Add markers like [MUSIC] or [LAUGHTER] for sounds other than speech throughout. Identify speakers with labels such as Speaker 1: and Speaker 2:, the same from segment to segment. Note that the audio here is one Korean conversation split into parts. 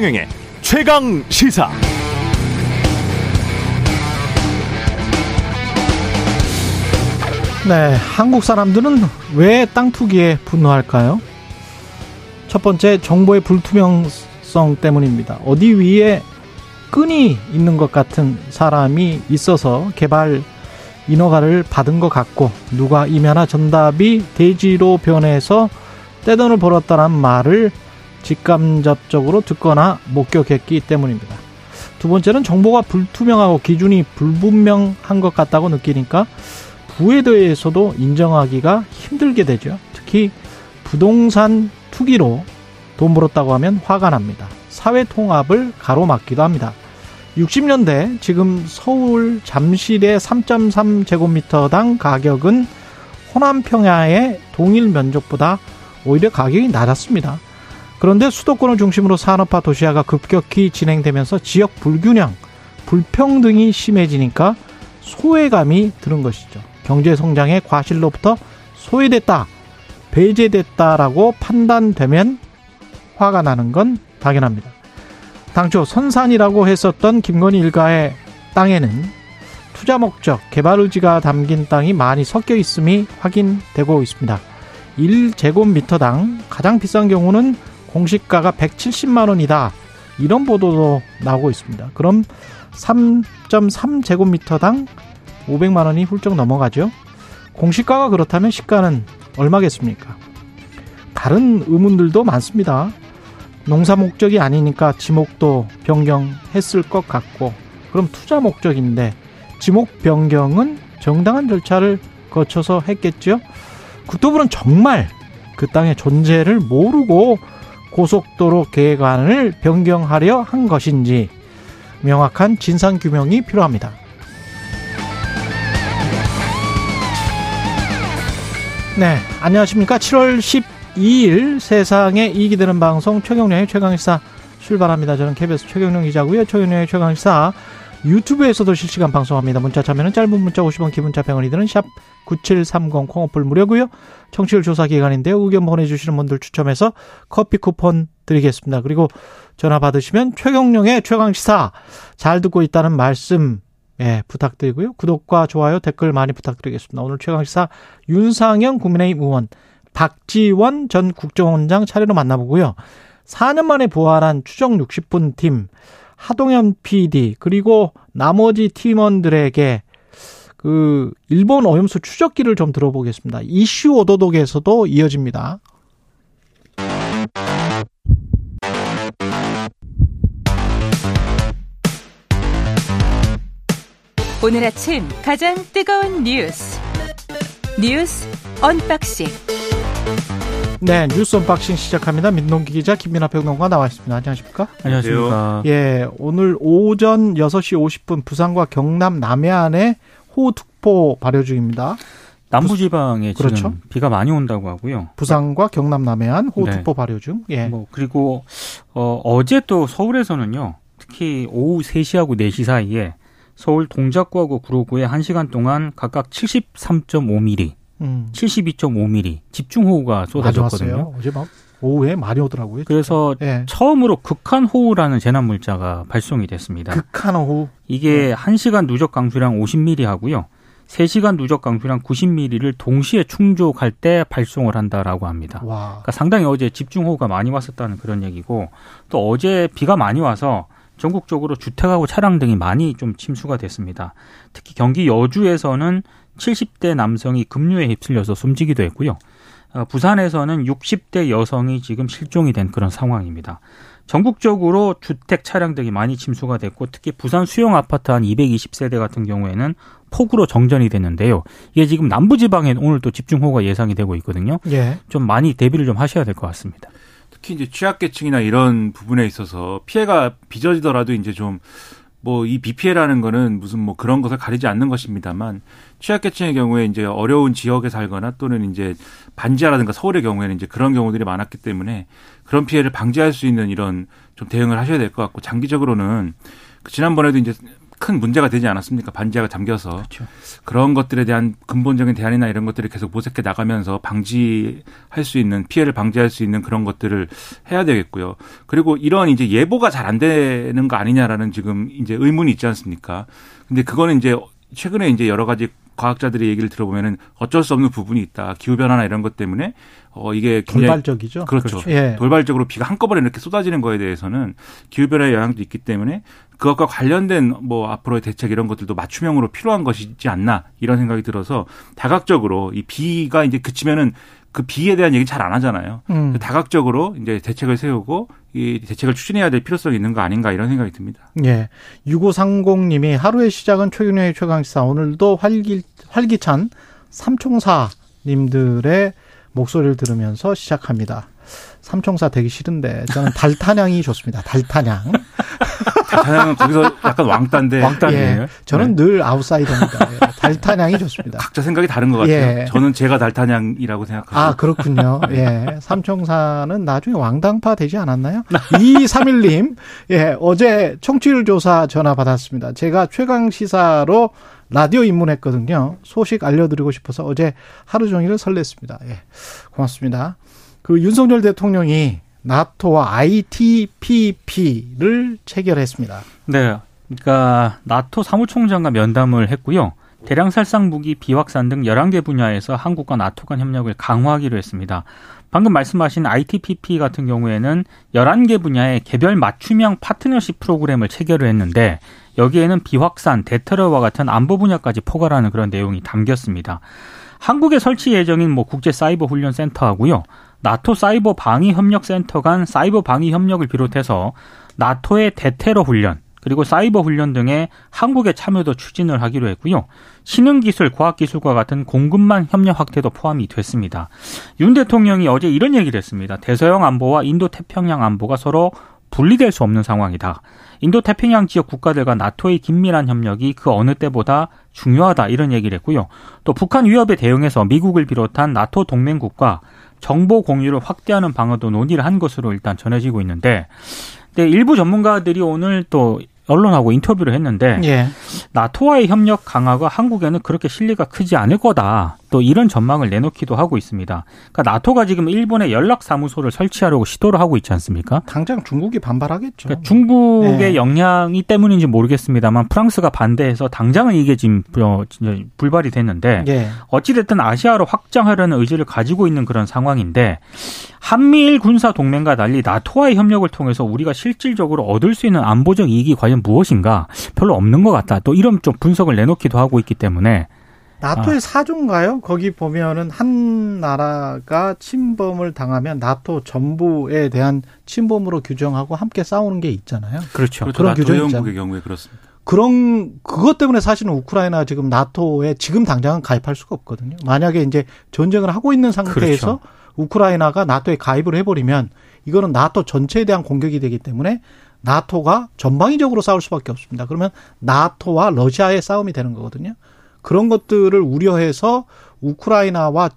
Speaker 1: 최경영의 최강 시사.
Speaker 2: 네, 한국 사람들은 왜 땅 투기에 분노할까요? 첫 번째, 정보의 불투명성 때문입니다. 어디 위에 끈이 있는 것 같은 사람이 있어서 개발 인허가를 받은 것 같고 누가 임야나 전답이 대지로 변해서 떼돈을 벌었다는 말을 직감적으로 듣거나 목격했기 때문입니다. 두 번째는 정보가 불투명하고 기준이 불분명한 것 같다고 느끼니까 부에 대해서도 인정하기가 힘들게 되죠. 특히 부동산 투기로 돈 벌었다고 하면 화가 납니다. 사회 통합을 가로막기도 합니다. 60년대 지금 서울 잠실의 3.3제곱미터당 가격은 호남 평야의 동일 면적보다 오히려 가격이 낮았습니다. 그런데 수도권을 중심으로 산업화 도시화가 급격히 진행되면서 지역 불균형, 불평등이 심해지니까 소외감이 드는 것이죠. 경제 성장의 과실로부터 소외됐다, 배제됐다라고 판단되면 화가 나는 건 당연합니다. 당초 선산이라고 했었던 김건희 일가의 땅에는 투자 목적, 개발 의지가 담긴 땅이 많이 섞여 있음이 확인되고 있습니다. 1제곱미터당 가장 비싼 경우는 공시가가 170만 원이다. 이런 보도도 나오고 있습니다. 그럼 3.3제곱미터당 500만 원이 훌쩍 넘어가죠. 공시가가 그렇다면 시가는 얼마겠습니까? 다른 의문들도 많습니다. 농사 목적이 아니니까 지목도 변경했을 것 같고 그럼 투자 목적인데 지목 변경은 정당한 절차를 거쳐서 했겠죠. 국토부는 정말 그 땅의 존재를 모르고 고속도로 계획안을 변경하려 한 것인지 명확한 진상 규명이 필요합니다. 네, 안녕하십니까? 7월 12일 세상에 이익이 되는 방송 최경련의 최강시사 출발합니다. 저는 KBS 최경련 기자고요. 최경련의 최강시사 유튜브에서도 실시간 방송합니다. 문자 참여는 짧은 문자 50원, 기본자 100원이 드는 샵 9730 콩어플 무료고요. 청취율 조사 기간인데요. 의견 보내주시는 분들 추첨해서 커피 쿠폰 드리겠습니다. 그리고 전화 받으시면 최경령의 최강시사 잘 듣고 있다는 말씀 예, 부탁드리고요. 구독과 좋아요, 댓글 많이 부탁드리겠습니다. 오늘 최강시사 윤상현 국민의힘 의원, 박지원 전 국정원장 차례로 만나보고요. 4년 만에 부활한 추정 60분 팀, 하동현 PD, 그리고 나머지 팀원들에게 그 일본 오염수 추적기를 좀 들어보겠습니다. 이슈 오도독에서도 이어집니다.
Speaker 3: 오늘 아침 가장 뜨거운 뉴스 뉴스 언박싱
Speaker 2: 네, 뉴스 unboxing 시작합니다. 민동기 기자 김민아 평론가 나와 있습니다. 안녕하십니까?
Speaker 4: 안녕하십니까.
Speaker 2: 예, 오늘 오전 6시 50분 부산과 경남 남해안에 호우특보 발효 중입니다.
Speaker 4: 남부지방에
Speaker 2: 그렇죠.
Speaker 4: 지금 비가 많이 온다고 하고요.
Speaker 2: 부산과 경남 남해안 호우특보
Speaker 4: 네.
Speaker 2: 발효 중. 예.
Speaker 4: 뭐 그리고 어, 어제 또 서울에서는요. 특히 오후 3시하고 4시 사이에 서울 동작구하고 구로구에 1시간 동안 각각 73.5mm,
Speaker 2: 음.
Speaker 4: 72.5mm 집중호우가 쏟아졌거든요.
Speaker 2: 어제 막 오후에 많이 오더라고요.
Speaker 4: 그래서
Speaker 2: 예.
Speaker 4: 처음으로 극한 호우라는 재난 물자가 발송이 됐습니다.
Speaker 2: 극한 호우.
Speaker 4: 이게 1시간 누적 강수량 50mm 하고요. 3시간 누적 강수량 90mm를 동시에 충족할 때 발송을 한다라고 합니다.
Speaker 2: 와.
Speaker 4: 그러니까 상당히 어제 집중호우가 많이 왔었다는 그런 얘기고 또 어제 비가 많이 와서 전국적으로 주택하고 차량 등이 많이 좀 침수가 됐습니다. 특히 경기 여주에서는 70대 남성이 급류에 휩쓸려서 숨지기도 했고요. 어, 부산에서는 60대 여성이 지금 실종이 된 그런 상황입니다. 전국적으로 주택 차량 등이 많이 침수가 됐고 특히 부산 수용 아파트 한 220세대 같은 경우에는 폭우로 정전이 됐는데요. 이게 지금 남부지방에 오늘 또 집중호우가 예상이 되고 있거든요.
Speaker 2: 예.
Speaker 4: 좀 많이 대비를 좀 하셔야 될 것 같습니다.
Speaker 5: 특히 이제 취약계층이나 이런 부분에 있어서 피해가 빚어지더라도 이제 좀 뭐 이 비피해라는 거는 무슨 뭐 그런 것을 가리지 않는 것입니다만 취약계층의 경우에 이제 어려운 지역에 살거나 또는 이제 반지하라든가 서울의 경우에는 이제 그런 경우들이 많았기 때문에 그런 피해를 방지할 수 있는 이런 좀 대응을 하셔야 될 것 같고 장기적으로는 그 지난번에도 이제 큰 문제가 되지 않았습니까? 반지하가 잠겨서
Speaker 4: 그렇죠.
Speaker 5: 그런 것들에 대한 근본적인 대안이나 이런 것들을 계속 모색해 나가면서 방지할 수 있는 피해를 방지할 수 있는 그런 것들을 해야 되겠고요. 그리고 이런 이제 예보가 잘 안 되는 거 아니냐라는 지금 이제 의문이 있지 않습니까? 근데 그거는 이제 최근에 이제 여러 가지 과학자들의 얘기를 들어보면은 어쩔 수 없는 부분이 있다. 기후 변화나 이런 것 때문에 어 이게
Speaker 2: 돌발적이죠.
Speaker 5: 그렇죠.
Speaker 2: 예.
Speaker 5: 돌발적으로 비가 한꺼번에 이렇게 쏟아지는 거에 대해서는 기후 변화의 영향도 있기 때문에 그것과 관련된 뭐 앞으로의 대책 이런 것들도 맞춤형으로 필요한 것이지 않나 이런 생각이 들어서 다각적으로 이 비가 이제 그치면은 그 비에 대한 얘기 잘 안 하잖아요.
Speaker 2: 음.
Speaker 5: 다각적으로 이제 대책을 세우고 이 대책을 추진해야 될 필요성이 있는 거 아닌가 이런 생각이 듭니다.
Speaker 2: 예. 6530님이 하루의 시작은 최근의 최강시사 오늘도 활기, 활기찬 삼총사님들의 목소리를 들으면서 시작합니다. 삼총사 되기 싫은데 저는 달타냥이 좋습니다. 달타냥. [LAUGHS]
Speaker 5: 다양한 거기서 약간 왕따인데 [LAUGHS]
Speaker 4: 왕따네요.
Speaker 2: 예. 저는 늘 아웃사이더입니다. 예. 달타냥이 좋습니다.
Speaker 5: 각자 생각이 다른 것 같아요.
Speaker 2: 예.
Speaker 5: 저는 제가 달타냥이라고 생각하고
Speaker 2: 아, 그렇군요. [LAUGHS] 예. 삼총사는 나중에 왕당파 되지 않았나요? [LAUGHS] 2231님, 예, 어제 청취율 조사 전화 받았습니다. 제가 최강 시사로 라디오 입문했거든요. 소식 알려드리고 싶어서 어제 하루 종일 설렜습니다. 예. 고맙습니다. 그 윤석열 대통령이 나토와 ITPP를 체결했습니다.
Speaker 4: 네. 그러니까 나토 사무총장과 면담을 했고요. 대량 살상 무기, 비확산 등 11개 분야에서 한국과 나토 간 협력을 강화하기로 했습니다. 방금 말씀하신 ITPP 같은 경우에는 11개 분야의 개별 맞춤형 파트너십 프로그램을 체결을 했는데 여기에는 비확산, 대테러와 같은 안보 분야까지 포괄하는 그런 내용이 담겼습니다. 한국에 설치 예정인 뭐 국제 사이버 훈련 센터하고요. 나토 사이버 방위 협력 센터 간 사이버 방위 협력을 비롯해서 나토의 대테러 훈련 그리고 사이버 훈련 등의 한국의 참여도 추진을 하기로 했고요. 신흥 기술, 과학 기술과 같은 공급망 협력 확대도 포함이 됐습니다. 윤 대통령이 어제 이런 얘기를 했습니다. 대서양 안보와 인도 태평양 안보가 서로 분리될 수 없는 상황이다. 인도 태평양 지역 국가들과 나토의 긴밀한 협력이 그 어느 때보다 중요하다 이런 얘기를 했고요. 또 북한 위협에 대응해서 미국을 비롯한 나토 동맹국과 정보 공유를 확대하는 방안도 논의를 한 것으로 일단 전해지고 있는데 근데 일부 전문가들이 오늘 또 언론하고 인터뷰를 했는데
Speaker 2: 예.
Speaker 4: 나토와의 협력 강화가 한국에는 그렇게 실리가 크지 않을 거다. 또 이런 전망을 내놓기도 하고 있습니다. 그러니까 나토가 지금 일본에 연락 사무소를 설치하려고 시도를 하고 있지 않습니까?
Speaker 2: 당장 중국이 반발하겠죠.
Speaker 4: 그러니까 중국의
Speaker 2: 네.
Speaker 4: 영향이 때문인지 모르겠습니다만 프랑스가 반대해서 당장은 이게 지금 어, 불발이 됐는데
Speaker 2: 예.
Speaker 4: 어찌 됐든 아시아로 확장하려는 의지를 가지고 있는 그런 상황인데 한미일 군사 동맹과 달리 나토와의 협력을 통해서 우리가 실질적으로 얻을 수 있는 안보적 이익이 과연 무엇인가 별로 없는 것 같다. 또 이런 좀 분석을 내놓기도 하고 있기 때문에
Speaker 2: 나토의
Speaker 4: 아.
Speaker 2: 사조인가요? 거기 보면은 한 나라가 침범을 당하면 나토 전부에 대한 침범으로 규정하고 함께 싸우는 게 있잖아요.
Speaker 4: 그렇죠.
Speaker 5: 그렇죠.
Speaker 2: 그런
Speaker 5: 나토
Speaker 2: 규정이
Speaker 5: 회원국의 경우에 그렇습니다.
Speaker 2: 그런 그것 때문에 사실은 우크라이나 지금 나토에 지금 당장은 가입할 수가 없거든요. 만약에 이제 전쟁을 하고 있는 상태에서
Speaker 4: 그렇죠.
Speaker 2: 우크라이나가 나토에 가입을 해버리면 이거는 나토 전체에 대한 공격이 되기 때문에 나토가 전방위적으로 싸울 수밖에 없습니다. 그러면 나토와 러시아의 싸움이 되는 거거든요. 그런 것들을 우려해서 우크라이나와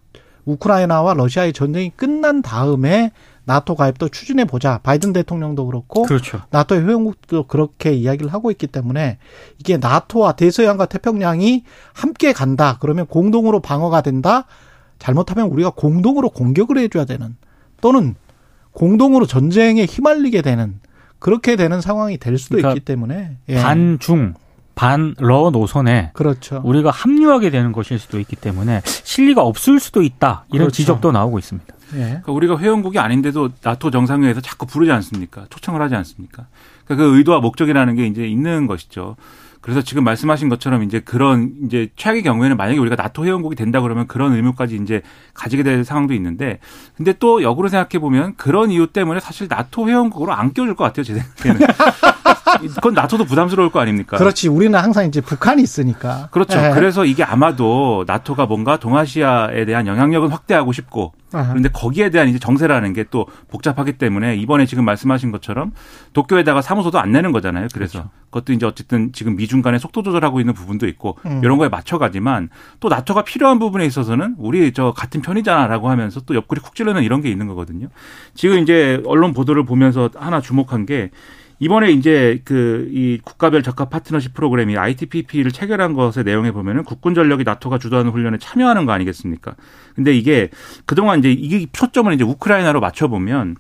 Speaker 2: 우크라이나와 러시아의 전쟁이 끝난 다음에 나토 가입도 추진해 보자. 바이든 대통령도 그렇고
Speaker 4: 그렇죠.
Speaker 2: 나토의 회원국도 그렇게 이야기를 하고 있기 때문에 이게 나토와 대서양과 태평양이 함께 간다. 그러면 공동으로 방어가 된다. 잘못하면 우리가 공동으로 공격을 해줘야 되는 또는 공동으로 전쟁에 휘말리게 되는 그렇게 되는 상황이 될 수도
Speaker 4: 그러니까
Speaker 2: 있기 때문에 예.
Speaker 4: 반중 반러 노선에
Speaker 2: 그렇죠.
Speaker 4: 우리가 합류하게 되는 것일 수도 있기 때문에 실리가 없을 수도 있다 이런
Speaker 2: 그렇죠.
Speaker 4: 지적도 나오고 있습니다.
Speaker 2: 예.
Speaker 5: 그러니까 우리가 회원국이 아닌데도 나토 정상회의에서 자꾸 부르지 않습니까? 초청을 하지 않습니까? 그러니까 그 의도와 목적이라는 게 이제 있는 것이죠. 그래서 지금 말씀하신 것처럼 이제 그런 이제 최악의 경우에는 만약에 우리가 나토 회원국이 된다 그러면 그런 의무까지 이제 가지게 될 상황도 있는데 근데 또 역으로 생각해 보면 그런 이유 때문에 사실 나토 회원국으로 안 껴줄 것 같아요 제 생각에는. [LAUGHS] 그건 나토도 부담스러울 거 아닙니까?
Speaker 2: 그렇지. 우리는 항상 이제 북한이 있으니까.
Speaker 5: 그렇죠.
Speaker 2: 예.
Speaker 5: 그래서 이게 아마도 나토가 뭔가 동아시아에 대한 영향력은 확대하고 싶고
Speaker 2: 아하.
Speaker 5: 그런데 거기에 대한 이제 정세라는 게 또 복잡하기 때문에 이번에 지금 말씀하신 것처럼 도쿄에다가 사무소도 안 내는 거잖아요. 그래서
Speaker 2: 그렇죠.
Speaker 5: 그것도 이제 어쨌든 지금 미중 간에 속도 조절하고 있는 부분도 있고
Speaker 2: 음.
Speaker 5: 이런 거에 맞춰가지만 또 나토가 필요한 부분에 있어서는 우리 저 같은 편이잖아라고 하면서 또 옆구리 쿡 찌르는 이런 게 있는 거거든요. 지금 이제 언론 보도를 보면서 하나 주목한 게 이번에 이제 그 이 국가별 적합 파트너십 프로그램이 ITPP를 체결한 것의 내용에 보면은 국군 전력이 나토가 주도하는 훈련에 참여하는 거 아니겠습니까? 근데 이게 그동안 이제 이게 초점을 이제 우크라이나로 맞춰 보면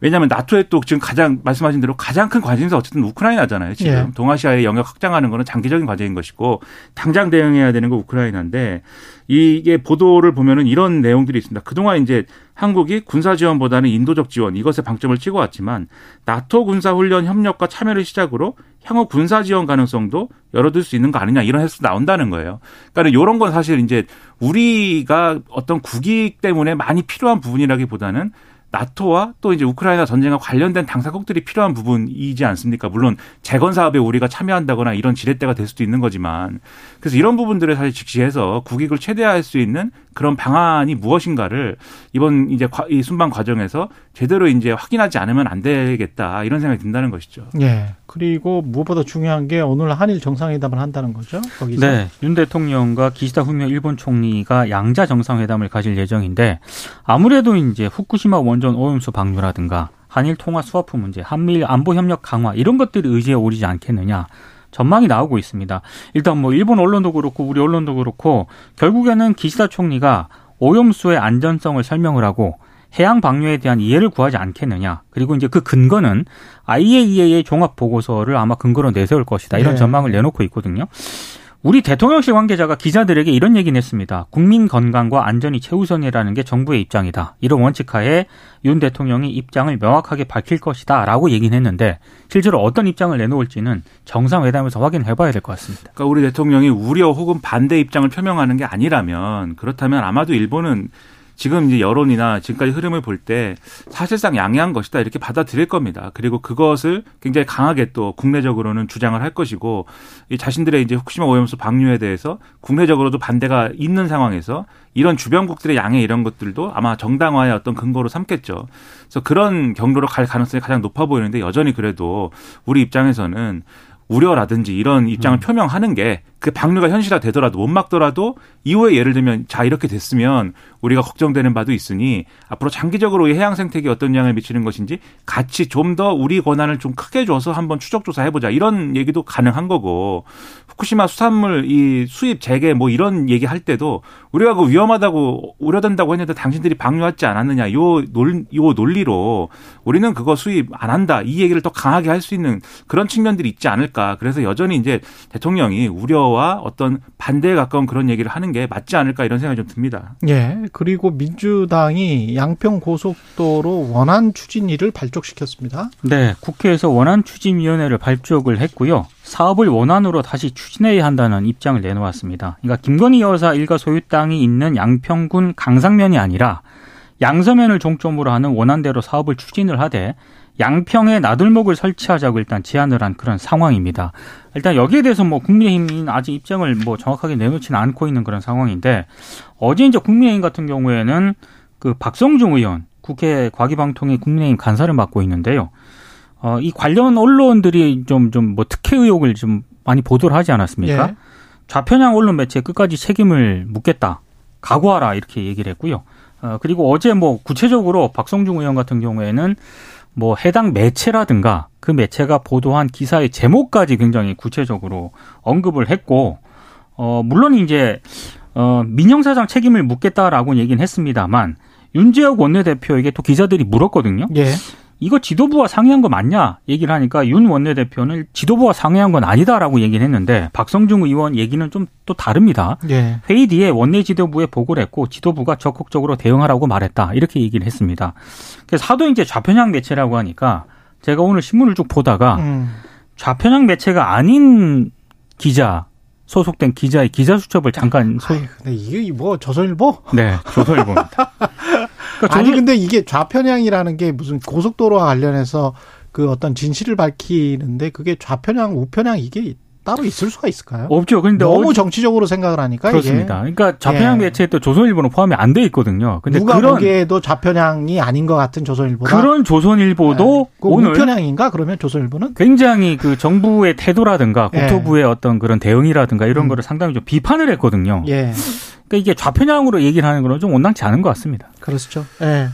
Speaker 5: 왜냐하면 나토에 또 지금 가장 말씀하신 대로 가장 큰 관심사 어쨌든 우크라이나잖아요. 지금
Speaker 2: 예.
Speaker 5: 동아시아의 영역 확장하는 거는 장기적인 과제인 것이고 당장 대응해야 되는 거 우크라이나인데 이게 보도를 보면은 이런 내용들이 있습니다. 그동안 이제 한국이 군사 지원보다는 인도적 지원 이것에 방점을 찍어왔지만 나토 군사 훈련 협력과 참여를 시작으로 향후 군사 지원 가능성도 열어둘 수 있는 거 아니냐 이런 해석 나온다는 거예요. 그러니까 이런 건 사실 이제 우리가 어떤 국익 때문에 많이 필요한 부분이라기보다는 나토와 또 이제 우크라이나 전쟁과 관련된 당사국들이 필요한 부분이지 않습니까? 물론 재건 사업에 우리가 참여한다거나 이런 지렛대가 될 수도 있는 거지만 그래서 이런 부분들을 사실 직시해서 국익을 최대화할 수 있는 그런 방안이 무엇인가를 이번 이제 이 순방 과정에서 제대로 이제 확인하지 않으면 안 되겠다 이런 생각이 든다는 것이죠.
Speaker 2: 예. 그리고 무엇보다 중요한 게 오늘 한일 정상회담을 한다는 거죠. 거기서.
Speaker 4: 네, 윤 대통령과 기시다 후미오 일본 총리가 양자 정상회담을 가질 예정인데 아무래도 이제 후쿠시마 원전 오염수 방류라든가 한일 통화 스와프 문제, 한미일 안보 협력 강화 이런 것들이 의제에 오르지 않겠느냐. 전망이 나오고 있습니다. 일단 뭐 일본 언론도 그렇고 우리 언론도 그렇고 결국에는 기시다 총리가 오염수의 안전성을 설명을 하고 해양 방류에 대한 이해를 구하지 않겠느냐. 그리고 이제 그 근거는 IAEA의 종합 보고서를 아마 근거로 내세울 것이다. 이런
Speaker 2: 네.
Speaker 4: 전망을 내놓고 있거든요. 우리 대통령실 관계자가 기자들에게 이런 얘기는 했습니다. 국민 건강과 안전이 최우선이라는 게 정부의 입장이다. 이런 원칙하에 윤 대통령이 입장을 명확하게 밝힐 것이다. 라고 얘기는 했는데 실제로 어떤 입장을 내놓을지는 정상회담에서 확인해 봐야 될 것 같습니다.
Speaker 5: 그러니까 우리 대통령이 우려 혹은 반대 입장을 표명하는 게 아니라면 그렇다면 아마도 일본은 지금 이제 여론이나 지금까지 흐름을 볼 때 사실상 양해한 것이다 이렇게 받아들일 겁니다. 그리고 그것을 굉장히 강하게 또 국내적으로는 주장을 할 것이고 이 자신들의 이제 후쿠시마 오염수 방류에 대해서 국내적으로도 반대가 있는 상황에서 이런 주변국들의 양해 이런 것들도 아마 정당화의 어떤 근거로 삼겠죠. 그래서 그런 경로로 갈 가능성이 가장 높아 보이는데 여전히 그래도 우리 입장에서는 우려라든지 이런 입장을 표명하는 게 그 방류가 현실화 되더라도 못 막더라도 이후에 예를 들면 자 이렇게 됐으면 우리가 걱정되는 바도 있으니 앞으로 장기적으로 이 해양 생태계에 어떤 영향을 미치는 것인지 같이 좀 더 우리 권한을 좀 크게 줘서 한번 추적 조사해 보자 이런 얘기도 가능한 거고 후쿠시마 수산물 이 수입 재개 뭐 이런 얘기 할 때도 우리가 그 위험하다고 우려된다고 했는데 당신들이 방류하지 않았느냐 요 논, 요 논리로 우리는 그거 수입 안 한다 이 얘기를 더 강하게 할 수 있는 그런 측면들이 있지 않을까 그래서 여전히 이제 대통령이 우려와 어떤 반대에 가까운 그런 얘기를 하는 게 맞지 않을까 이런 생각이 좀 듭니다.
Speaker 2: 예. 그리고 민주당이 양평 고속도로 원안 추진위를 발족시켰습니다.
Speaker 4: 네, 국회에서 원안 추진위원회를 발족을 했고요. 사업을 원안으로 다시 추진해야 한다는 입장을 내놓았습니다. 그러니까 김건희 여사 일가 소유 땅이 있는 양평군 강상면이 아니라 양서면을 종점으로 하는 원안대로 사업을 추진을 하되 양평에 나들목을 설치하자고 일단 제안을 한 그런 상황입니다. 일단 여기에 대해서 뭐 국민의힘은 아직 입장을 뭐 정확하게 내놓지는 않고 있는 그런 상황인데 어제 이제 국민의힘 같은 경우에는 그 박성중 의원 국회 과기방통위 국민의힘 간사를 맡고 있는데요. 어, 이 관련 언론들이 좀, 좀, 뭐, 특혜 의혹을 좀 많이 보도를 하지 않았습니까?
Speaker 2: 예.
Speaker 4: 좌편향 언론 매체에 끝까지 책임을 묻겠다. 각오하라. 이렇게 얘기를 했고요. 어, 그리고 어제 뭐, 구체적으로 박성중 의원 같은 경우에는 뭐, 해당 매체라든가 그 매체가 보도한 기사의 제목까지 굉장히 구체적으로 언급을 했고, 어, 물론 이제, 어, 민영사장 책임을 묻겠다라고 얘기는 했습니다만, 윤재혁 원내대표에게 또 기자들이 물었거든요.
Speaker 2: 예.
Speaker 4: 이거 지도부와 상의한 거 맞냐? 얘기를 하니까 윤 원내대표는 지도부와 상의한 건 아니다라고 얘기를 했는데 박성중 의원 얘기는 좀 또 다릅니다.
Speaker 2: 예.
Speaker 4: 회의 뒤에 원내 지도부에 보고를 했고 지도부가 적극적으로 대응하라고 말했다. 이렇게 얘기를 했습니다. 그래서 하도 이제 좌편향 매체라고 하니까 제가 오늘 신문을 쭉 보다가
Speaker 2: 음.
Speaker 4: 좌편향 매체가 아닌 기자 소속된 기자의 기자 수첩을 잠깐 소...
Speaker 2: 아이, 근데 이게 뭐 조선일보?
Speaker 4: 네 조선일보입니다. [LAUGHS] 그러니까
Speaker 2: 아니 근데 이게 좌편향이라는 게 무슨 고속도로와 관련해서 그 어떤 진실을 밝히는데 그게 좌편향, 우편향 이게 따로 있을 수가 있을까요?
Speaker 4: 없죠. 그런데
Speaker 2: 너무
Speaker 4: 어제-
Speaker 2: 정치적으로 생각을 하니까
Speaker 4: 그렇습니다. 그러니까 좌편향
Speaker 2: 예.
Speaker 4: 매체에 또 조선일보는 포함이 안 돼 있거든요.
Speaker 2: 이게
Speaker 4: 근데
Speaker 2: 누가
Speaker 4: 그런
Speaker 2: 보기에도 좌편향이 아닌 것 같은 조선일보가
Speaker 4: 그런 조선일보도
Speaker 2: 그
Speaker 4: 오늘
Speaker 2: 우편향인가 그러면 조선일보는
Speaker 4: 굉장히 그 정부의 태도라든가
Speaker 2: 예.
Speaker 4: 국토부의 어떤 그런 대응이라든가 이런
Speaker 2: 음.
Speaker 4: 거를 상당히 좀 비판을 했거든요.
Speaker 2: 예
Speaker 4: 그러니까 이게 좌편향으로 얘기를 하는 거는 좀 온당치 않은 것 같습니다.
Speaker 2: 그렇죠. 예.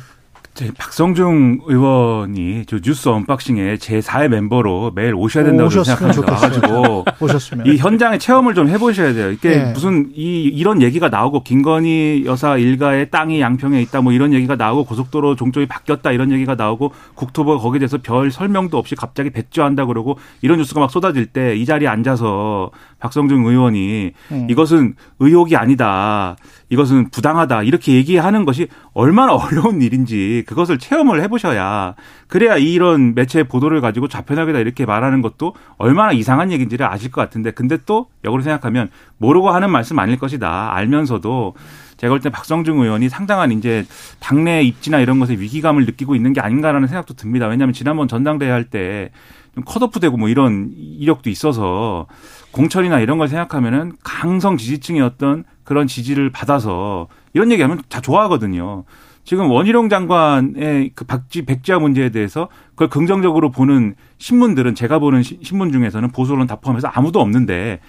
Speaker 5: 박성중 의원이 저 뉴스 언박싱에 제 4의 멤버로 매일 오셔야 된다고 생각합니다. 와가지고 [LAUGHS] 오셨으면 이 현장의 체험을 좀 해보셔야 돼요. 이게 네. 무슨 이 이런 얘기가 나오고 김건희 여사 일가의 땅이 양평에 있다 뭐 이런 얘기가 나오고 고속도로 종점이 바뀌었다 이런 얘기가 나오고 국토부가 거기에 대해서 별 설명도 없이 갑자기 배주한다 그러고 이런 뉴스가 막 쏟아질 때 이 자리에 앉아서 박성중 의원이 음. 이것은 의혹이 아니다. 이것은 부당하다. 이렇게 얘기하는 것이 얼마나 [LAUGHS] 어려운 일인지 그것을 체험을 해보셔야 그래야 이런 매체 보도를 가지고 좌편하게다 이렇게 말하는 것도 얼마나 이상한 얘기인지를 아실 것 같은데 근데 또 역으로 생각하면 모르고 하는 말씀 아닐 것이다. 알면서도 제가 볼 때 박성중 의원이 상당한 이제 당내 입지나 이런 것에 위기감을 느끼고 있는 게 아닌가라는 생각도 듭니다. 왜냐하면 지난번 전당대회 할때좀 컷오프되고 뭐 이런 이력도 있어서 공천이나 이런 걸 생각하면은 강성 지지층의 어떤 그런 지지를 받아서 이런 얘기하면 다 좋아하거든요. 지금 원희룡 장관의 그 박지 백지화 문제에 대해서 그걸 긍정적으로 보는 신문들은 제가 보는 신문 중에서는 보수 언론 다 포함해서 아무도 없는데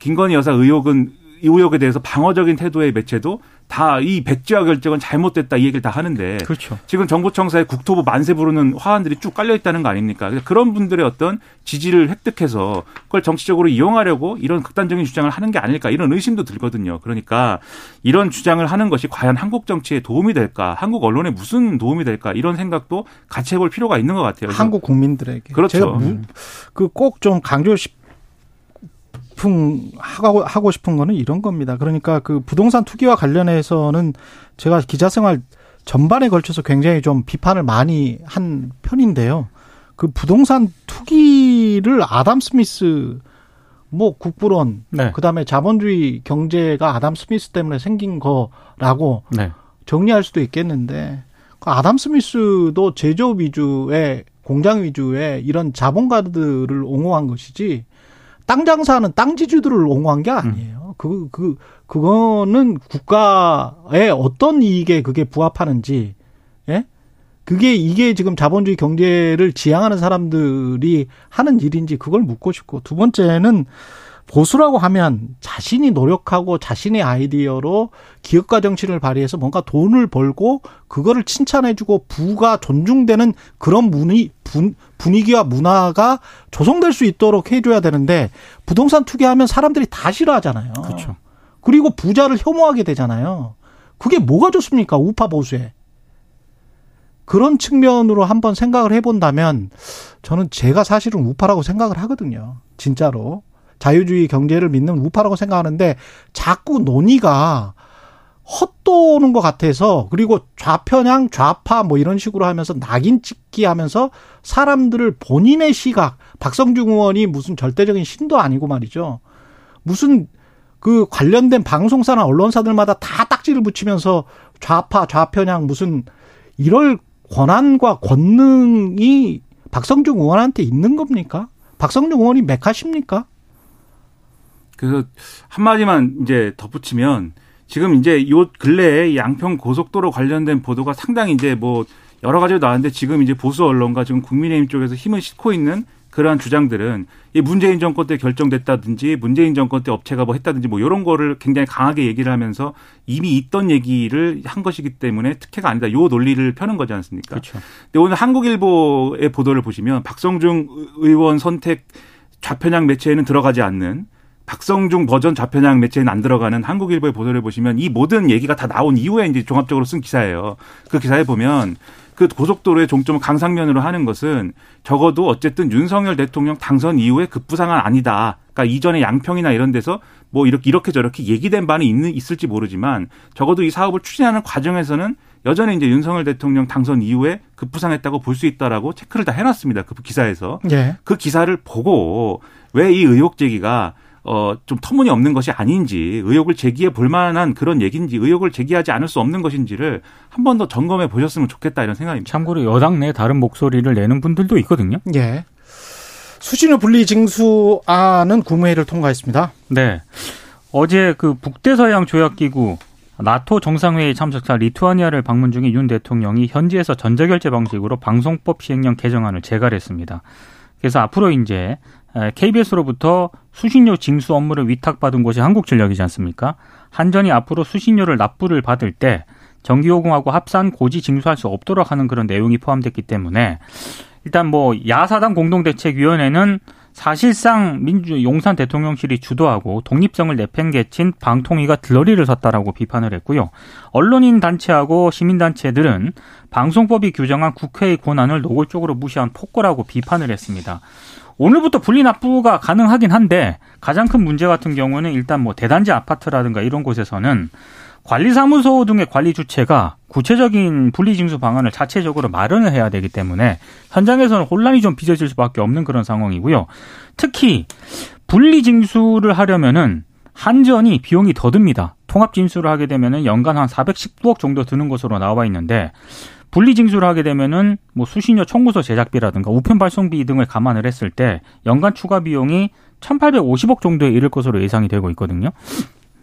Speaker 5: 김건희 여사 의혹은 이 의혹에 대해서 방어적인 태도의 매체도 다 이 백지화 결정은 잘못됐다 이 얘기를 다 하는데 그렇죠. 지금 정부청사에 국토부 만세 부르는 화환들이 쭉 깔려 있다는 거 아닙니까? 그런 분들의 어떤 지지를 획득해서 그걸 정치적으로 이용하려고 이런 극단적인 주장을 하는 게 아닐까 이런 의심도 들거든요. 그러니까 이런 주장을 하는 것이 과연 한국 정치에 도움이 될까? 한국 언론에 무슨 도움이 될까? 이런 생각도 같이 해볼 필요가 있는 것 같아요.
Speaker 2: 한국 국민들에게
Speaker 5: 그렇죠.
Speaker 2: 제가 그꼭 좀 강조 싶 싶은 하고 하고 싶은 거는 이런 겁니다. 그러니까 그 부동산 투기와 관련해서는 제가 기자 생활 전반에 걸쳐서 굉장히 좀 비판을 많이 한 편인데요. 그 부동산 투기를 아담 스미스 뭐 국부론 네. 그다음에 자본주의 경제가 아담 스미스 때문에 생긴 거라고 네. 정리할 수도 있겠는데 그 아담 스미스도 제조업 위주의 공장 위주의 이런 자본가들을 옹호한 것이지 땅 장사하는 땅 지주들을 옹호한 게 아니에요. 그, 그, 그거는 국가의 어떤 이익에 그게 부합하는지, 예? 그게 이게 지금 자본주의 경제를 지향하는 사람들이 하는 일인지 그걸 묻고 싶고 두 번째는 보수라고 하면 자신이 노력하고 자신의 아이디어로 기업가 정신을 발휘해서 뭔가 돈을 벌고 그거를 칭찬해주고 부가 존중되는 그런 분위, 분위기와 문화가 조성될 수 있도록 해줘야 되는데 부동산 투기하면 사람들이 다 싫어하잖아요. 그렇죠. 그리고 부자를 혐오하게 되잖아요. 그게 뭐가 좋습니까? 우파 보수에. 그런 측면으로 한번 생각을 해본다면 저는 제가 사실은 우파라고 생각을 하거든요. 진짜로. 자유주의 경제를 믿는 우파라고 생각하는데 자꾸 논의가 헛도는 것 같아서 그리고 좌편향 좌파 뭐 이런 식으로 하면서 낙인 찍기 하면서 사람들을 본인의 시각 박성중 의원이 무슨 절대적인 신도 아니고 말이죠 무슨 그 관련된 방송사나 언론사들마다 다 딱지를 붙이면서 좌파 좌편향 무슨 이럴 권한과 권능이 박성중 의원한테 있는 겁니까? 박성중 의원이 메카십니까?
Speaker 5: 그래서 한마디만 이제 덧붙이면 지금 이제 요 근래에 양평 고속도로 관련된 보도가 상당히 이제 뭐 여러 가지로 나왔는데 지금 이제 보수 언론과 지금 국민의힘 쪽에서 힘을 싣고 있는 그러한 주장들은 이 문재인 정권 때 결정됐다든지 문재인 정권 때 업체가 뭐 했다든지 뭐 이런 거를 굉장히 강하게 얘기를 하면서 이미 있던 얘기를 한 것이기 때문에 특혜가 아니다. 요 논리를 펴는 거지 않습니까? 그렇죠. 근데 오늘 한국일보의 보도를 보시면 박성중 의원 선택 좌편향 매체에는 들어가지 않는 박성중 버전 좌편향 매체에는 안 들어가는 한국일보의 보도를 보시면 이 모든 얘기가 다 나온 이후에 이제 종합적으로 쓴 기사예요. 그 기사에 보면 그 고속도로의 종점을 강상면으로 하는 것은 적어도 어쨌든 윤석열 대통령 당선 이후에 급부상은 아니다. 그러니까 이전에 양평이나 이런 데서 뭐 이렇게 이렇게 저렇게 얘기된 바는 있는 있을지 모르지만 적어도 이 사업을 추진하는 과정에서는 여전히 이제 윤석열 대통령 당선 이후에 급부상했다고 볼 수 있다라고 체크를 다 해놨습니다. 그 기사에서 예. 그 기사를 보고 왜 이 의혹 제기가 어, 좀 터무니없는 것이 아닌지 의혹을 제기해 볼 만한 그런 얘기인지 의혹을 제기하지 않을 수 없는 것인지를 한 번 더 점검해 보셨으면 좋겠다 이런 생각입니다.
Speaker 4: 참고로 여당 내 다른 목소리를 내는 분들도 있거든요.
Speaker 2: 예. 수신호 분리 징수안은 국무회의를 통과했습니다.
Speaker 4: 네. 어제 그 북대서양 조약기구 나토 정상회의 참석자 리투아니아를 방문 중인 윤 대통령이 현지에서 전자결제 방식으로 방송법 시행령 개정안을 제갈했습니다. 그래서 앞으로 이제 KBS로부터 수신료 징수 업무를 위탁받은 곳이 한국전력이지 않습니까? 한전이 앞으로 수신료를 납부를 받을 때 정기요금하고 합산 고지 징수할 수 없도록 하는 그런 내용이 포함됐기 때문에 일단 뭐 야사당 공동대책위원회는 사실상 민주 용산 대통령실이 주도하고 독립성을 내팽개친 방통위가 들러리를 섰다라고 비판을 했고요. 언론인 단체하고 시민 단체들은 방송법이 규정한 국회의 권한을 노골적으로 무시한 폭거라고 비판을 했습니다. 오늘부터 분리 납부가 가능하긴 한데 가장 큰 문제 같은 경우는 일단 뭐 대단지 아파트라든가 이런 곳에서는 관리사무소 등의 관리 주체가 구체적인 분리징수 방안을 자체적으로 마련을 해야 되기 때문에 현장에서는 혼란이 좀 빚어질 수밖에 없는 그런 상황이고요. 특히 분리징수를 하려면은 한전이 비용이 더 듭니다. 통합징수를 하게 되면은 연간 한 419억 정도 드는 것으로 나와 있는데 분리 징수를 하게 되면은 뭐 수신료 청구서 제작비라든가 우편 발송비 등을 감안을 했을 때 연간 추가 비용이 1,850억 정도에 이를 것으로 예상이 되고 있거든요.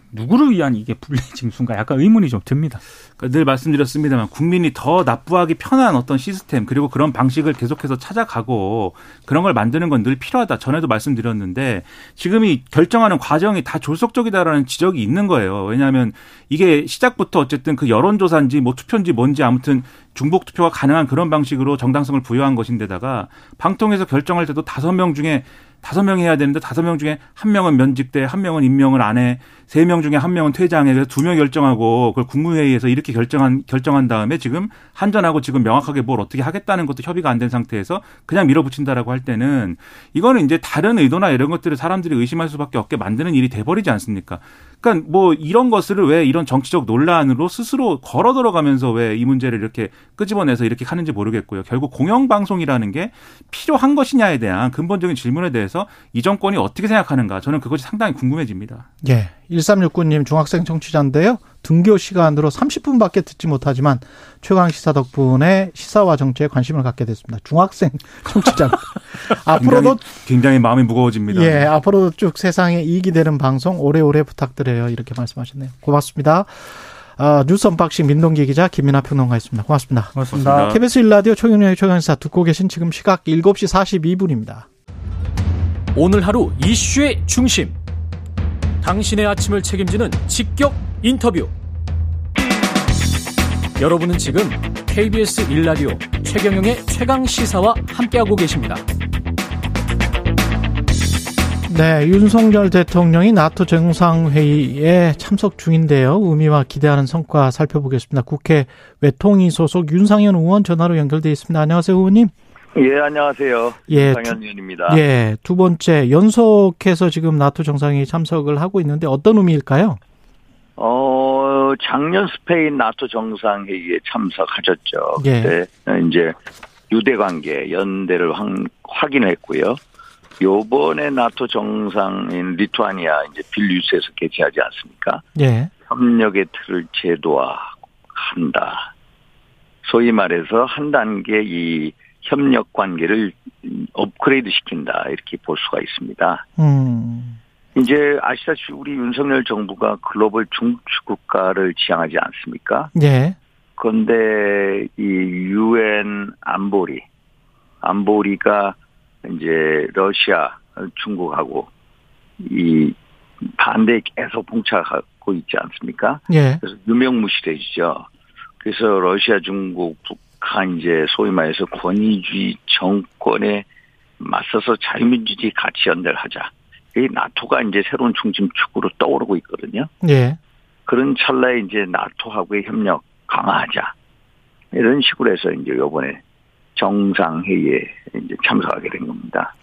Speaker 4: 누구를 위한 이게 분리 징수인가 약간 의문이 좀 듭니다.
Speaker 5: 그러니까 늘 말씀드렸습니다만 국민이 더 납부하기 편한 어떤 시스템 그리고 그런 방식을 계속해서 찾아가고 그런 걸 만드는 건 늘 필요하다. 전에도 말씀드렸는데 지금 이 결정하는 과정이 다 졸속적이다라는 지적이 있는 거예요. 왜냐하면 이게 시작부터 어쨌든 그 여론조사인지 뭐 투표인지 뭔지 아무튼 중복 투표가 가능한 그런 방식으로 정당성을 부여한 것인데다가 방통에서 결정할 때도 다섯 명 중에 다섯 명이 해야 되는데 다섯 명 중에 한 명은 면직돼, 한 명은 임명을 안 해, 세 명 중에 한 명은 퇴장해. 그래서 두 명 결정하고 그걸 국무회의에서 이렇게 결정한 결정한 다음에 지금 한전하고 지금 명확하게 뭘 어떻게 하겠다는 것도 협의가 안 된 상태에서 그냥 밀어붙인다라고 할 때는 이거는 이제 다른 의도나 이런 것들을 사람들이 의심할 수밖에 없게 만드는 일이 돼버리지 않습니까? 그러니까 뭐 이런 것을 왜 이런 정치적 논란으로 스스로 걸어 들어가면서 왜 이 문제를 이렇게 끄집어내서 이렇게 하는지 모르겠고요. 결국 공영방송이라는 게 필요한 것이냐에 대한 근본적인 질문에 대해서 이 정권이 어떻게 생각하는가 저는 그것이 상당히 궁금해집니다.
Speaker 2: 예. 1369님 중학생 청취자인데요. 등교 시간으로 30분밖에 듣지 못하지만 최강 시사 덕분에 시사와 정치에 관심을 갖게 됐습니다. 중학생 [LAUGHS] 청취자. 앞으로도
Speaker 5: 굉장히, 굉장히, 마음이 무거워집니다.
Speaker 2: 예, 앞으로도 쭉 세상에 이익이 되는 방송 오래오래 부탁드려요. 이렇게 말씀하셨네요. 고맙습니다. 아, 뉴스 unboxing 민동기 기자 김민아 평론가였습니다. 고맙습니다.
Speaker 4: 고맙습니다.
Speaker 5: 고맙습니다.
Speaker 2: KBS 일라디오 최경영의 최강시사 듣고 계신 지금 시각 7시 42분입니다.
Speaker 6: 오늘 하루 이슈의 중심. 당신의 아침을 책임지는 직격 인터뷰. 여러분은 지금 KBS 일라디오 최경영의 최강 시사와 함께하고 계십니다.
Speaker 2: 네, 윤석열 대통령이 나토 정상회의에 참석 중인데요. 의미와 기대하는 성과 살펴보겠습니다. 국회 외통위 소속 윤상현 의원 전화로 연결돼 있습니다. 안녕하세요, 의원님.
Speaker 7: 예, 안녕하세요.
Speaker 2: 예,
Speaker 7: 윤상현 의원입니다.
Speaker 2: 예, 두 번째 연속해서 지금 나토 정상회의 참석을 하고 있는데 어떤 의미일까요?
Speaker 7: 어, 작년 스페인 나토 정상회의에 참석하셨죠.
Speaker 2: 예.
Speaker 7: 그때 이제 유대 관계 연대를 확인했고요. 요번에 나토 정상인 리투아니아 이제 빌뉴스에서 개최하지 않습니까?
Speaker 2: 예.
Speaker 7: 협력의 틀을 제도화한다. 소위 말해서 한 단계 이 협력 관계를 업그레이드 시킨다 이렇게 볼 수가 있습니다.
Speaker 2: 음.
Speaker 7: 이제 아시다시피 우리 윤석열 정부가 글로벌 중추 국가를 지향하지 않습니까?
Speaker 2: 예.
Speaker 7: 그런데 이 유엔 안보리 안보리가 이제 러시아, 중국하고 이 반대에 계속 봉착하고 있지 않습니까?
Speaker 2: 예.
Speaker 7: 그래서 유명무실해지죠. 그래서 러시아, 중국, 북한 이제 소위 말해서 권위주의 정권에 맞서서 자유민주주의 가치 연대하자. 이 나토가 이제 새로운 중심축으로 떠오르고 있거든요.
Speaker 2: 예.
Speaker 7: 그런 찰나에 이제 나토하고의 협력 강화하자. 이런 식으로 해서 이제 요번에 정상회의에 이제 참석하게 된 겁니다.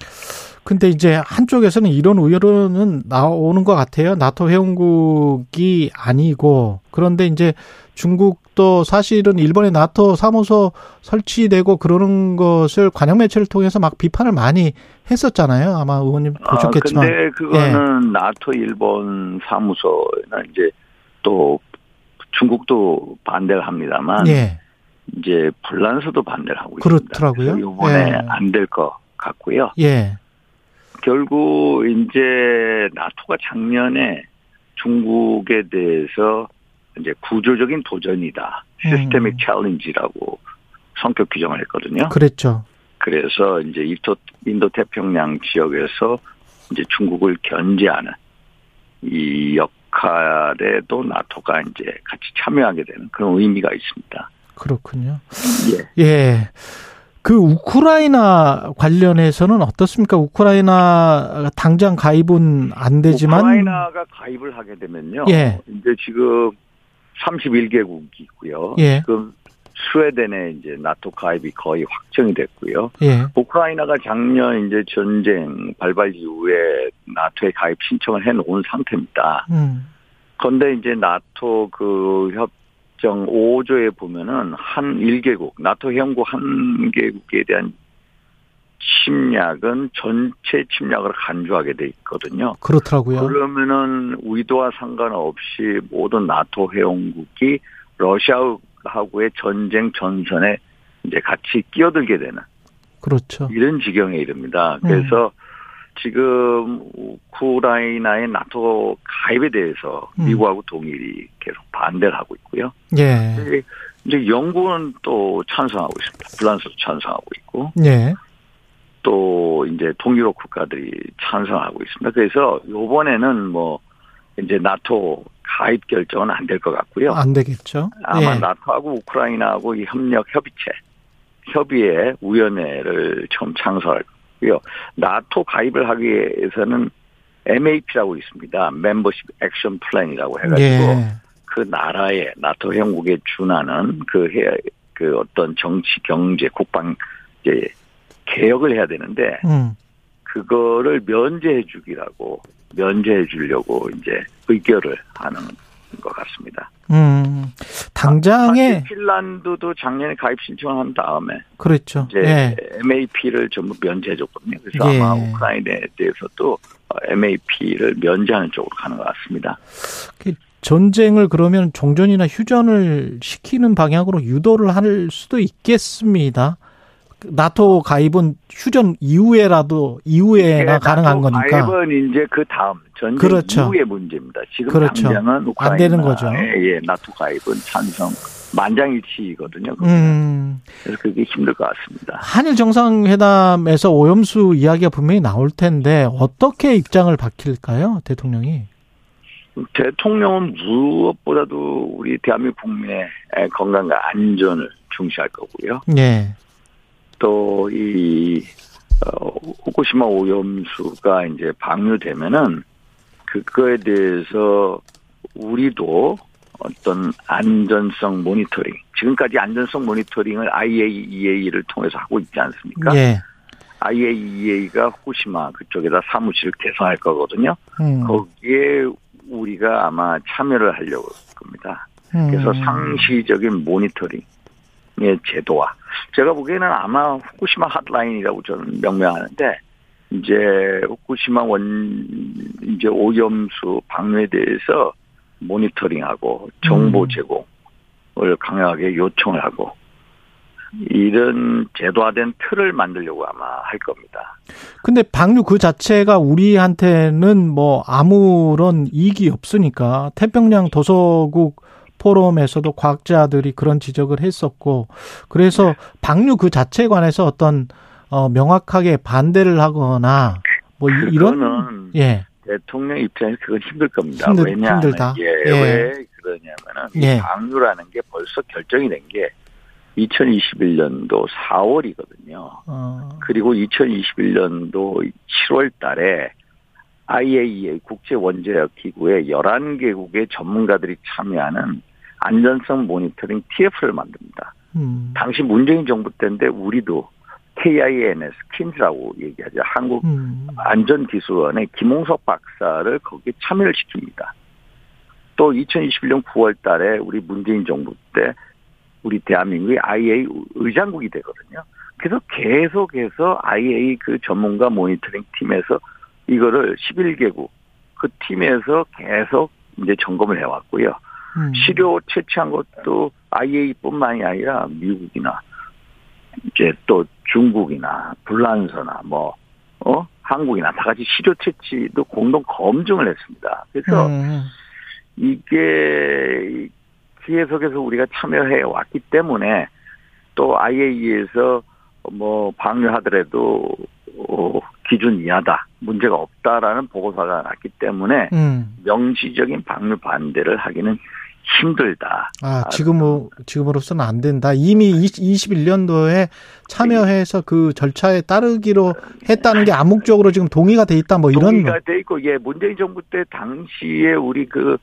Speaker 2: 근데 이제 한쪽에서는 이런 우려는 나오는 것 같아요. 나토 회원국이 아니고 그런데 이제 중국도 사실은 일본의 나토 사무소 설치되고 그러는 것을 관영 매체를 통해서 막 비판을 많이 했었잖아요. 아마 의원님 보셨겠지만.
Speaker 7: 아, 근데 그거는 예. 나토 일본 사무소나 이제 또 중국도 반대를 합니다만
Speaker 2: 예.
Speaker 7: 이제 불란서도 반대를 하고
Speaker 2: 그렇더라고요.
Speaker 7: 있습니다. 이번에
Speaker 2: 예.
Speaker 7: 안될 것 같고요.
Speaker 2: 예.
Speaker 7: 결국 이제 나토가 작년에 중국에 대해서 이제 구조적인 도전이다. 시스테믹
Speaker 2: 음.
Speaker 7: 챌린지라고 성격 규정을 했거든요.
Speaker 2: 그랬죠.
Speaker 7: 그래서 이제 인도, 인도 태평양 지역에서 이제 중국을 견제하는 이 역할에도 나토가 이제 같이 참여하게 되는 그런 의미가 있습니다.
Speaker 2: 그렇군요.
Speaker 7: 예.
Speaker 2: 예. 그 우크라이나 관련해서는 어떻습니까? 우크라이나 당장 가입은 안 되지만
Speaker 7: 우크라이나가 가입을 하게 되면요.
Speaker 2: 예.
Speaker 7: 이제 지금 31개국이 있고요.
Speaker 2: 예.
Speaker 7: 지금 스웨덴의 이제 나토 가입이 거의 확정이 됐고요.
Speaker 2: 예.
Speaker 7: 우크라이나가 작년 이제 전쟁 발발 이후에 나토에 가입 신청을 해 놓은 상태입니다.
Speaker 2: 음.
Speaker 7: 그런데 이제 나토 그 협 정 5조에 보면은 한 1개국, 나토 회원국 한 개국에 대한 침략은 전체 침략을 간주하게 돼 있거든요.
Speaker 2: 그렇더라고요.
Speaker 7: 그러면은 의도와 상관없이 모든 나토 회원국이 러시아하고의 전쟁 전선에 이제 같이 끼어들게 되는
Speaker 2: 그렇죠.
Speaker 7: 이런 지경에 이릅니다. 그래서 지금 우크라이나의 나토 가입에 대해서
Speaker 2: 음.
Speaker 7: 미국하고 동일이 계속 반대를 하고 있고요.
Speaker 2: 예.
Speaker 7: 이제 영국은 또 찬성하고 있습니다. 프랑스도 찬성하고 있고
Speaker 2: 예.
Speaker 7: 또 이제 동유럽 국가들이 찬성하고 있습니다. 그래서 요번에는 뭐 이제 나토 가입 결정은 안 될 것 같고요.
Speaker 2: 안 되겠죠.
Speaker 7: 아마
Speaker 2: 예.
Speaker 7: 나토하고 우크라이나하고 이 협력 협의체 협의회 위원회를 처음 창설할 거고요. 나토 가입을 하기 위해서는 MAP라고 있습니다. 멤버십 액션 플랜이라고 해가지고
Speaker 2: 예.
Speaker 7: 그 나라의 나토 형국에 준하는 그, 해, 그 어떤 정치, 경제, 국방, 이제 개혁을 해야 되는데,
Speaker 2: 음.
Speaker 7: 그거를 면제해 주기라고, 면제해 주려고 이제 의결을 하는 것 같습니다.
Speaker 2: 음. 당장에
Speaker 7: 사실 핀란드도 작년에 가입 신청을 한 다음에
Speaker 2: 그렇죠.
Speaker 7: 이제
Speaker 2: 예.
Speaker 7: MAP를 전부 면제해 줬거든요. 그래서
Speaker 2: 예.
Speaker 7: 아마 우크라이나에 대해서도 MAP를 면제하는 쪽으로 가는 것 같습니다.
Speaker 2: 전쟁을 그러면 종전이나 휴전을 시키는 방향으로 유도를 할 수도 있겠습니다. 나토 가입은 휴전 이후에라도 이후에나 가능한
Speaker 7: 나토
Speaker 2: 거니까.
Speaker 7: 가입은 이제 그 다음 전쟁
Speaker 2: 그렇죠.
Speaker 7: 이후의 문제입니다. 지금
Speaker 2: 그렇죠.
Speaker 7: 당장은 우크라이나
Speaker 2: 안 되는 거죠.
Speaker 7: 예, 나토 가입은 찬성 만장일치거든요.
Speaker 2: 음.
Speaker 7: 그래서 그게 힘들 것 같습니다.
Speaker 2: 한일 정상회담에서 오염수 이야기가 분명히 나올 텐데 어떻게 입장을 밝힐까요, 대통령이?
Speaker 7: 대통령은 무엇보다도 우리 대한민국 국민의 건강과 안전을 중시할 거고요.
Speaker 2: 예.
Speaker 7: 또이 어, 후쿠시마 오염수가 이제 방류되면은 그거에 대해서 우리도 어떤 안전성 모니터링 지금까지 안전성 모니터링을 IAEA를 통해서 하고 있지 않습니까?
Speaker 2: 예.
Speaker 7: IAEA가 후쿠시마 그쪽에다 사무실을 개설할 거거든요.
Speaker 2: 음.
Speaker 7: 거기에 우리가 아마 참여를 하려고 할 겁니다. 그래서
Speaker 2: 음.
Speaker 7: 상시적인 모니터링의 제도화. 제가 보기에는 아마 후쿠시마 핫라인이라고 저는 명명하는데, 이제 후쿠시마 원, 이제 오염수 방류에 대해서 모니터링하고 정보
Speaker 2: 음.
Speaker 7: 제공을 강하게 요청을 하고, 이런 제도화된 틀을 만들려고 아마 할 겁니다.
Speaker 2: 근데 방류 그 자체가 우리한테는 뭐 아무런 이익이 없으니까 태평양 도서국 포럼에서도 과학자들이 그런 지적을 했었고 그래서 방류 그 자체에 관해서 어떤 어 명확하게 반대를 하거나 뭐 이- 이런 예.
Speaker 7: 대통령 입장에서 그건 힘들 겁니다.
Speaker 2: 힘들-
Speaker 7: 왜냐하면
Speaker 2: 힘들다.
Speaker 7: 예,
Speaker 2: 예.
Speaker 7: 왜 그러냐면은
Speaker 2: 예.
Speaker 7: 이 방류라는 게 벌써 결정이 된 게 2021년도 4월이거든요.
Speaker 2: 어
Speaker 7: 그리고 2021년도 7월 달에 IAEA 국제 원자력 기구의 11개국의 전문가들이 참여하는 안전성 모니터링 TF를 만듭니다.
Speaker 2: 음.
Speaker 7: 당시 문재인 정부 때인데 우리도 KINS, 킨즈라고 얘기하죠. 한국
Speaker 2: 음.
Speaker 7: 안전기술원의 김홍석 박사를 거기에 참여를 시킵니다. 또 2021년 9월 달에 우리 문재인 정부 때 우리 대한민국이 IA 의장국이 되거든요. 그래서 계속해서 IA 그 전문가 모니터링 팀에서 이거를 11개국 그 팀에서 계속 이제 점검을 해왔고요.
Speaker 2: 음.
Speaker 7: 시료 채취한 것도 IA뿐만이 아니라 미국이나 이제 또 중국이나 불란서나 뭐 어? 한국이나 다 같이 시료 채취도 공동 검증을 했습니다. 그래서
Speaker 2: 음.
Speaker 7: 이게 계속해서 우리가 참여해 왔기 때문에 또 IAEA에서 뭐 방류하더라도 어, 기준 이하다. 문제가 없다라는 보고서가 났기 때문에
Speaker 2: 음.
Speaker 7: 명시적인 방류 반대를 하기는 힘들다.
Speaker 2: 아, 지금, 지금으로서는 안 된다. 이미 21년도에 참여해서 그 절차에 따르기로 했다는 게 암묵적으로 지금 동의가 돼 있다. 뭐 이런.
Speaker 7: 동의가 돼 있고, 예, 문재인 정부 때 당시에 우리 그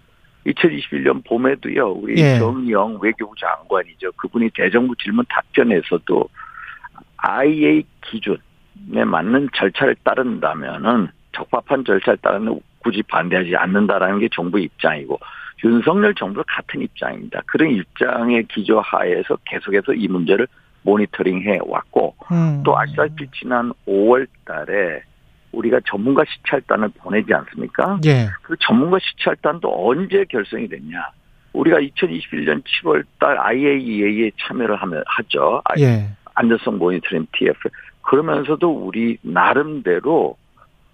Speaker 7: 2021년 봄에도요, 우리
Speaker 2: 예.
Speaker 7: 정영 외교부 장관이죠. 그분이 대정부 질문 답변에서도 IA 기준에 맞는 절차를 따른다면은 적합한 절차를 따르는 굳이 반대하지 않는다라는 게 정부의 입장이고 윤석열 정부도 같은 입장입니다. 그런 입장의 기조하에서 계속해서 이 문제를 모니터링해 왔고
Speaker 2: 음.
Speaker 7: 또 아시다시피 지난 5월 달에 우리가 전문가 시찰단을 보내지 않습니까?
Speaker 2: 예.
Speaker 7: 그 전문가 시찰단도 언제 결성이 됐냐? 우리가 2021년 7월 달 IAEA에 참여를 하면 하죠. 아,
Speaker 2: 예.
Speaker 7: 안전성 모니터링 TF. 그러면서도 우리 나름대로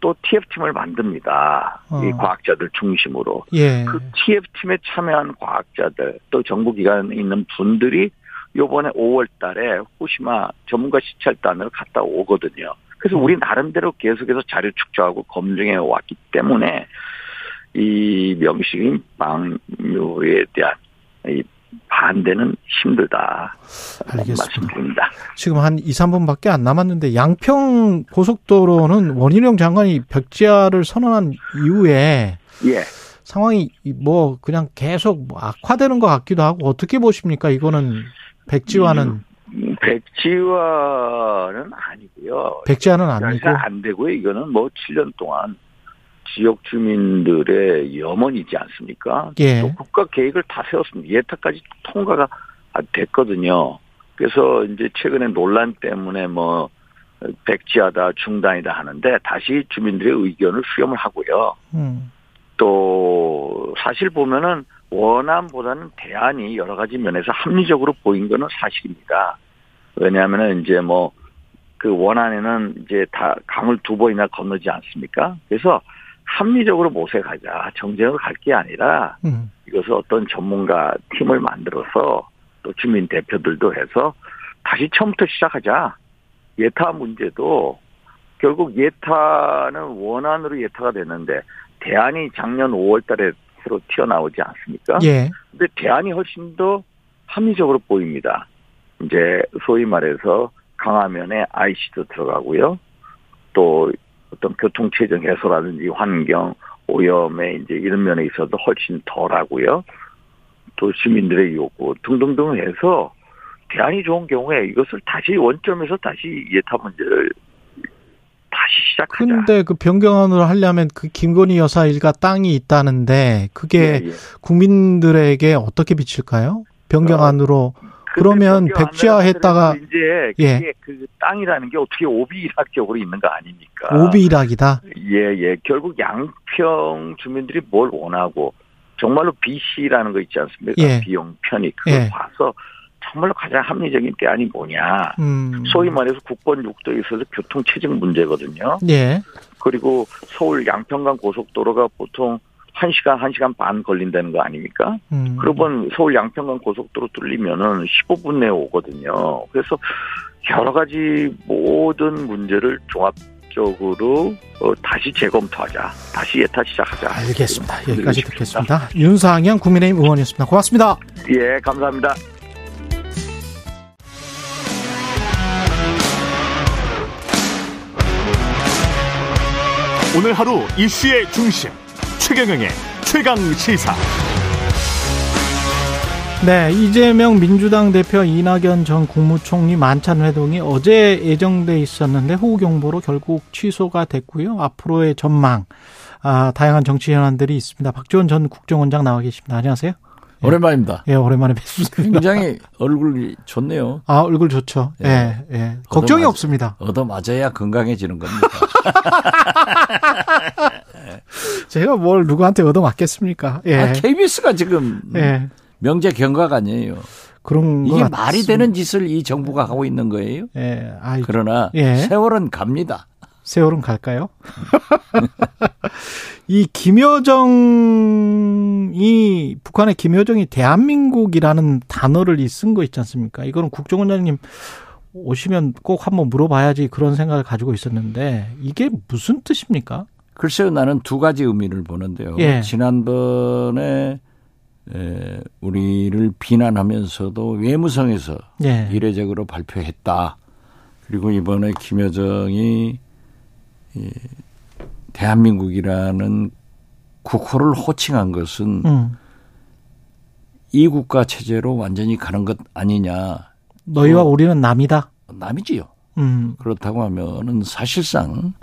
Speaker 7: 또 TF팀을 만듭니다.
Speaker 2: 어.
Speaker 7: 이 과학자들 중심으로.
Speaker 2: 예.
Speaker 7: 그 TF팀에 참여한 과학자들 또 정부기관에 있는 분들이 요번에 5월 달에 후시마 전문가 시찰단을 갔다 오거든요. 그래서 우리 나름대로 계속해서 자료 축적하고 검증해 왔기 때문에 이 명식인 방류에 대한 이 반대는 힘들다.
Speaker 2: 알겠습니다. 지금 한 2, 3분밖에 안 남았는데 양평 고속도로는 원희룡 장관이 벽지화를 선언한 이후에
Speaker 7: 예.
Speaker 2: 상황이 뭐 그냥 계속 뭐 악화되는 것 같기도 하고 어떻게 보십니까? 이거는 백지화는
Speaker 7: 음, 백지화는 아니고요.
Speaker 2: 백지화는 아니고
Speaker 7: 안 되고요. 이거는 뭐 7년 동안 지역 주민들의 염원이지 않습니까?
Speaker 2: 예.
Speaker 7: 또 국가 계획을 다 세웠습니다. 예타까지 통과가 됐거든요. 그래서 이제 최근에 논란 때문에 뭐 백지하다 중단이다 하는데 다시 주민들의 의견을 수렴을 하고요.
Speaker 2: 음.
Speaker 7: 또 사실 보면은 원안보다는 대안이 여러 가지 면에서 합리적으로 보인 거는 사실입니다. 왜냐하면은 이제 뭐 그 원안에는 이제 다 강을 두 번이나 건너지 않습니까? 그래서 합리적으로 모색하자 정쟁을 갈 게 아니라
Speaker 2: 음.
Speaker 7: 이것을 어떤 전문가 팀을 만들어서 또 주민 대표들도 해서 다시 처음부터 시작하자. 예타 문제도 결국 예타는 원안으로 예타가 됐는데 대안이 작년 5월 달에 새로 튀어나오지 않습니까?
Speaker 2: 예.
Speaker 7: 근데 대안이 훨씬 더 합리적으로 보입니다. 이제 소위 말해서 강화면에 IC도 들어가고요. 또 어떤 교통체증 해소라든지 환경 오염에 이제 이런 면에 있어도 훨씬 덜하고요. 또 시민들의 요구 등등등 해서 대안이 좋은 경우에 이것을 다시 원점에서 다시 예타 문제를 다시 시작하자.
Speaker 2: 근데 그 변경안으로 하려면 그 김건희 여사 일가 땅이 있다는데 그게
Speaker 7: 예, 예.
Speaker 2: 국민들에게 어떻게 비칠까요? 변경안으로 그러면
Speaker 7: 근데
Speaker 2: 백지화 했다가
Speaker 7: 변경 이제
Speaker 2: 예.
Speaker 7: 그게 그 땅이라는 게 어떻게 오비락적으로 있는 거 아닙니까?
Speaker 2: 오비락이다.
Speaker 7: 예, 예. 결국 양평 주민들이 뭘 원하고 정말로 BC라는 거 있지 않습니까?
Speaker 2: 예.
Speaker 7: 비용 편익 그걸
Speaker 2: 예.
Speaker 7: 봐서 정말로 가장 합리적인 대안이 뭐냐.
Speaker 2: 음.
Speaker 7: 소위 말해서 국번 육도에 있어서 교통 체증 문제거든요.
Speaker 2: 예.
Speaker 7: 그리고 서울 양평간 고속도로가 보통 1시간, 1시간 반 걸린다는 거 아닙니까?
Speaker 2: 음.
Speaker 7: 그러면 서울 양평간 고속도로 뚫리면은 15분 내에 오거든요. 그래서 여러 가지 모든 문제를 종합적으로 어, 다시 재검토하자. 다시 예타 시작하자.
Speaker 2: 알겠습니다. 여기까지
Speaker 7: 싶습니다.
Speaker 2: 듣겠습니다. 윤상현 국민의힘 의원이었습니다. 고맙습니다.
Speaker 7: 예, 감사합니다.
Speaker 1: 오늘 하루 이슈의 중심 최경영의 최강 시사.
Speaker 2: 네, 이재명 민주당 대표 이낙연 전 국무총리 만찬 회동이 어제 예정돼 있었는데 호우 경보로 결국 취소가 됐고요. 앞으로의 전망, 아, 다양한 정치 현안들이 있습니다. 박지원 전 국정원장 나와 계십니다. 안녕하세요.
Speaker 8: 오랜만입니다.
Speaker 2: 예, 오랜만에 뵙습니다.
Speaker 8: 굉장히 얼굴이 좋네요.
Speaker 2: 아, 얼굴 좋죠. 예,
Speaker 8: 예.
Speaker 2: 예. 걱정이
Speaker 8: 얻어맞-
Speaker 2: 없습니다.
Speaker 8: 얻어 맞아야 건강해지는 겁니다. [LAUGHS]
Speaker 2: 제가 뭘 누구한테 얻어 맞겠습니까? 예.
Speaker 8: 아, KBS가 지금
Speaker 2: 예.
Speaker 8: 명제 경각 아니에요.
Speaker 2: 그런 거
Speaker 8: 이게
Speaker 2: 같습니다.
Speaker 8: 말이 되는 짓을 이 정부가 하고 있는 거예요.
Speaker 2: 예. 아,
Speaker 8: 그러나
Speaker 2: 예.
Speaker 8: 세월은 갑니다.
Speaker 2: 세월은 갈까요? [LAUGHS] 이 김여정이 북한의 김여정이 대한민국이라는 단어를 이쓴거 있지 않습니까? 이거는 국정원장님 오시면 꼭 한번 물어봐야지 그런 생각을 가지고 있었는데 이게 무슨 뜻입니까?
Speaker 8: 글쎄요, 나는 두 가지 의미를 보는데요.
Speaker 2: 예.
Speaker 8: 지난번에 에, 우리를 비난하면서도 외무성에서
Speaker 2: 예.
Speaker 8: 이례적으로 발표했다. 그리고 이번에 김여정이 이, 대한민국이라는 국호를 호칭한 것은
Speaker 2: 음.
Speaker 8: 이 국가 체제로 완전히 가는 것 아니냐.
Speaker 2: 너희와
Speaker 8: 어.
Speaker 2: 우리는 남이다.
Speaker 8: 남이지요.
Speaker 2: 음.
Speaker 8: 그렇다고 하면은 사실상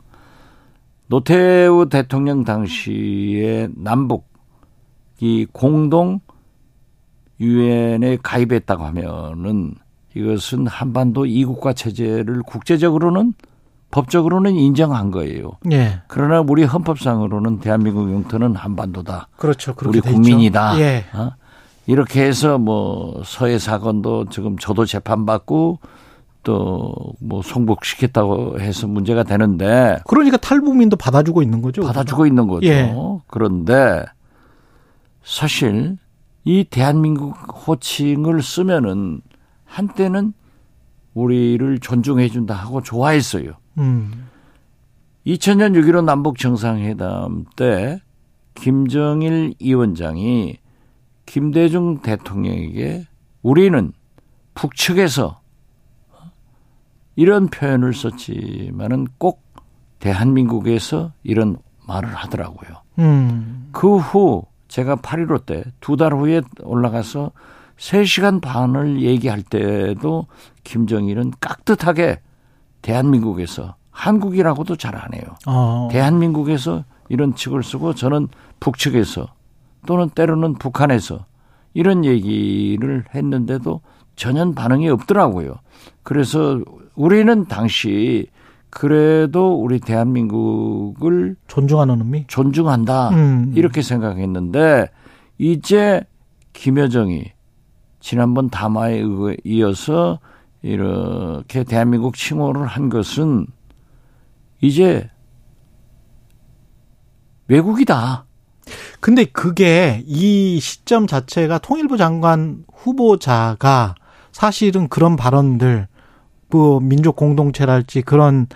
Speaker 8: 노태우 대통령 당시에 남북 이 공동 유엔에 가입했다고 하면은 이것은 한반도 이국가 체제를 국제적으로는 법적으로는 인정한 거예요.
Speaker 2: 예.
Speaker 8: 그러나 우리 헌법상으로는 대한민국 영토는 한반도다.
Speaker 2: 그렇죠.
Speaker 8: 우리. 국민이다.
Speaker 2: 예.
Speaker 8: 어? 이렇게 해서 뭐 서해 사건도 지금 저도 재판받고 또 뭐 송복시켰다고 해서 문제가 되는데
Speaker 2: 그러니까 탈북민도 받아주고 있는 거죠.
Speaker 8: 받아주고 있는 거죠.
Speaker 2: 예.
Speaker 8: 그런데 사실 이 대한민국 호칭을 쓰면은 한때는 우리를 존중해 준다 하고 좋아했어요.
Speaker 2: 음.
Speaker 8: 2000년 6.15 남북 정상회담 때 김정일 위원장이 김대중 대통령에게 우리는 북측에서 이런 표현을 썼지만은 꼭 대한민국에서 이런 말을 하더라고요.
Speaker 2: 음.
Speaker 8: 그후 제가 8.15 때 두 달 후에 올라가서 3시간 반을 얘기할 때도 김정일은 깍듯하게 대한민국에서 한국이라고도 잘 안 해요.
Speaker 2: 어.
Speaker 8: 대한민국에서 이런 측을 쓰고 저는 북측에서 또는 때로는 북한에서 이런 얘기를 했는데도 전혀 반응이 없더라고요. 그래서 우리는 당시 그래도 우리 대한민국을
Speaker 2: 존중하는 의미.
Speaker 8: 존중한다
Speaker 2: 음.
Speaker 8: 이렇게 생각했는데 이제 김여정이 지난번 담화에 이어서 이렇게 대한민국 칭호를 한 것은 이제 외국이다.
Speaker 2: 근데 그게 이 시점 자체가 통일부 장관 후보자가 사실은 그런 발언들, 뭐 민족 공동체랄지 그런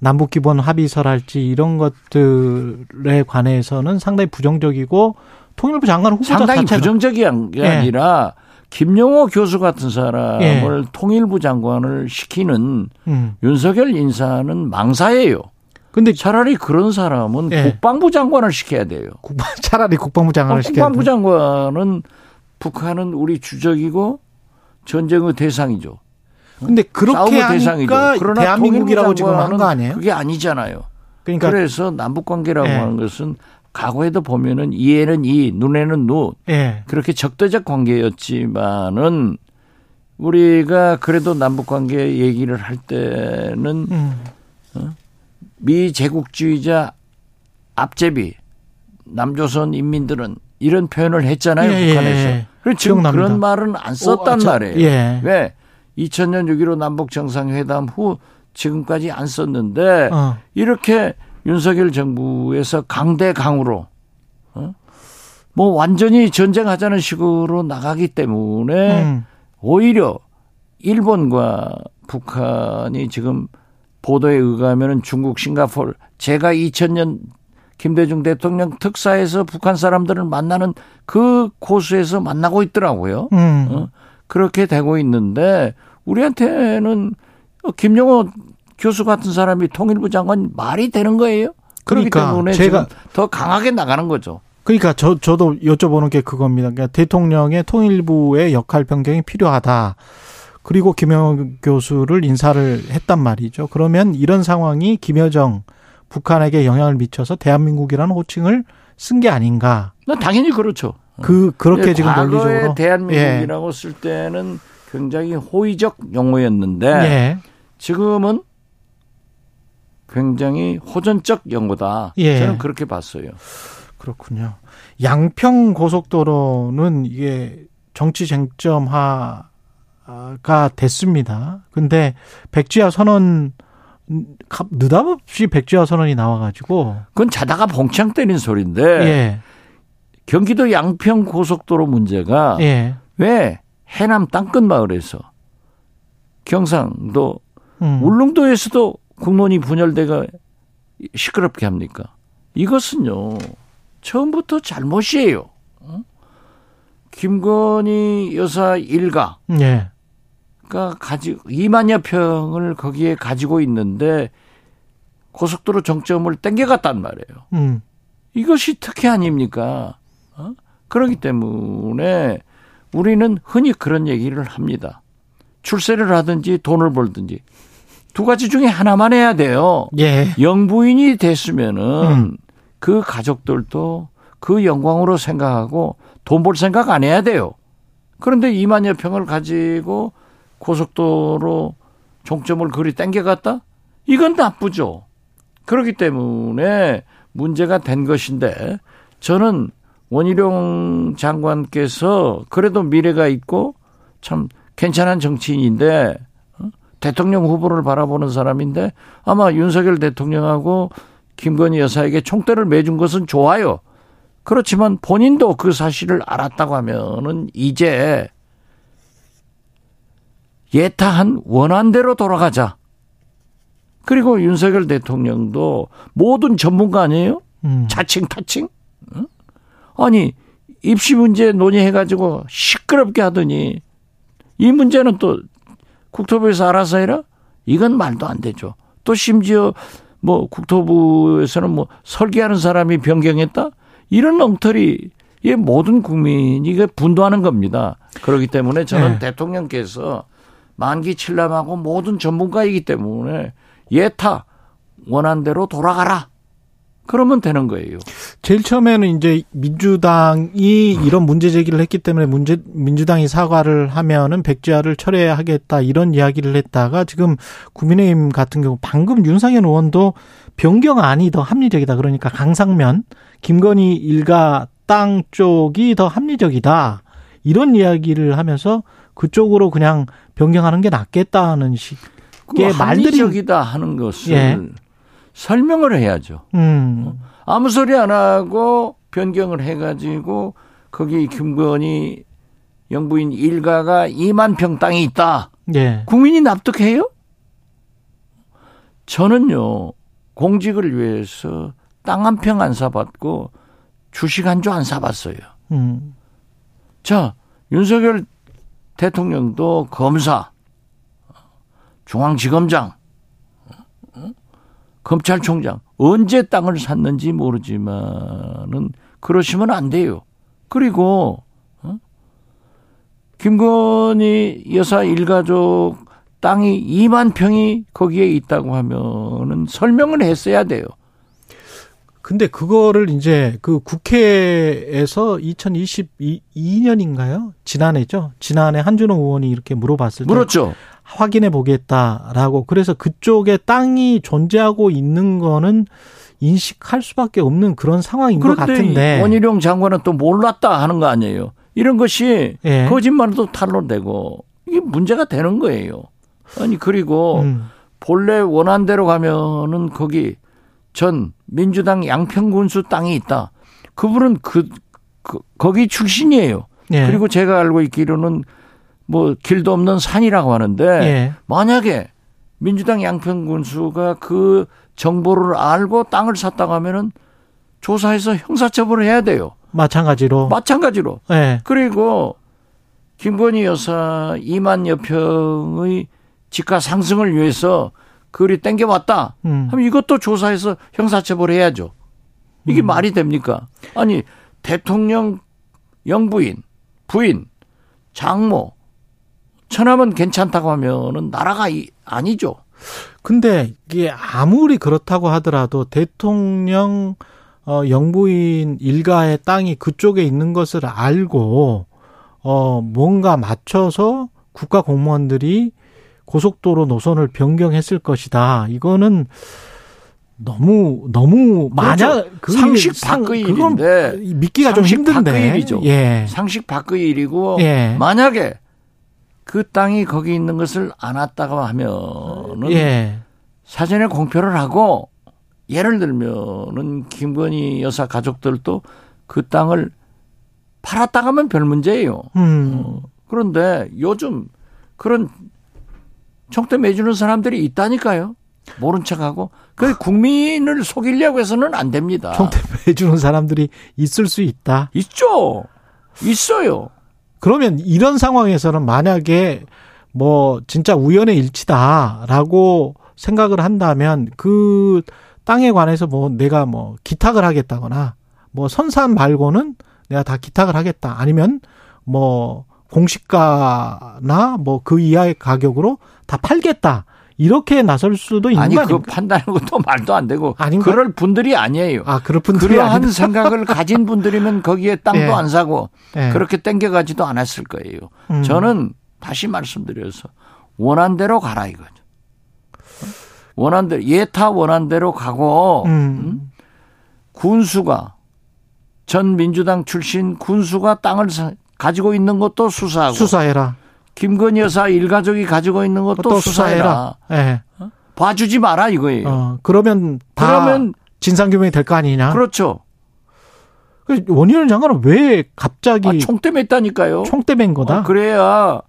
Speaker 2: 남북 기본 합의서랄지 이런 것들에 관해서는 상당히 부정적이고 통일부 장관 후보자
Speaker 8: 상당히
Speaker 2: 자체가
Speaker 8: 부정적인 게
Speaker 2: 예.
Speaker 8: 아니라 김용호 교수 같은 사람을
Speaker 2: 예.
Speaker 8: 통일부 장관을 시키는
Speaker 2: 음.
Speaker 8: 윤석열 인사는 망사예요.
Speaker 2: 근데
Speaker 8: 차라리 그런 사람은
Speaker 2: 예.
Speaker 8: 국방부 장관을 시켜야 돼요.
Speaker 2: 국방 차라리 국방부 장관을
Speaker 8: 어,
Speaker 2: 시켜야
Speaker 8: 국방부
Speaker 2: 돼.
Speaker 8: 장관은 북한은 우리 주적이고 전쟁의 대상이죠.
Speaker 2: 근데 그렇게
Speaker 8: 싸움의 대상이죠.
Speaker 2: 하니까
Speaker 8: 그러나
Speaker 2: 대한민국이라고 지금 한 거 아니에요?
Speaker 8: 그게 아니잖아요.
Speaker 2: 그러니까
Speaker 8: 그래서 남북 관계라고
Speaker 2: 예.
Speaker 8: 하는 것은 과거에도 보면은 이에는 이, 눈에는 눈
Speaker 2: 예.
Speaker 8: 그렇게 적대적 관계였지만은 우리가 그래도 남북 관계 얘기를 할 때는
Speaker 2: 음.
Speaker 8: 미 제국주의자 앞제비 남조선 인민들은 이런 표현을 했잖아요
Speaker 2: 예, 예,
Speaker 8: 북한에서.
Speaker 2: 예.
Speaker 8: 그리고 지금
Speaker 2: 기억납니다.
Speaker 8: 그런 말은 안 썼단
Speaker 2: 어, 저-
Speaker 8: 말이에요.
Speaker 2: 예.
Speaker 8: 왜 2000년 6.15 남북 정상회담 후 지금까지 안 썼는데
Speaker 2: 어.
Speaker 8: 이렇게 윤석열 정부에서 강대강으로 어? 뭐 완전히 전쟁하자는 식으로 나가기 때문에
Speaker 2: 음.
Speaker 8: 오히려 일본과 북한이 지금 보도에 의하면은 중국, 싱가포르 제가 2000년 김대중 대통령 특사에서 북한 사람들을 만나는 그 코스에서 만나고 있더라고요.
Speaker 2: 음.
Speaker 8: 어? 그렇게 되고 있는데 우리한테는 어, 김영호 교수 같은 사람이 통일부 장관 말이 되는 거예요. 그렇기
Speaker 2: 그러니까
Speaker 8: 때문에
Speaker 2: 제가-
Speaker 8: 더 강하게 나가는 거죠.
Speaker 2: 그러니까 저 저도 여쭤보는 게 그겁니다. 그러니까 대통령의 통일부의 역할 변경이 필요하다. 그리고 김영 교수를 인사를 했단 말이죠. 그러면 이런 상황이 김여정 북한에게 영향을 미쳐서 대한민국이라는 호칭을 쓴 게 아닌가.
Speaker 8: 나 당연히 그렇죠.
Speaker 2: 그 그렇게
Speaker 8: 예,
Speaker 2: 지금 논리적으로
Speaker 8: 대한민국이라고 쓸 때는 굉장히 호의적 용어였는데
Speaker 2: 예.
Speaker 8: 지금은 굉장히 호전적 용어다.
Speaker 2: 예.
Speaker 8: 저는 그렇게 봤어요.
Speaker 2: 그렇군요. 양평 고속도로는 이게 정치 쟁점화가 됐습니다. 근데 백지화 선언 느닷없이 백지화 선언이 나와가지고
Speaker 8: 그건 자다가 봉창 때린 소리인데
Speaker 2: 예,
Speaker 8: 경기도 양평 고속도로 문제가
Speaker 2: 예,
Speaker 8: 왜 해남 땅끝 마을에서 경상도
Speaker 2: 음.
Speaker 8: 울릉도에서도 국론이 분열돼가 시끄럽게 합니까? 이것은요 처음부터 잘못이에요. 어? 김건희 여사 일가가
Speaker 2: 예.
Speaker 8: 가지고 2만여 평을 거기에 가지고 있는데 고속도로 정점을 땡겨갔단 말이에요.
Speaker 2: 음.
Speaker 8: 이것이 특혜 아닙니까? 어? 그렇기 때문에 우리는 흔히 그런 얘기를 합니다. 출세를 하든지 돈을 벌든지 두 가지 중에 하나만 해야 돼요.
Speaker 2: 예.
Speaker 8: 영부인이 됐으면은
Speaker 2: 음.
Speaker 8: 그 가족들도 그 영광으로 생각하고 돈 벌 생각 안 해야 돼요. 그런데 2만여 평을 가지고 고속도로 종점을 그리 땡겨갔다? 이건 나쁘죠. 그렇기 때문에 문제가 된 것인데 저는 원희룡 장관께서 그래도 미래가 있고 참 괜찮은 정치인인데 어? 대통령 후보를 바라보는 사람인데 아마 윤석열 대통령하고 김건희 여사에게 총대를 매준 것은 좋아요. 그렇지만 본인도 그 사실을 알았다고 하면은 이제 예타한 원안대로 돌아가자. 그리고 윤석열 대통령도 모든 전문가 아니에요?
Speaker 2: 음.
Speaker 8: 자칭 타칭? 응? 아니 입시 문제 논의해가지고 시끄럽게 하더니 이 문제는 또 국토부에서 알아서 해라? 이건 말도 안 되죠. 또 심지어 뭐 국토부에서는 뭐 설계하는 사람이 변경했다? 이런 엉터리 이 모든 국민이 이게 분도하는 겁니다. 그렇기 때문에 저는
Speaker 2: 네.
Speaker 8: 대통령께서 만기 칠남하고 모든 전문가이기 때문에 예타 원한 대로 돌아가라. 그러면 되는 거예요.
Speaker 2: 제일 처음에는 이제 민주당이 이런 문제 제기를 했기 때문에 문제 민주당이 사과를 하면은 백지화를 철회하겠다 이런 이야기를 했다가 지금 국민의힘 같은 경우 방금 윤상현 의원도 변경안이 더 합리적이다 그러니까 강상면 김건희 일가 땅 쪽이 더 합리적이다 이런 이야기를 하면서 그쪽으로 그냥 변경하는 게 낫겠다는 식.
Speaker 8: 그
Speaker 2: 예, 말들이-
Speaker 8: 합리적이다 하는 것을
Speaker 2: 예.
Speaker 8: 설명을 해야죠.
Speaker 2: 음.
Speaker 8: 아무 소리 안 하고 변경을 해가지고 거기 김건희 영부인 일가가 2만 평 땅이 있다.
Speaker 2: 예.
Speaker 8: 국민이 납득해요? 저는요 공직을 위해서 땅 한 평 안 사봤고 주식 한 주 안 사봤어요.
Speaker 2: 음.
Speaker 8: 자 윤석열 대통령도 검사, 중앙지검장, 검찰총장 언제 땅을 샀는지 모르지만은 그러시면 안 돼요. 그리고 어? 김건희 여사 일가족 땅이 2만 평이 거기에 있다고 하면은 설명을 했어야 돼요.
Speaker 2: 근데 그거를 이제 그 국회에서 2022년인가요? 지난해죠. 지난해 한준호 의원이 이렇게 물어봤을 때
Speaker 8: 물었죠.
Speaker 2: 확인해 보겠다라고 그래서 그쪽에 땅이 존재하고 있는 거는 인식할 수밖에 없는 그런 상황인 것 같은데.
Speaker 8: 원희룡 장관은 또 몰랐다 하는 거 아니에요. 이런 것이
Speaker 2: 예.
Speaker 8: 거짓말도 탄로되고 이게 문제가 되는 거예요. 아니 그리고
Speaker 2: 음.
Speaker 8: 본래 원한대로 가면은 거기 전 민주당 양평군수 땅이 있다. 그분은 그, 그 거기 출신이에요.
Speaker 2: 예.
Speaker 8: 그리고 제가 알고 있기로는 뭐 길도 없는 산이라고 하는데
Speaker 2: 예.
Speaker 8: 만약에 민주당 양평 군수가 그 정보를 알고 땅을 샀다고 하면은 조사해서 형사처벌을 해야 돼요.
Speaker 2: 마찬가지로.
Speaker 8: 마찬가지로.
Speaker 2: 예.
Speaker 8: 그리고 김건희 여사 2만 여 평의 지가 상승을 위해서 그리 땡겨왔다.
Speaker 2: 음.
Speaker 8: 하면 이것도 조사해서 형사처벌해야죠. 이게
Speaker 2: 음.
Speaker 8: 말이 됩니까? 아니 대통령 영부인, 부인, 장모, 처남은 괜찮다고 하면은 나라가 이- 아니죠.
Speaker 2: 근데 이게 아무리 그렇다고 하더라도 대통령 어 영부인 일가의 땅이 그쪽에 있는 것을 알고 어 뭔가 맞춰서 국가 공무원들이 고속도로 노선을 변경했을 것이다. 이거는 너무 너무 만약 그
Speaker 8: 상식
Speaker 2: 상-
Speaker 8: 밖의 일인데
Speaker 2: 믿기가 좀 힘든데.
Speaker 8: 일이죠.
Speaker 2: 예.
Speaker 8: 상식 밖의 일이고
Speaker 2: 예.
Speaker 8: 만약에 그 땅이 거기 있는 것을 알았다고 하면은
Speaker 2: 예.
Speaker 8: 사전에 공표를 하고 예를 들면은 김건희 여사 가족들도 그 땅을 팔았다 가면 별 문제예요.
Speaker 2: 음.
Speaker 8: 어, 그런데 요즘 그런 총대 매주는 사람들이 있다니까요. 모른 척하고 그 국민을 속이려고 해서는 안 됩니다.
Speaker 2: 총대 매주는 사람들이 있을 수 있다.
Speaker 8: 있죠. 있어요.
Speaker 2: 그러면 이런 상황에서는 만약에 뭐 진짜 우연의 일치다라고 생각을 한다면 그 땅에 관해서 뭐 내가 뭐 기탁을 하겠다거나 뭐 선산 말고는 내가 다 기탁을 하겠다. 아니면 뭐 공시가나 뭐 그 이하의 가격으로 다 팔겠다 이렇게 나설 수도 있는
Speaker 8: 아니 거그
Speaker 2: 아닙니까?
Speaker 8: 판단하는 것도 말도 안 되고
Speaker 2: 아닌가?
Speaker 8: 그럴 분들이 아니에요.
Speaker 2: 아 그럴 분들이
Speaker 8: 그러한. [LAUGHS] 생각을 가진 분들이면 거기에 땅도
Speaker 2: 예.
Speaker 8: 안 사고
Speaker 2: 예.
Speaker 8: 그렇게 땡겨가지도 않았을 거예요.
Speaker 2: 음.
Speaker 8: 저는 다시 말씀드려서 원한 대로 가라 이거죠. 원한 대로 예타 원한 대로 가고
Speaker 2: 음.
Speaker 8: 군수가 전 민주당 출신 군수가 땅을 사- 가지고 있는 것도 수사하고
Speaker 2: 수사해라.
Speaker 8: 김건희 여사 일가족이 가지고 있는 것도
Speaker 2: 또 수사해라. 예.
Speaker 8: 봐주지 마라 이거예요.
Speaker 2: 어, 그러면 다
Speaker 8: 그러면
Speaker 2: 진상 규명이 될 거 아니냐?
Speaker 8: 그렇죠.
Speaker 2: 그 원희룡 장관은 왜 갑자기
Speaker 8: 아, 총대 맸다니까요.
Speaker 2: 총대 맨 거다?
Speaker 8: 어, 그래야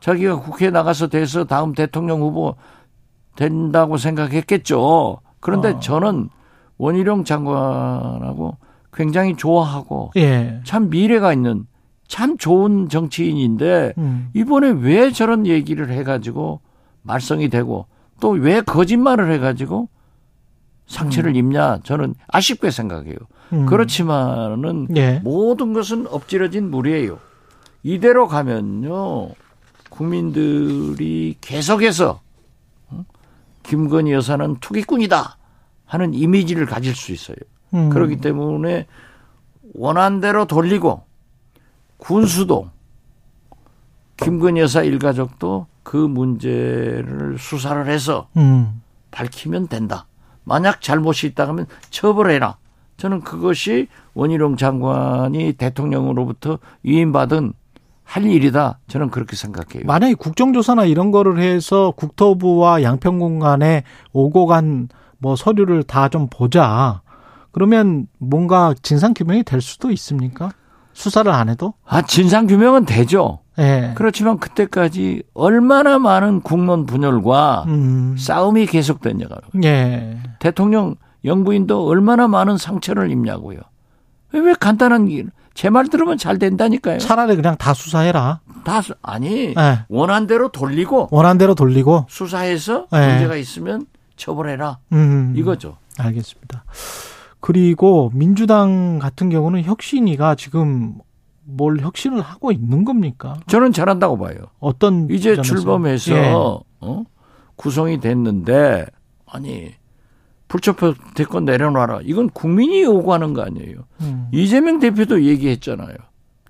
Speaker 8: 자기가 국회에 나가서 돼서 다음 대통령 후보 된다고 생각했겠죠. 그런데
Speaker 2: 어.
Speaker 8: 저는 원희룡 장관하고 굉장히 좋아하고
Speaker 2: 예.
Speaker 8: 참 미래가 있는 참 좋은 정치인인데
Speaker 2: 음.
Speaker 8: 이번에 왜 저런 얘기를 해가지고 말썽이 되고 또 왜 거짓말을 해가지고 상처를 입냐 저는 아쉽게 생각해요.
Speaker 2: 음.
Speaker 8: 그렇지만은
Speaker 2: 예.
Speaker 8: 모든 것은 엎질러진 물이에요. 이대로 가면요 국민들이 계속해서 어? 김건희 여사는 투기꾼이다 하는 이미지를 가질 수 있어요.
Speaker 2: 음.
Speaker 8: 그렇기 때문에 원한대로 돌리고 군수도 김건희 여사 일가족도 그 문제를 수사를 해서
Speaker 2: 음.
Speaker 8: 밝히면 된다. 만약 잘못이 있다 하면 처벌해라. 저는 그것이 원희룡 장관이 대통령으로부터 위임받은 할 일이다. 저는 그렇게 생각해요.
Speaker 2: 만약에 국정조사나 이런 거를 해서 국토부와 양평군 간에 오고 간 뭐 서류를 다 좀 보자. 그러면 뭔가 진상 규명이 될 수도 있습니까? 수사를 안 해도?
Speaker 8: 아, 진상 규명은 되죠.
Speaker 2: 예.
Speaker 8: 그렇지만 그때까지 얼마나 많은 국론 분열과
Speaker 2: 음.
Speaker 8: 싸움이 계속됐냐고요.
Speaker 2: 예.
Speaker 8: 대통령 영부인도 얼마나 많은 상처를 입냐고요. 왜, 왜 간단한 일, 제말 들으면 잘 된다니까요.
Speaker 2: 차라리 그냥 다 수사해라.
Speaker 8: 다, 수- 아니,
Speaker 2: 예.
Speaker 8: 원한 대로 돌리고
Speaker 2: 원한 대로 돌리고.
Speaker 8: 수사해서
Speaker 2: 네.
Speaker 8: 문제가 있으면 처벌해라.
Speaker 2: 음.
Speaker 8: 이거죠.
Speaker 2: 알겠습니다. 그리고 민주당 같은 경우는 혁신이가 지금 뭘 혁신을 하고 있는 겁니까?
Speaker 8: 저는 잘한다고 봐요.
Speaker 2: 어떤
Speaker 8: 이제
Speaker 2: 점에서?
Speaker 8: 출범해서
Speaker 2: 예.
Speaker 8: 어? 구성이 됐는데 아니 불체포 대권 내려놔라. 이건 국민이 요구하는 거 아니에요.
Speaker 2: 음.
Speaker 8: 이재명 대표도 얘기했잖아요.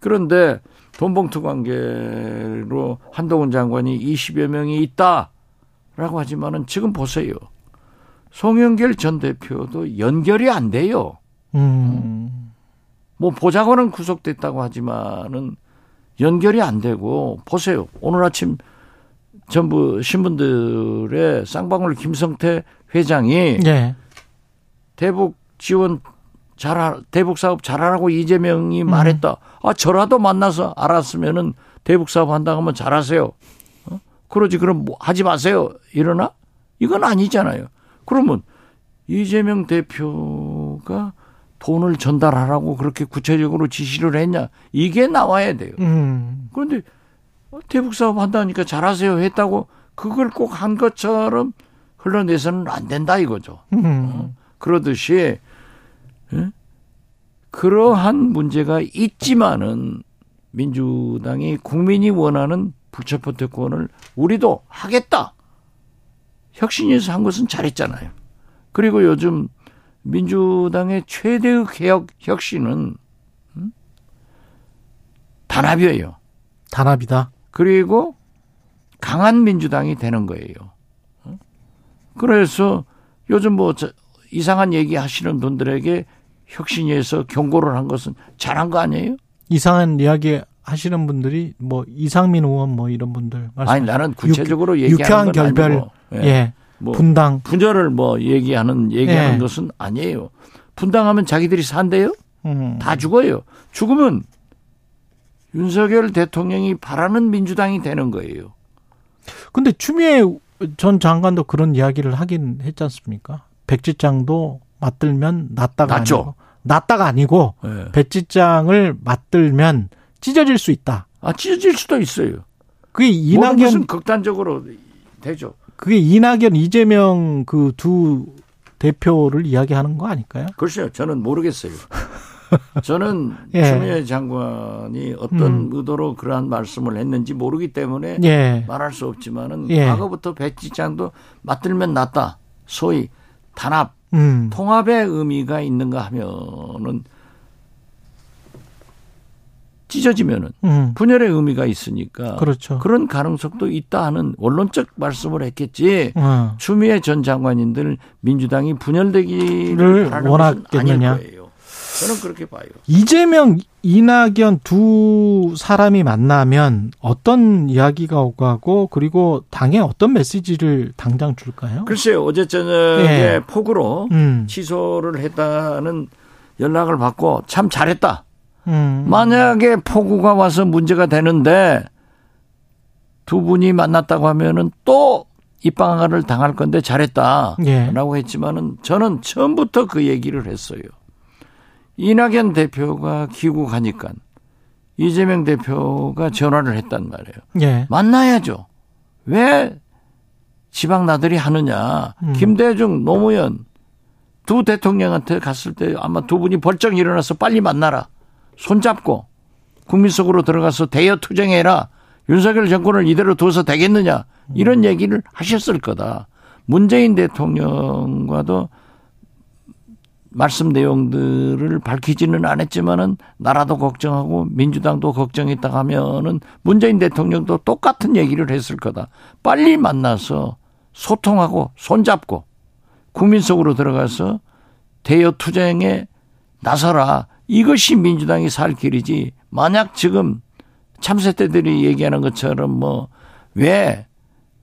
Speaker 8: 그런데 돈봉투 관계로 한동훈 장관이 20여 명이 있다라고 하지만은 지금 보세요. 송영길 전 대표도 연결이 안 돼요.
Speaker 2: 음.
Speaker 8: 뭐 보좌관은 구속됐다고 하지만은 연결이 안 되고 보세요. 오늘 아침 전부 신분들의 쌍방울 김성태 회장이
Speaker 2: 예.
Speaker 8: 대북 지원 잘 대북 사업 잘하라고 이재명이 말했다. 아 저라도 만나서 알았으면은 대북 사업 한다고 하면 잘하세요. 어? 그러지 그럼 뭐 하지 마세요. 이러나? 이건 아니잖아요. 그러면 이재명 대표가 돈을 전달하라고 그렇게 구체적으로 지시를 했냐? 이게 나와야 돼요.
Speaker 2: 음.
Speaker 8: 그런데 대북 사업 한다니까 잘하세요 했다고 그걸 꼭 한 것처럼 흘러내서는 안 된다 이거죠.
Speaker 2: 음.
Speaker 8: 그러듯이 예? 그러한 문제가 있지만은 민주당이 국민이 원하는 불체포 특권을 우리도 하겠다. 혁신위에서 한 것은 잘했잖아요. 그리고 요즘 민주당의 최대의 개혁 혁신은 음? 단합이에요.
Speaker 2: 단합이다.
Speaker 8: 그리고 강한 민주당이 되는 거예요. 어? 그래서 요즘 뭐 저- 이상한 얘기 하시는 분들에게 혁신위에서 경고를 한 것은 잘한 거 아니에요?
Speaker 2: 이상한 이야기 하시는 분들이 뭐 이상민 의원 뭐 이런 분들 말씀.
Speaker 8: 아니 나는 구체적으로
Speaker 2: 유쾌한
Speaker 8: 얘기하는 건
Speaker 2: 결별.
Speaker 8: 아니고 예.
Speaker 2: 예.
Speaker 8: 뭐
Speaker 2: 분당.
Speaker 8: 분열을 뭐 얘기하는 얘기하는
Speaker 2: 예.
Speaker 8: 것은 아니에요. 분당하면 자기들이 산대요?
Speaker 2: 음.
Speaker 8: 다 죽어요. 죽으면 윤석열 대통령이 바라는 민주당이 되는 거예요.
Speaker 2: 근데 추미애 전 장관도 그런 이야기를 하긴 했지 않습니까? 백지장도 맞들면 낫다가
Speaker 8: 낫죠.
Speaker 2: 아니고 낫다가 아니고
Speaker 8: 예.
Speaker 2: 백지장을 맞들면 찢어질 수 있다.
Speaker 8: 아 찢어질 수도 있어요.
Speaker 2: 그게 이낙연
Speaker 8: 극단적으로 되죠.
Speaker 2: 그게 이낙연 이재명 그 두 대표를 이야기하는 거 아닐까요?
Speaker 8: 글쎄요, 저는 모르겠어요. [LAUGHS] 저는
Speaker 2: 예.
Speaker 8: 추미애 장관이 어떤
Speaker 2: 음.
Speaker 8: 의도로 그러한 말씀을 했는지 모르기 때문에
Speaker 2: 예.
Speaker 8: 말할 수 없지만은
Speaker 2: 예.
Speaker 8: 과거부터 백지장도 맞들면 낫다. 소위 단합,
Speaker 2: 음.
Speaker 8: 통합의 의미가 있는가 하면은 찢어지면은
Speaker 2: 음.
Speaker 8: 분열의 의미가 있으니까
Speaker 2: 그렇죠.
Speaker 8: 런 가능성도 있다 하는 원론적 말씀을 했겠지.
Speaker 2: 어.
Speaker 8: 추미애 전 장관님들 민주당이 분열되기를
Speaker 2: 원하겠느냐?
Speaker 8: 저는 그렇게 봐요.
Speaker 2: 이재명, 이낙연 두 사람이 만나면 어떤 이야기가 오고 하고 그리고 당에 어떤 메시지를 당장 줄까요?
Speaker 8: 글쎄요, 어제 저녁에
Speaker 2: 예.
Speaker 8: 폭우로
Speaker 2: 음.
Speaker 8: 취소를 했다는 연락을 받고 참 잘했다.
Speaker 2: 음.
Speaker 8: 만약에 폭우가 와서 문제가 되는데 두 분이 만났다고 하면은 또 입방아를 당할 건데 잘했다.
Speaker 2: 예.
Speaker 8: 라고 했지만은 저는 처음부터 그 얘기를 했어요. 이낙연 대표가 귀국하니까 이재명 대표가 전화를 했단 말이에요.
Speaker 2: 예.
Speaker 8: 만나야죠. 왜 지방 나들이 하느냐.
Speaker 2: 음.
Speaker 8: 김대중, 노무현 두 대통령한테 갔을 때 아마 두 분이 벌쩍 일어나서 빨리 만나라. 손잡고 국민 속으로 들어가서 대여 투쟁해라. 윤석열 정권을 이대로 둬서 되겠느냐. 이런 얘기를 하셨을 거다. 문재인 대통령과도 말씀 내용들을 밝히지는 않았지만은 나라도 걱정하고 민주당도 걱정했다 하면은 문재인 대통령도 똑같은 얘기를 했을 거다. 빨리 만나서 소통하고 손잡고 국민 속으로 들어가서 대여 투쟁에 나서라. 이것이 민주당이 살 길이지. 만약 지금 참새 때들이 얘기하는 것처럼 뭐 왜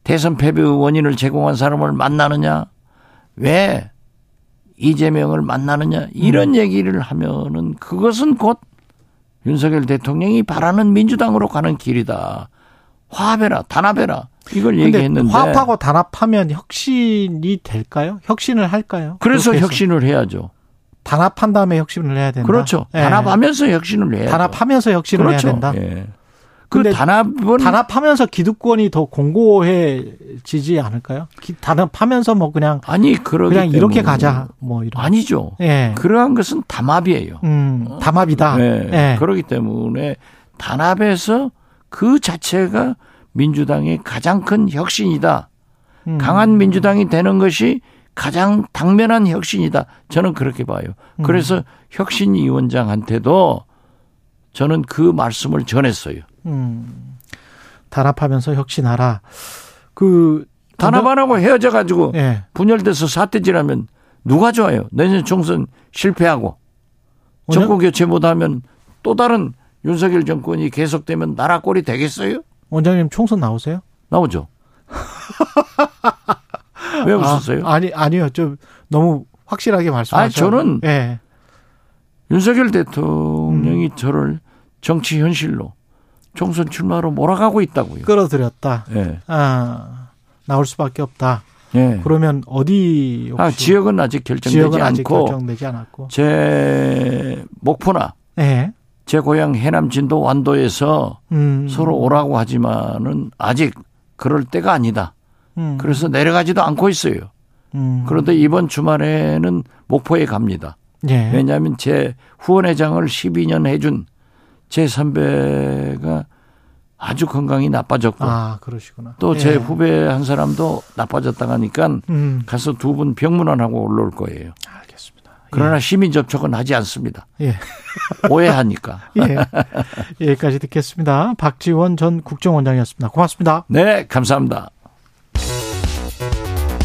Speaker 8: 대선 패배 원인을 제공한 사람을 만나느냐? 왜 이재명을 만나느냐? 이런 얘기를 하면은 그것은 곧 윤석열 대통령이 바라는 민주당으로 가는 길이다. 화합해라, 단합해라. 이걸 얘기했는데
Speaker 2: 화합하고 단합하면 혁신이 될까요? 혁신을 할까요?
Speaker 8: 그래서. 혁신을 해야죠.
Speaker 2: 단합한 다음에 혁신을 해야 된다.
Speaker 8: 그렇죠.
Speaker 2: 예.
Speaker 8: 단합하면서 혁신을 해야죠.
Speaker 2: 단합하면서 혁신을
Speaker 8: 그렇죠.
Speaker 2: 해야 된다.
Speaker 8: 예. 그 단합은
Speaker 2: 단합하면서 기득권이 더 공고해지지 않을까요? 기- 단합하면서 뭐 그냥
Speaker 8: 아니 그러기
Speaker 2: 그냥 이렇게 가자 뭐 이런.
Speaker 8: 아니죠.
Speaker 2: 예.
Speaker 8: 그러한 것은 담합이에요.
Speaker 2: 음, 담합이다.
Speaker 8: 네.
Speaker 2: 예.
Speaker 8: 그렇기 때문에 단합에서 그 자체가 민주당의 가장 큰 혁신이다.
Speaker 2: 음.
Speaker 8: 강한 민주당이 되는 것이 가장 당면한 혁신이다. 저는 그렇게 봐요.
Speaker 2: 음.
Speaker 8: 그래서 혁신위원장한테도 저는 그 말씀을 전했어요.
Speaker 2: 음. 단합하면서 혁신하라. 그
Speaker 8: 단합 안 하고 헤어져 가지고
Speaker 2: 예.
Speaker 8: 분열돼서 사태질하면 누가 좋아요? 내년 총선 실패하고 정권 교체 못하면 또 다른 윤석열 정권이 계속되면 나라 꼴이 되겠어요?
Speaker 2: 원장님 총선 나오세요?
Speaker 8: 나오죠. [LAUGHS] 왜 웃으세요?
Speaker 2: 아, 니 아니요. 좀 너무 확실하게 말씀하셔.
Speaker 8: 아니, 저는
Speaker 2: 예.
Speaker 8: 윤석열 대통령이
Speaker 2: 음.
Speaker 8: 저를 정치 현실로 총선 출마로 몰아가고 있다고요.
Speaker 2: 끌어들였다.
Speaker 8: 예.
Speaker 2: 아, 나올 수밖에 없다.
Speaker 8: 예.
Speaker 2: 그러면 어디
Speaker 8: 아, 지역은 아직 결정되지
Speaker 2: 지역은 아직
Speaker 8: 않고
Speaker 2: 결정되지 않았고.
Speaker 8: 제 목포나
Speaker 2: 예.
Speaker 8: 제 고향 해남 진도 완도에서
Speaker 2: 음.
Speaker 8: 서로 오라고 하지만은 아직 그럴 때가 아니다.
Speaker 2: 음.
Speaker 8: 그래서 내려가지도 않고 있어요.
Speaker 2: 음.
Speaker 8: 그런데 이번 주말에는 목포에 갑니다.
Speaker 2: 예.
Speaker 8: 왜냐하면 제 후원회장을 12년 해준 제 선배가 아주 건강이 나빠졌고
Speaker 2: 아, 그러시구나.
Speaker 8: 또제
Speaker 2: 예.
Speaker 8: 후배 한 사람도 나빠졌다 가니까
Speaker 2: 음.
Speaker 8: 가서 두 분 병문안하고 올라올 거예요.
Speaker 2: 알겠습니다.
Speaker 8: 그러나 시민 접촉은 하지 않습니다.
Speaker 2: 예.
Speaker 8: 오해하니까. [LAUGHS]
Speaker 2: 예. 여기까지 듣겠습니다. 박지원 전 국정원장이었습니다. 고맙습니다.
Speaker 8: 네, 감사합니다.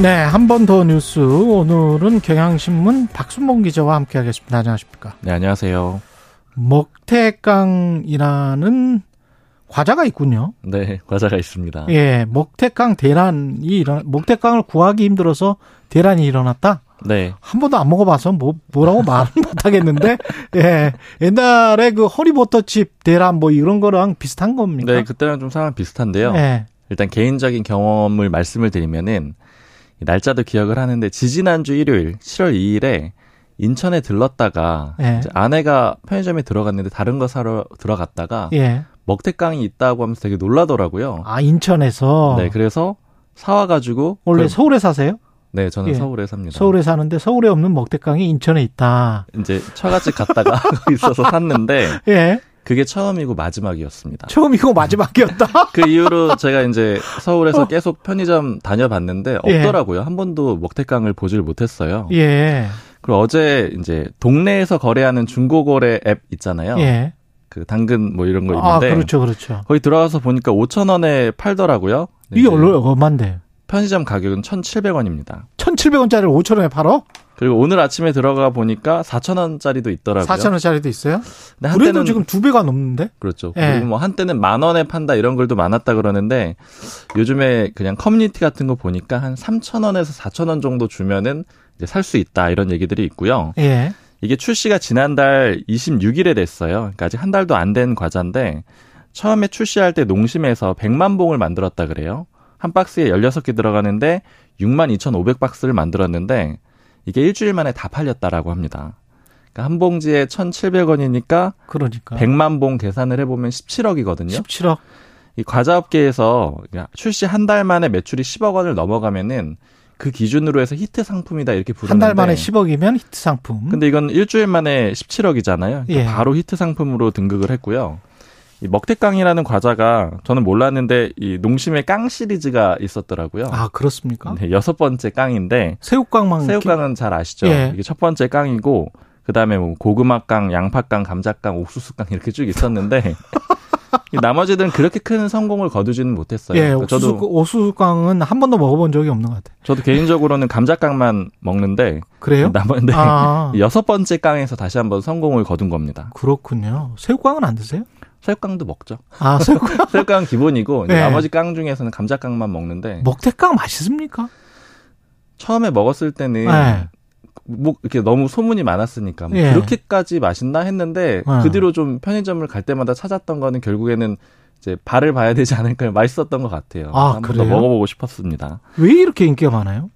Speaker 2: 네, 한 번 더 뉴스. 오늘은 경향신문 박순봉 기자와 함께 하겠습니다. 안녕하십니까?
Speaker 9: 네, 안녕하세요.
Speaker 2: 먹태깡이라는 과자가 있군요.
Speaker 9: 네, 과자가 있습니다.
Speaker 2: 예, 먹태깡 대란이 일어 먹태깡을 구하기 힘들어서 대란이 일어났다.
Speaker 9: 네.
Speaker 2: 한 번도 안 먹어봐서 뭐 뭐라고 말은 [LAUGHS] 못하겠는데, 예, 옛날에 그 허리버터칩 대란 뭐 이런 거랑 비슷한 겁니까?
Speaker 9: 네, 그때랑 좀 상황 비슷한데요.
Speaker 2: 예,
Speaker 9: 일단 개인적인 경험을 말씀을 드리면은 날짜도 기억을 하는데 지지난주 일요일 7월 2일에 인천에 들렀다가
Speaker 2: 예.
Speaker 9: 아내가 편의점에 들어갔는데 다른 거 사러 들어갔다가
Speaker 2: 예.
Speaker 9: 먹태깡이 있다고 하면서 되게 놀라더라고요.
Speaker 2: 아 인천에서
Speaker 9: 네, 그래서 사와가지고
Speaker 2: 원래
Speaker 9: 그걸-
Speaker 2: 서울에 사세요?
Speaker 9: 네, 저는
Speaker 2: 예.
Speaker 9: 서울에 삽니다.
Speaker 2: 서울에 사는데 서울에 없는 먹태깡이 인천에 있다.
Speaker 9: 이제 처갓집 갔다가 [LAUGHS] 있어서 샀는데
Speaker 2: 예,
Speaker 9: 그게 처음이고 마지막이었습니다.
Speaker 2: 처음이고 마지막이었다. [LAUGHS]
Speaker 9: 그 이후로 제가 이제 서울에서
Speaker 2: 어.
Speaker 9: 계속 편의점 다녀봤는데
Speaker 2: 예.
Speaker 9: 없더라고요. 한 번도 먹태깡을 보질 못했어요.
Speaker 2: 예,
Speaker 9: 그리고 어제 이제 동네에서 거래하는 중고거래 앱 있잖아요.
Speaker 2: 예.
Speaker 9: 그 당근 뭐 이런 거
Speaker 2: 아,
Speaker 9: 있는데
Speaker 2: 그렇죠, 그렇죠.
Speaker 9: 거기 들어가서 보니까 5천 원에 팔더라고요.
Speaker 2: 이게 얼마 얼마인데?
Speaker 9: 편의점 가격은 1,700원입니다.
Speaker 2: 1,700원짜리를 5,000원에 팔어?
Speaker 9: 그리고 오늘 아침에 들어가 보니까 4,000원짜리도 있더라고요.
Speaker 2: 4,000원짜리도 있어요?
Speaker 9: 근데
Speaker 2: 그래도
Speaker 9: 한때는
Speaker 2: 지금 두 배가 넘는데?
Speaker 9: 그렇죠.
Speaker 2: 예.
Speaker 9: 그리고 뭐 한때는 만 원에 판다 이런 글도 많았다 그러는데 요즘에 그냥 커뮤니티 같은 거 보니까 한 3,000원에서 4,000원 정도 주면은 이제 살 수 있다 이런 얘기들이 있고요.
Speaker 2: 예.
Speaker 9: 이게 출시가 지난달 26일에 됐어요. 그러니까 아직 한 달도 안 된 과자인데 처음에 출시할 때 농심에서 100만 봉을 만들었다 그래요. 한 박스에 16개 들어가는데 6만 2,500박스를 만들었는데 이게 일주일 만에 다 팔렸다라고 합니다. 그러니까 한 봉지에 1,700원이니까
Speaker 2: 그러니까.
Speaker 9: 100만 봉 계산을 해 보면 17억이거든요.
Speaker 2: 17억.
Speaker 9: 이 과자 업계에서 출시 한 달 만에 매출이 10억 원을 넘어가면은 그 기준으로 해서 히트 상품이다 이렇게 부르는데
Speaker 2: 한 달 만에 10억이면 히트 상품.
Speaker 9: 근데 이건 일주일 만에 17억이잖아요.
Speaker 2: 예.
Speaker 9: 바로 히트 상품으로 등극을 했고요. 이 먹태깡이라는 과자가 저는 몰랐는데 이 농심의 깡 시리즈가 있었더라고요.
Speaker 2: 아, 그렇습니까?
Speaker 9: 네, 여섯 번째 깡인데
Speaker 2: 새우깡만
Speaker 9: 새우깡은 잘 아시죠?
Speaker 2: 예.
Speaker 9: 이게 첫 번째 깡이고 그 다음에 뭐 고구마깡, 양파깡, 감자깡, 옥수수깡 이렇게 쭉 있었는데 [LAUGHS] 이 나머지들은 그렇게 큰 성공을 거두지는 못했어요.
Speaker 2: 예,
Speaker 9: 그러니까
Speaker 2: 옥수수,
Speaker 9: 저도
Speaker 2: 옥수수깡은 한 번도 먹어본 적이 없는 것 같아요.
Speaker 9: 저도 개인적으로는 감자깡만 먹는데
Speaker 2: 그래요?
Speaker 9: 나머지
Speaker 2: 아,
Speaker 9: 여섯 번째 깡에서 다시 한번 성공을 거둔 겁니다.
Speaker 2: 그렇군요. 새우깡은 안 드세요?
Speaker 9: 새우깡도 먹죠.
Speaker 2: 아, 새우깡.
Speaker 9: 새우깡 [LAUGHS] 기본이고
Speaker 2: 네.
Speaker 9: 나머지 깡 중에서는 감자깡만 먹는데
Speaker 2: 먹태깡 맛있습니까?
Speaker 9: 처음에 먹었을 때는
Speaker 2: 네.
Speaker 9: 뭐 이렇게 너무 소문이 많았으니까 뭐
Speaker 2: 예.
Speaker 9: 그렇게까지 맛있나 했는데
Speaker 2: 어.
Speaker 9: 그 뒤로 좀 편의점을 갈 때마다 찾았던 거는 결국에는 이제 발을 봐야 되지 않을까 맛있었던 것 같아요.
Speaker 2: 아,
Speaker 9: 한번 더? 먹어보고 싶었습니다.
Speaker 2: 왜 이렇게 인기가 많아요?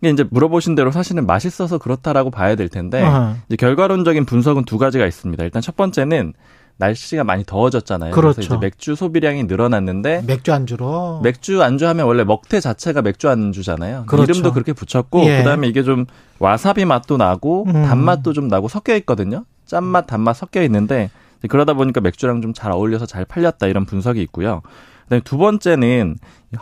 Speaker 9: 이게 이제 물어보신 대로 사실은 맛있어서 그렇다라고 봐야 될 텐데
Speaker 2: 어.
Speaker 9: 이제 결과론적인 분석은 두 가지가 있습니다. 일단 첫 번째는 날씨가 많이 더워졌잖아요.
Speaker 2: 그렇죠.
Speaker 9: 그래서 이제 맥주 소비량이 늘어났는데
Speaker 2: 맥주 안주로.
Speaker 9: 맥주 안주 하면 원래 먹태 자체가 맥주 안주잖아요.
Speaker 2: 그렇죠.
Speaker 9: 이름도 그렇게 붙였고
Speaker 2: 예.
Speaker 9: 그다음에 이게 좀 와사비 맛도 나고
Speaker 2: 음.
Speaker 9: 단맛도 좀 나고 섞여 있거든요. 짠맛, 단맛 섞여 있는데 그러다 보니까 맥주랑 좀 잘 어울려서 잘 팔렸다 이런 분석이 있고요. 그다음에 두 번째는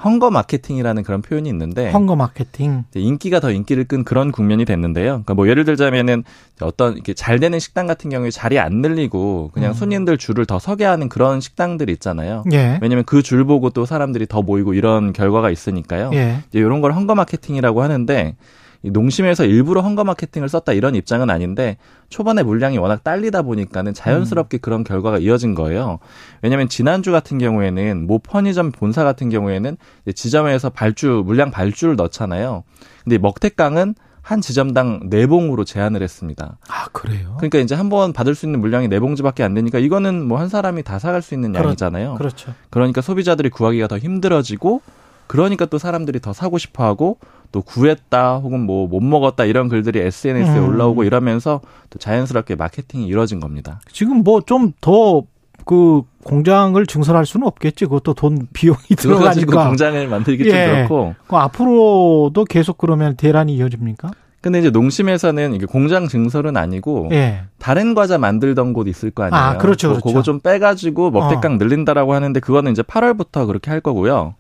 Speaker 9: 헝거 마케팅이라는 그런 표현이 있는데
Speaker 2: 헝거 마케팅.
Speaker 9: 인기가 더 인기를 끈 그런 국면이 됐는데요. 그러니까 뭐 예를 들자면은 어떤 이렇게 잘 되는 식당 같은 경우에 자리 안 늘리고 그냥
Speaker 2: 음.
Speaker 9: 손님들 줄을 더 서게 하는 그런 식당들 있잖아요.
Speaker 2: 예.
Speaker 9: 왜냐면 그 줄 보고 또 사람들이 더 모이고 이런 결과가 있으니까요.
Speaker 2: 예.
Speaker 9: 이제 이런 걸 헝거 마케팅이라고 하는데 이 농심에서 일부러 헝거 마케팅을 썼다 이런 입장은 아닌데 초반에 물량이 워낙 딸리다 보니까는 자연스럽게 그런 결과가 이어진 거예요. 왜냐하면 지난주 같은 경우에는 모 편의점 본사 같은 경우에는 지점에서 발주 물량 발주를 넣잖아요. 근데 먹태깡은 한 지점당 네 봉으로 제한을 했습니다.
Speaker 2: 아, 그래요?
Speaker 9: 그러니까 이제 한 번 받을 수 있는 물량이 네 봉지밖에 안 되니까 이거는 뭐 한 사람이 다 사갈 수 있는 양이잖아요.
Speaker 2: 그렇죠.
Speaker 9: 그러니까 소비자들이 구하기가 더 힘들어지고 그러니까 또 사람들이 더 사고 싶어 하고 또 구했다 혹은 뭐 못 먹었다 이런 글들이 SNS에
Speaker 2: 음.
Speaker 9: 올라오고 이러면서 또 자연스럽게 마케팅이 이루어진 겁니다.
Speaker 2: 지금 뭐 좀 더 그 공장을 증설할 수는 없겠지. 그것도 돈 비용이 들어가니까.
Speaker 9: 공장을 만들기
Speaker 2: 예.
Speaker 9: 좀 그렇고
Speaker 2: 그 앞으로도 계속 그러면 대란이 이어집니까?
Speaker 9: 근데 이제 농심에서는 이게 공장 증설은 아니고
Speaker 2: 예.
Speaker 9: 다른 과자 만들던 곳 있을 거 아니에요.
Speaker 2: 아, 그렇죠,
Speaker 9: 그-
Speaker 2: 그렇죠.
Speaker 9: 그거 좀 빼가지고 먹태깡 늘린다라고 하는데 그거는 이제 8월부터 그렇게 할 거고요.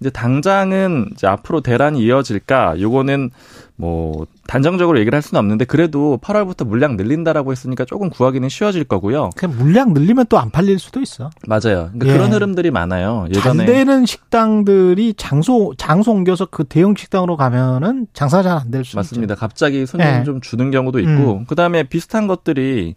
Speaker 9: 이제 당장은 이제 앞으로 대란이 이어질까 요거는 뭐 단정적으로 얘기를 할 수는 없는데 그래도 8월부터 물량 늘린다라고 했으니까 조금 구하기는 쉬워질 거고요.
Speaker 2: 그냥 물량 늘리면 또 안 팔릴 수도 있어.
Speaker 9: 맞아요. 그러니까
Speaker 2: 예.
Speaker 9: 그런 흐름들이 많아요.
Speaker 2: 잘
Speaker 9: 예전에
Speaker 2: 되는 식당들이 장소 장소 옮겨서 그 대형 식당으로 가면은 장사 잘 안 될수
Speaker 9: 맞습니다. 갑자기 손님
Speaker 2: 예.
Speaker 9: 좀 주는 경우도 있고
Speaker 2: 음.
Speaker 9: 그다음에 비슷한 것들이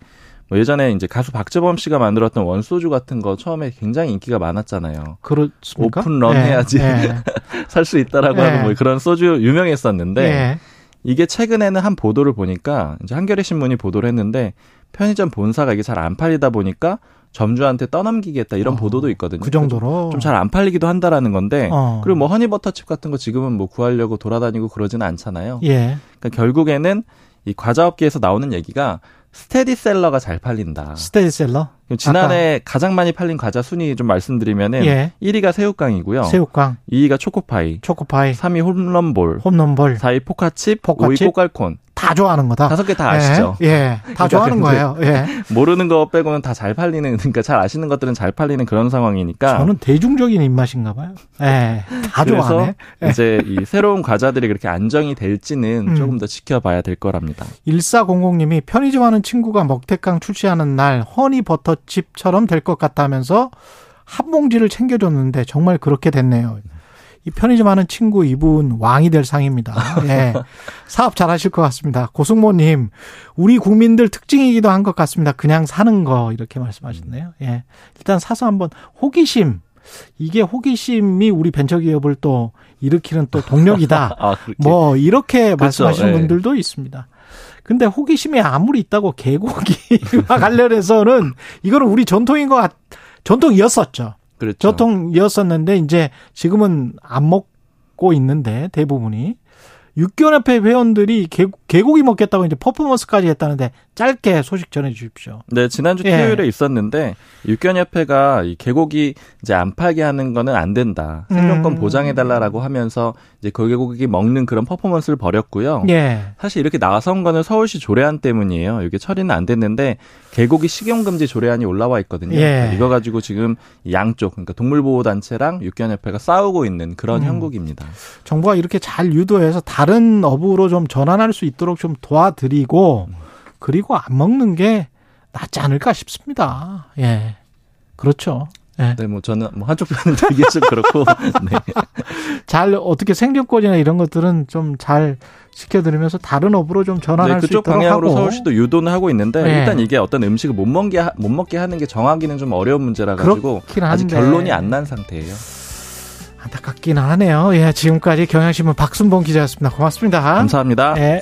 Speaker 9: 뭐 예전에 이제 가수 박재범 씨가 만들었던 원소주 같은 거 처음에 굉장히 인기가 많았잖아요.
Speaker 2: 그렇습니까?
Speaker 9: 오픈런
Speaker 2: 예,
Speaker 9: 해야지.
Speaker 2: 예. [LAUGHS]
Speaker 9: 살수 있다라고
Speaker 2: 예.
Speaker 9: 하는 뭐 그런 소주 유명했었는데
Speaker 2: 예.
Speaker 9: 이게 최근에는 한 보도를 보니까 이제 한겨레 신문이 보도를 했는데 편의점 본사가 이게 잘 안 팔리다 보니까 점주한테 떠넘기겠다 이런
Speaker 2: 어,
Speaker 9: 보도도 있거든요.
Speaker 2: 그 정도로
Speaker 9: 좀 잘 안 팔리기도 한다라는 건데
Speaker 2: 어.
Speaker 9: 그리고 뭐 허니버터칩 같은 거 지금은 뭐 구하려고 돌아다니고 그러지는 않잖아요.
Speaker 2: 예.
Speaker 9: 그러니까 결국에는 이 과자 업계에서 나오는 얘기가 스테디셀러가 잘 팔린다.
Speaker 2: 스테디셀러
Speaker 9: 지난해 가장 많이 팔린 과자 순위 좀 말씀드리면은
Speaker 2: 예.
Speaker 9: 1위가 새우깡이고요.
Speaker 2: 새우깡,
Speaker 9: 2위가 초코파이,
Speaker 2: 초코파이,
Speaker 9: 3위 홈런볼,
Speaker 2: 홈런볼
Speaker 9: 4위 포카칩,
Speaker 2: 포카칩?
Speaker 9: 5위 꼬깔콘.
Speaker 2: 다 좋아하는 거다.
Speaker 9: 다섯 개 다 아시죠?
Speaker 2: 예, 예. 다
Speaker 9: 그러니까
Speaker 2: 좋아하는 거예요. 예.
Speaker 9: 모르는 거 빼고는 다 잘 팔리는 그러니까 잘 아시는 것들은 잘 팔리는 그런 상황이니까
Speaker 2: 저는 대중적인 입맛인가 봐요. 예. 다 좋아하네. 예.
Speaker 9: 이제 이 새로운 과자들이 그렇게 안정이 될지는
Speaker 2: 음.
Speaker 9: 조금 더 지켜봐야 될 거랍니다.
Speaker 2: 1400님이 편의점 하는 친구가 먹태깡 출시하는 날 허니 버터칩처럼 될 것 같다면서 한 봉지를 챙겨줬는데 정말 그렇게 됐네요. 이 편의점 하는 친구 이분 왕이 될 상입니다. 예. 사업 잘 하실 것 같습니다. 고승모님, 우리 국민들 특징이기도 한 것 같습니다. 그냥 사는 거 이렇게 말씀하셨네요. 예. 일단 사서 한번 호기심 이게 호기심이 우리 벤처기업을 또 일으키는 또 동력이다. [LAUGHS]
Speaker 9: 아.
Speaker 2: 뭐 이렇게
Speaker 9: 그렇죠.
Speaker 2: 말씀하시는
Speaker 9: 예.
Speaker 2: 분들도 있습니다. 근데 호기심이 아무리 있다고 개고기와 [LAUGHS] 관련해서는 이거는 우리 전통인 것 같, 전통이었었죠.
Speaker 9: 그렇죠.
Speaker 2: 전통이었었는데 이제 지금은 안 먹고 있는데 대부분이 육견협회 회원들이 개, 개고기 먹겠다고 이제 퍼포먼스까지 했다는데 짧게 소식 전해 주십시오.
Speaker 9: 네, 지난주
Speaker 2: 예.
Speaker 9: 토요일에 있었는데 육견협회가 이 개고기 이제 안 팔게 하는 거는 안 된다. 생존권
Speaker 2: 음.
Speaker 9: 보장해 달라라고 하면서 이제 그 개고기 먹는 그런 퍼포먼스를 벌였고요.
Speaker 2: 예.
Speaker 9: 사실 이렇게 나선 거는 서울시 조례안 때문이에요. 이게 처리는 안 됐는데 개고기 식용 금지 조례안이 올라와 있거든요.
Speaker 2: 예.
Speaker 9: 이거 가지고 지금 양쪽 그러니까 동물 보호 단체랑 육견협회가 싸우고 있는 그런
Speaker 2: 음.
Speaker 9: 형국입니다.
Speaker 2: 정부가 이렇게 잘 유도해서 다른 업으로 좀 전환할 수 있도록 좀 도와드리고 그리고 안 먹는 게 낫지 않을까 싶습니다. 예. 그렇죠. 예.
Speaker 9: 네, 뭐 저는 뭐 한쪽 편은 되게 좀 그렇고 [LAUGHS] 네.
Speaker 2: 잘 어떻게 생존권이나 이런 것들은 좀잘 지켜드리면서 다른 업으로 좀 전환할
Speaker 9: 네,
Speaker 2: 수
Speaker 9: 그쪽
Speaker 2: 있도록
Speaker 9: 방향으로
Speaker 2: 하고
Speaker 9: 서울시도 유도는 하고 있는데
Speaker 2: 네.
Speaker 9: 일단 이게 어떤 음식을 못 먹게 하, 못 먹게 하는 게 정하기는 좀 어려운 문제라 가지고 아직. 결론이 안 난 상태예요.
Speaker 2: 안타깝긴 하네요. 예, 지금까지 경향신문 박순봉 기자였습니다. 고맙습니다.
Speaker 9: 감사합니다.
Speaker 2: 예.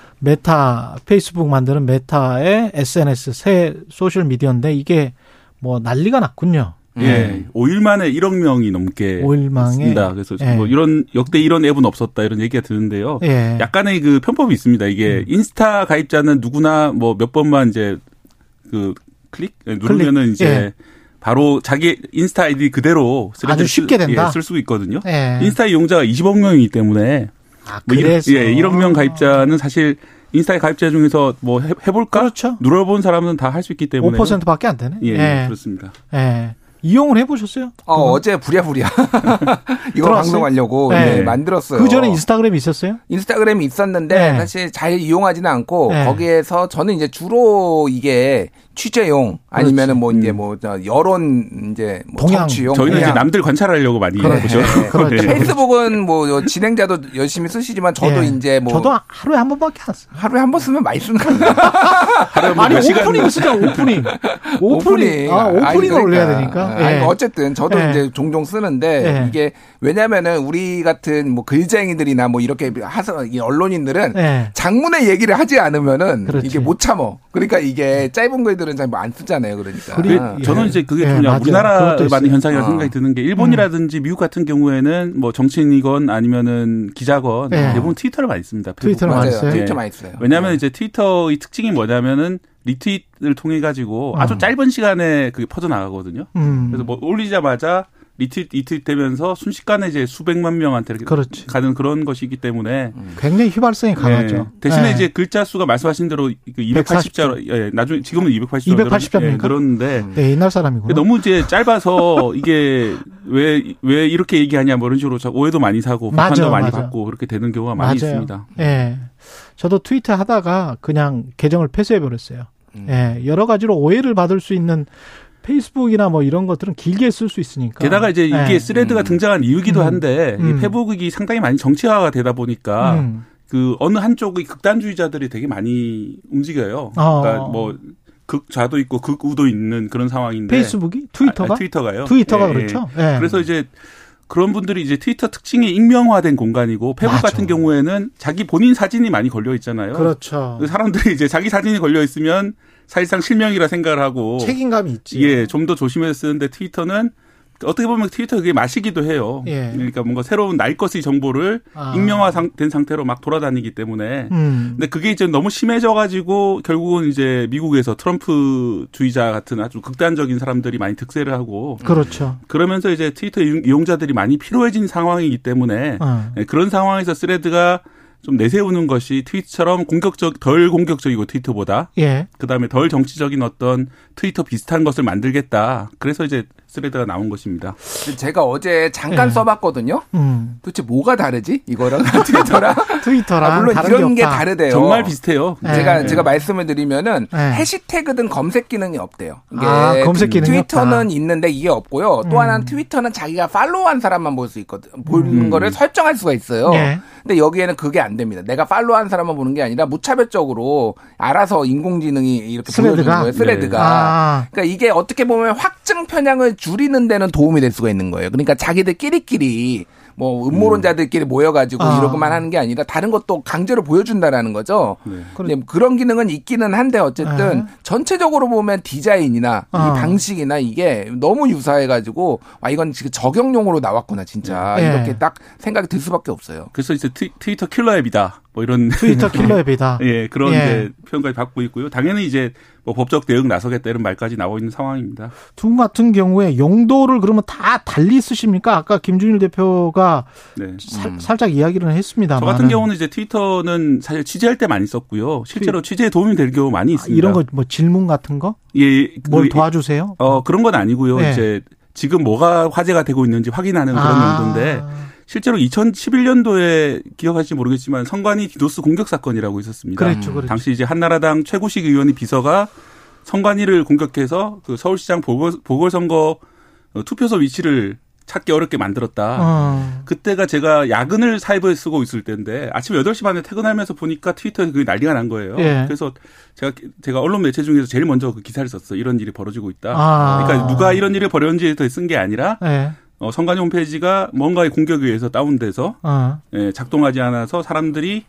Speaker 2: 메타, 페이스북 만드는 메타의 SNS 새 소셜 미디어인데 이게 뭐 난리가 났군요.
Speaker 10: 예, 5일 만에 1억 명이 넘게
Speaker 2: 5일 만에.
Speaker 10: 있습니다. 그래서
Speaker 2: 예.
Speaker 10: 뭐 이런 역대 이런 앱은 없었다 이런 얘기가 드는데요.
Speaker 2: 예.
Speaker 10: 약간의 그 편법이 있습니다. 이게 인스타 가입자는 누구나 뭐 몇 번만 이제 그 클릭 예, 누르면은 이제
Speaker 2: 예.
Speaker 10: 바로 자기 인스타 아이디 그대로
Speaker 2: 아주 쉽게
Speaker 10: 쓸-
Speaker 2: 된다?
Speaker 10: 예, 쓸 수 있거든요.
Speaker 2: 예.
Speaker 10: 인스타 이용자가 20억 명이기 때문에
Speaker 2: 아,
Speaker 10: 뭐 일-
Speaker 2: 그래서.
Speaker 10: 예, 1억 명 가입자는 사실 인스타에 가입자 중에서 뭐 해, 해볼까?
Speaker 2: 그렇죠.
Speaker 10: 눌러본 사람은 다 할 수 있기 때문에
Speaker 2: 5%밖에 안 되네.
Speaker 10: 예,
Speaker 2: 예.
Speaker 10: 그렇습니다.
Speaker 2: 예. 이용을 해보셨어요?
Speaker 11: 어, 어제 부랴부랴 [LAUGHS] 이거
Speaker 2: 들어왔어요?
Speaker 11: 방송하려고
Speaker 2: 네.
Speaker 11: 네, 만들었어요.
Speaker 2: 그 전에 인스타그램이 있었어요?
Speaker 11: 인스타그램이 있었는데
Speaker 2: 네.
Speaker 11: 사실 잘 이용하지는 않고
Speaker 2: 네.
Speaker 11: 거기에서 저는 이제 주로 이게 취재용 아니면은 뭐 이제 뭐저 여론 이제 뭐
Speaker 2: 동향.
Speaker 11: 정치용
Speaker 10: 저희는 이제
Speaker 11: 그냥
Speaker 10: 남들 관찰하려고 많이
Speaker 11: 그렇죠.
Speaker 10: 보죠.
Speaker 11: 네.
Speaker 2: 그렇죠.
Speaker 10: 네.
Speaker 11: 페이스북은 뭐 진행자도 열심히 쓰시지만 저도
Speaker 2: 예.
Speaker 11: 이제 뭐
Speaker 2: 저도 하루에 한 번밖에 안 써요.
Speaker 11: 하루에 한 번 쓰면 많이 쓰는 거예요. [LAUGHS]
Speaker 2: 아니 오프닝 쓰자 [LAUGHS] 오프닝. 오프닝. 아 오프닝을
Speaker 11: 아니, 그러니까.
Speaker 2: 올려야 되니까.
Speaker 11: 아니,
Speaker 2: 예.
Speaker 11: 뭐 어쨌든 저도
Speaker 2: 예.
Speaker 11: 이제 종종 쓰는데
Speaker 2: 예.
Speaker 11: 이게 왜냐면은 우리 같은 뭐 글쟁이들이나 뭐 이렇게 하서 이 언론인들은
Speaker 2: 예.
Speaker 11: 장문의 얘기를 하지 않으면은
Speaker 2: 그렇지.
Speaker 11: 이게 못 참어. 그러니까 이게 짧은 글 들은 잘 안 쓰잖아요. 그러니까.
Speaker 2: 그리-
Speaker 10: 그 저는
Speaker 2: 예.
Speaker 10: 이제 그게
Speaker 2: 예,
Speaker 10: 그냥 우리나라만의
Speaker 2: 있어요.
Speaker 10: 현상이라고
Speaker 11: 어.
Speaker 10: 생각이 드는 게 일본이라든지 미국 같은 경우에는 뭐 정치인이건 아니면은 기자건
Speaker 2: 예.
Speaker 10: 대부분 트위터를 많이 씁니다.
Speaker 2: 트위터를 많이. 써요.
Speaker 11: 트위터 많이 써요.
Speaker 10: 왜냐하면 이제 트위터의 특징이 뭐냐면은 retweet을 통해 가지고 아주
Speaker 2: 어.
Speaker 10: 짧은 시간에 그게 퍼져 나가거든요.
Speaker 2: 음.
Speaker 10: 그래서 뭐 올리자마자 retweet retweet 되면서 순식간에 이제 수백만 명한테 이렇게
Speaker 2: 그렇지.
Speaker 10: 가는 그런 것이기 때문에
Speaker 2: 굉장히 휘발성이 강하죠.
Speaker 10: 네. 대신에
Speaker 2: 예.
Speaker 10: 이제 글자 수가 말씀하신 대로 그 280자로 예, 나중에 지금은 280자
Speaker 2: 280 자입니까?
Speaker 10: 그런데
Speaker 2: 네, 옛날 사람이구나.
Speaker 10: 너무 이제 짧아서 이게 왜 왜 이렇게 얘기하냐 뭐 이런 식으로 저 오해도 많이 사고 비판도 많이
Speaker 2: 맞아.
Speaker 10: 받고 그렇게 되는 경우가 많이
Speaker 2: 맞아요.
Speaker 10: 있습니다.
Speaker 2: 예. 저도 트위터 하다가 그냥 계정을 폐쇄해 버렸어요.
Speaker 10: 음.
Speaker 2: 예. 여러 가지로 오해를 받을 수 있는 페이스북이나 뭐 이런 것들은 길게 쓸 수 있으니까.
Speaker 10: 게다가 이제 이게
Speaker 2: 예.
Speaker 10: 스레드가 등장한 이유기도
Speaker 2: 음.
Speaker 10: 한데
Speaker 2: 음.
Speaker 10: 이 페북이 상당히 많이 정치화가 되다 보니까
Speaker 2: 음.
Speaker 10: 그 어느 한쪽의 극단주의자들이 되게 많이 움직여요.
Speaker 2: 어.
Speaker 10: 그러니까 뭐 극좌도 있고 극우도 있는 그런 상황인데
Speaker 2: 페이스북이 트위터가
Speaker 10: 아, 트위터가요.
Speaker 2: 트위터가
Speaker 10: 예, 예.
Speaker 2: 그렇죠. 예.
Speaker 10: 그래서 이제 그런 분들이 이제 트위터 특징이 익명화된 공간이고 페북
Speaker 2: 맞아.
Speaker 10: 같은 경우에는 자기 본인 사진이 많이 걸려 있잖아요.
Speaker 2: 그렇죠.
Speaker 10: 사람들이 이제 자기 사진이 걸려 있으면 사실상 실명이라 생각을 하고
Speaker 2: 책임감이 있지.
Speaker 10: 예, 좀 더 조심해서 쓰는데 트위터는 어떻게 보면 트위터 그게 맛이기도 해요.
Speaker 2: 예.
Speaker 10: 그러니까 뭔가 새로운 날 것의 정보를
Speaker 2: 아.
Speaker 10: 익명화된 상태로 막 돌아다니기 때문에.
Speaker 2: 음.
Speaker 10: 근데 그게 이제 너무 심해져가지고 결국은 이제 미국에서 트럼프 주의자 같은 아주 극단적인 사람들이 많이 득세를 하고
Speaker 2: 그렇죠.
Speaker 10: 그러면서 이제 트위터 이용자들이 많이 피로해진 상황이기 때문에
Speaker 2: 어.
Speaker 10: 예, 그런 상황에서 스레드가 좀 내세우는 것이 트위터처럼 공격적 덜 공격적이고 트위터보다
Speaker 2: 예.
Speaker 10: 그다음에 덜 정치적인 어떤 트위터 비슷한 것을 만들겠다. 그래서 이제 스레드가 나온 것입니다.
Speaker 11: 제가 어제 잠깐
Speaker 2: 예.
Speaker 11: 써봤거든요.
Speaker 2: 음.
Speaker 11: 도대체 뭐가 다르지? 이거랑 [LAUGHS] 트위터랑?
Speaker 2: 트위터랑
Speaker 11: 아, 물론
Speaker 2: 다른
Speaker 11: 이런 게
Speaker 2: 없다.
Speaker 11: 다르대요.
Speaker 10: 정말 비슷해요.
Speaker 2: 예.
Speaker 11: 제가
Speaker 10: 네.
Speaker 11: 제가 말씀을 드리면은
Speaker 2: 네.
Speaker 11: 해시태그든 검색 기능이 없대요. 이게
Speaker 2: 아, 검색 기능이
Speaker 11: 트위터는
Speaker 2: 없다.
Speaker 11: 있는데 이게 없고요. 또
Speaker 2: 음.
Speaker 11: 하나는 트위터는 자기가 팔로우한 사람만 볼 수 있거든. 보는
Speaker 10: 음.
Speaker 11: 거를 설정할 수가 있어요.
Speaker 2: 예.
Speaker 11: 근데 여기에는 그게 안 됩니다. 내가 팔로우한 사람만 보는 게 아니라 무차별적으로 알아서 인공지능이 이렇게
Speaker 2: 스레드가?
Speaker 11: 보여주는 거예요. 스레드가.
Speaker 2: 아.
Speaker 11: 그러니까 이게 어떻게 보면 확증 편향을 줄이는 데는 도움이 될 수가 있는 거예요. 그러니까 자기들끼리끼리 뭐 음모론자들끼리 모여가지고
Speaker 2: 아.
Speaker 11: 이러고만 하는 게 아니라 다른 것도 강제로 보여준다라는 거죠.
Speaker 10: 네.
Speaker 11: 근데 그런 기능은 있기는 한데 어쨌든
Speaker 2: 아.
Speaker 11: 전체적으로 보면 디자인이나
Speaker 2: 아.
Speaker 11: 이 방식이나 이게 너무 유사해가지고 아 이건 지금 저격용으로 나왔구나 진짜
Speaker 2: 예.
Speaker 11: 이렇게 딱 생각이 들 수밖에 없어요.
Speaker 10: 그래서 이제 트, 트위터 킬러 앱이다. 뭐 이런
Speaker 2: 트위터 [LAUGHS] 킬러 앱이다.
Speaker 10: 예, 그런
Speaker 2: 예.
Speaker 10: 이제 표현까지 받고 있고요. 당연히 이제 뭐 법적 대응 나서겠다 이런 말까지 나오고 있는 상황입니다.
Speaker 2: 두분 같은 경우에 용도를 그러면 다 달리 쓰십니까? 아까 김준일 대표가
Speaker 10: 네.
Speaker 2: 살- 살짝 이야기를 했습니다만
Speaker 10: 저 같은 경우는 이제 트위터는 사실 취재할 때 많이 썼고요. 실제로 취재에 도움이 될 경우 많이 있습니다.
Speaker 2: 아, 이런 거 뭐 질문 같은 거?
Speaker 10: 예,
Speaker 2: 뭘
Speaker 10: 그-
Speaker 2: 도와주세요?
Speaker 10: 어 그런 건 아니고요.
Speaker 2: 네.
Speaker 10: 이제 지금 뭐가 화제가 되고 있는지 확인하는 그런
Speaker 2: 아.
Speaker 10: 용도인데 실제로 2011년도에 기억하실지 모르겠지만 선관위 디도스 공격 사건이라고 있었습니다.
Speaker 2: 그랬죠, 그랬죠.
Speaker 10: 당시 이제 한나라당 최고식 의원이 비서가 선관위를 공격해서 그 서울시장 보궐, 보궐선거 어, 투표소 위치를 찾기 어렵게 만들었다.
Speaker 2: 어.
Speaker 10: 그때가 제가 야근을 사이버에 쓰고 있을 때인데 아침 8시 반에 퇴근하면서 보니까 트위터에 그게 난리가 난 거예요.
Speaker 2: 예.
Speaker 10: 그래서 제가 제가 언론 매체 중에서 제일 먼저 그 기사를 썼어. 이런 일이 벌어지고 있다.
Speaker 2: 아.
Speaker 10: 그러니까 누가 이런 일을 벌였는지에 대해 쓴게 아니라
Speaker 2: 예.
Speaker 10: 어, 선관위 홈페이지가 뭔가의 공격에 의해서 다운돼서
Speaker 2: 어.
Speaker 10: 예, 작동하지 않아서 사람들이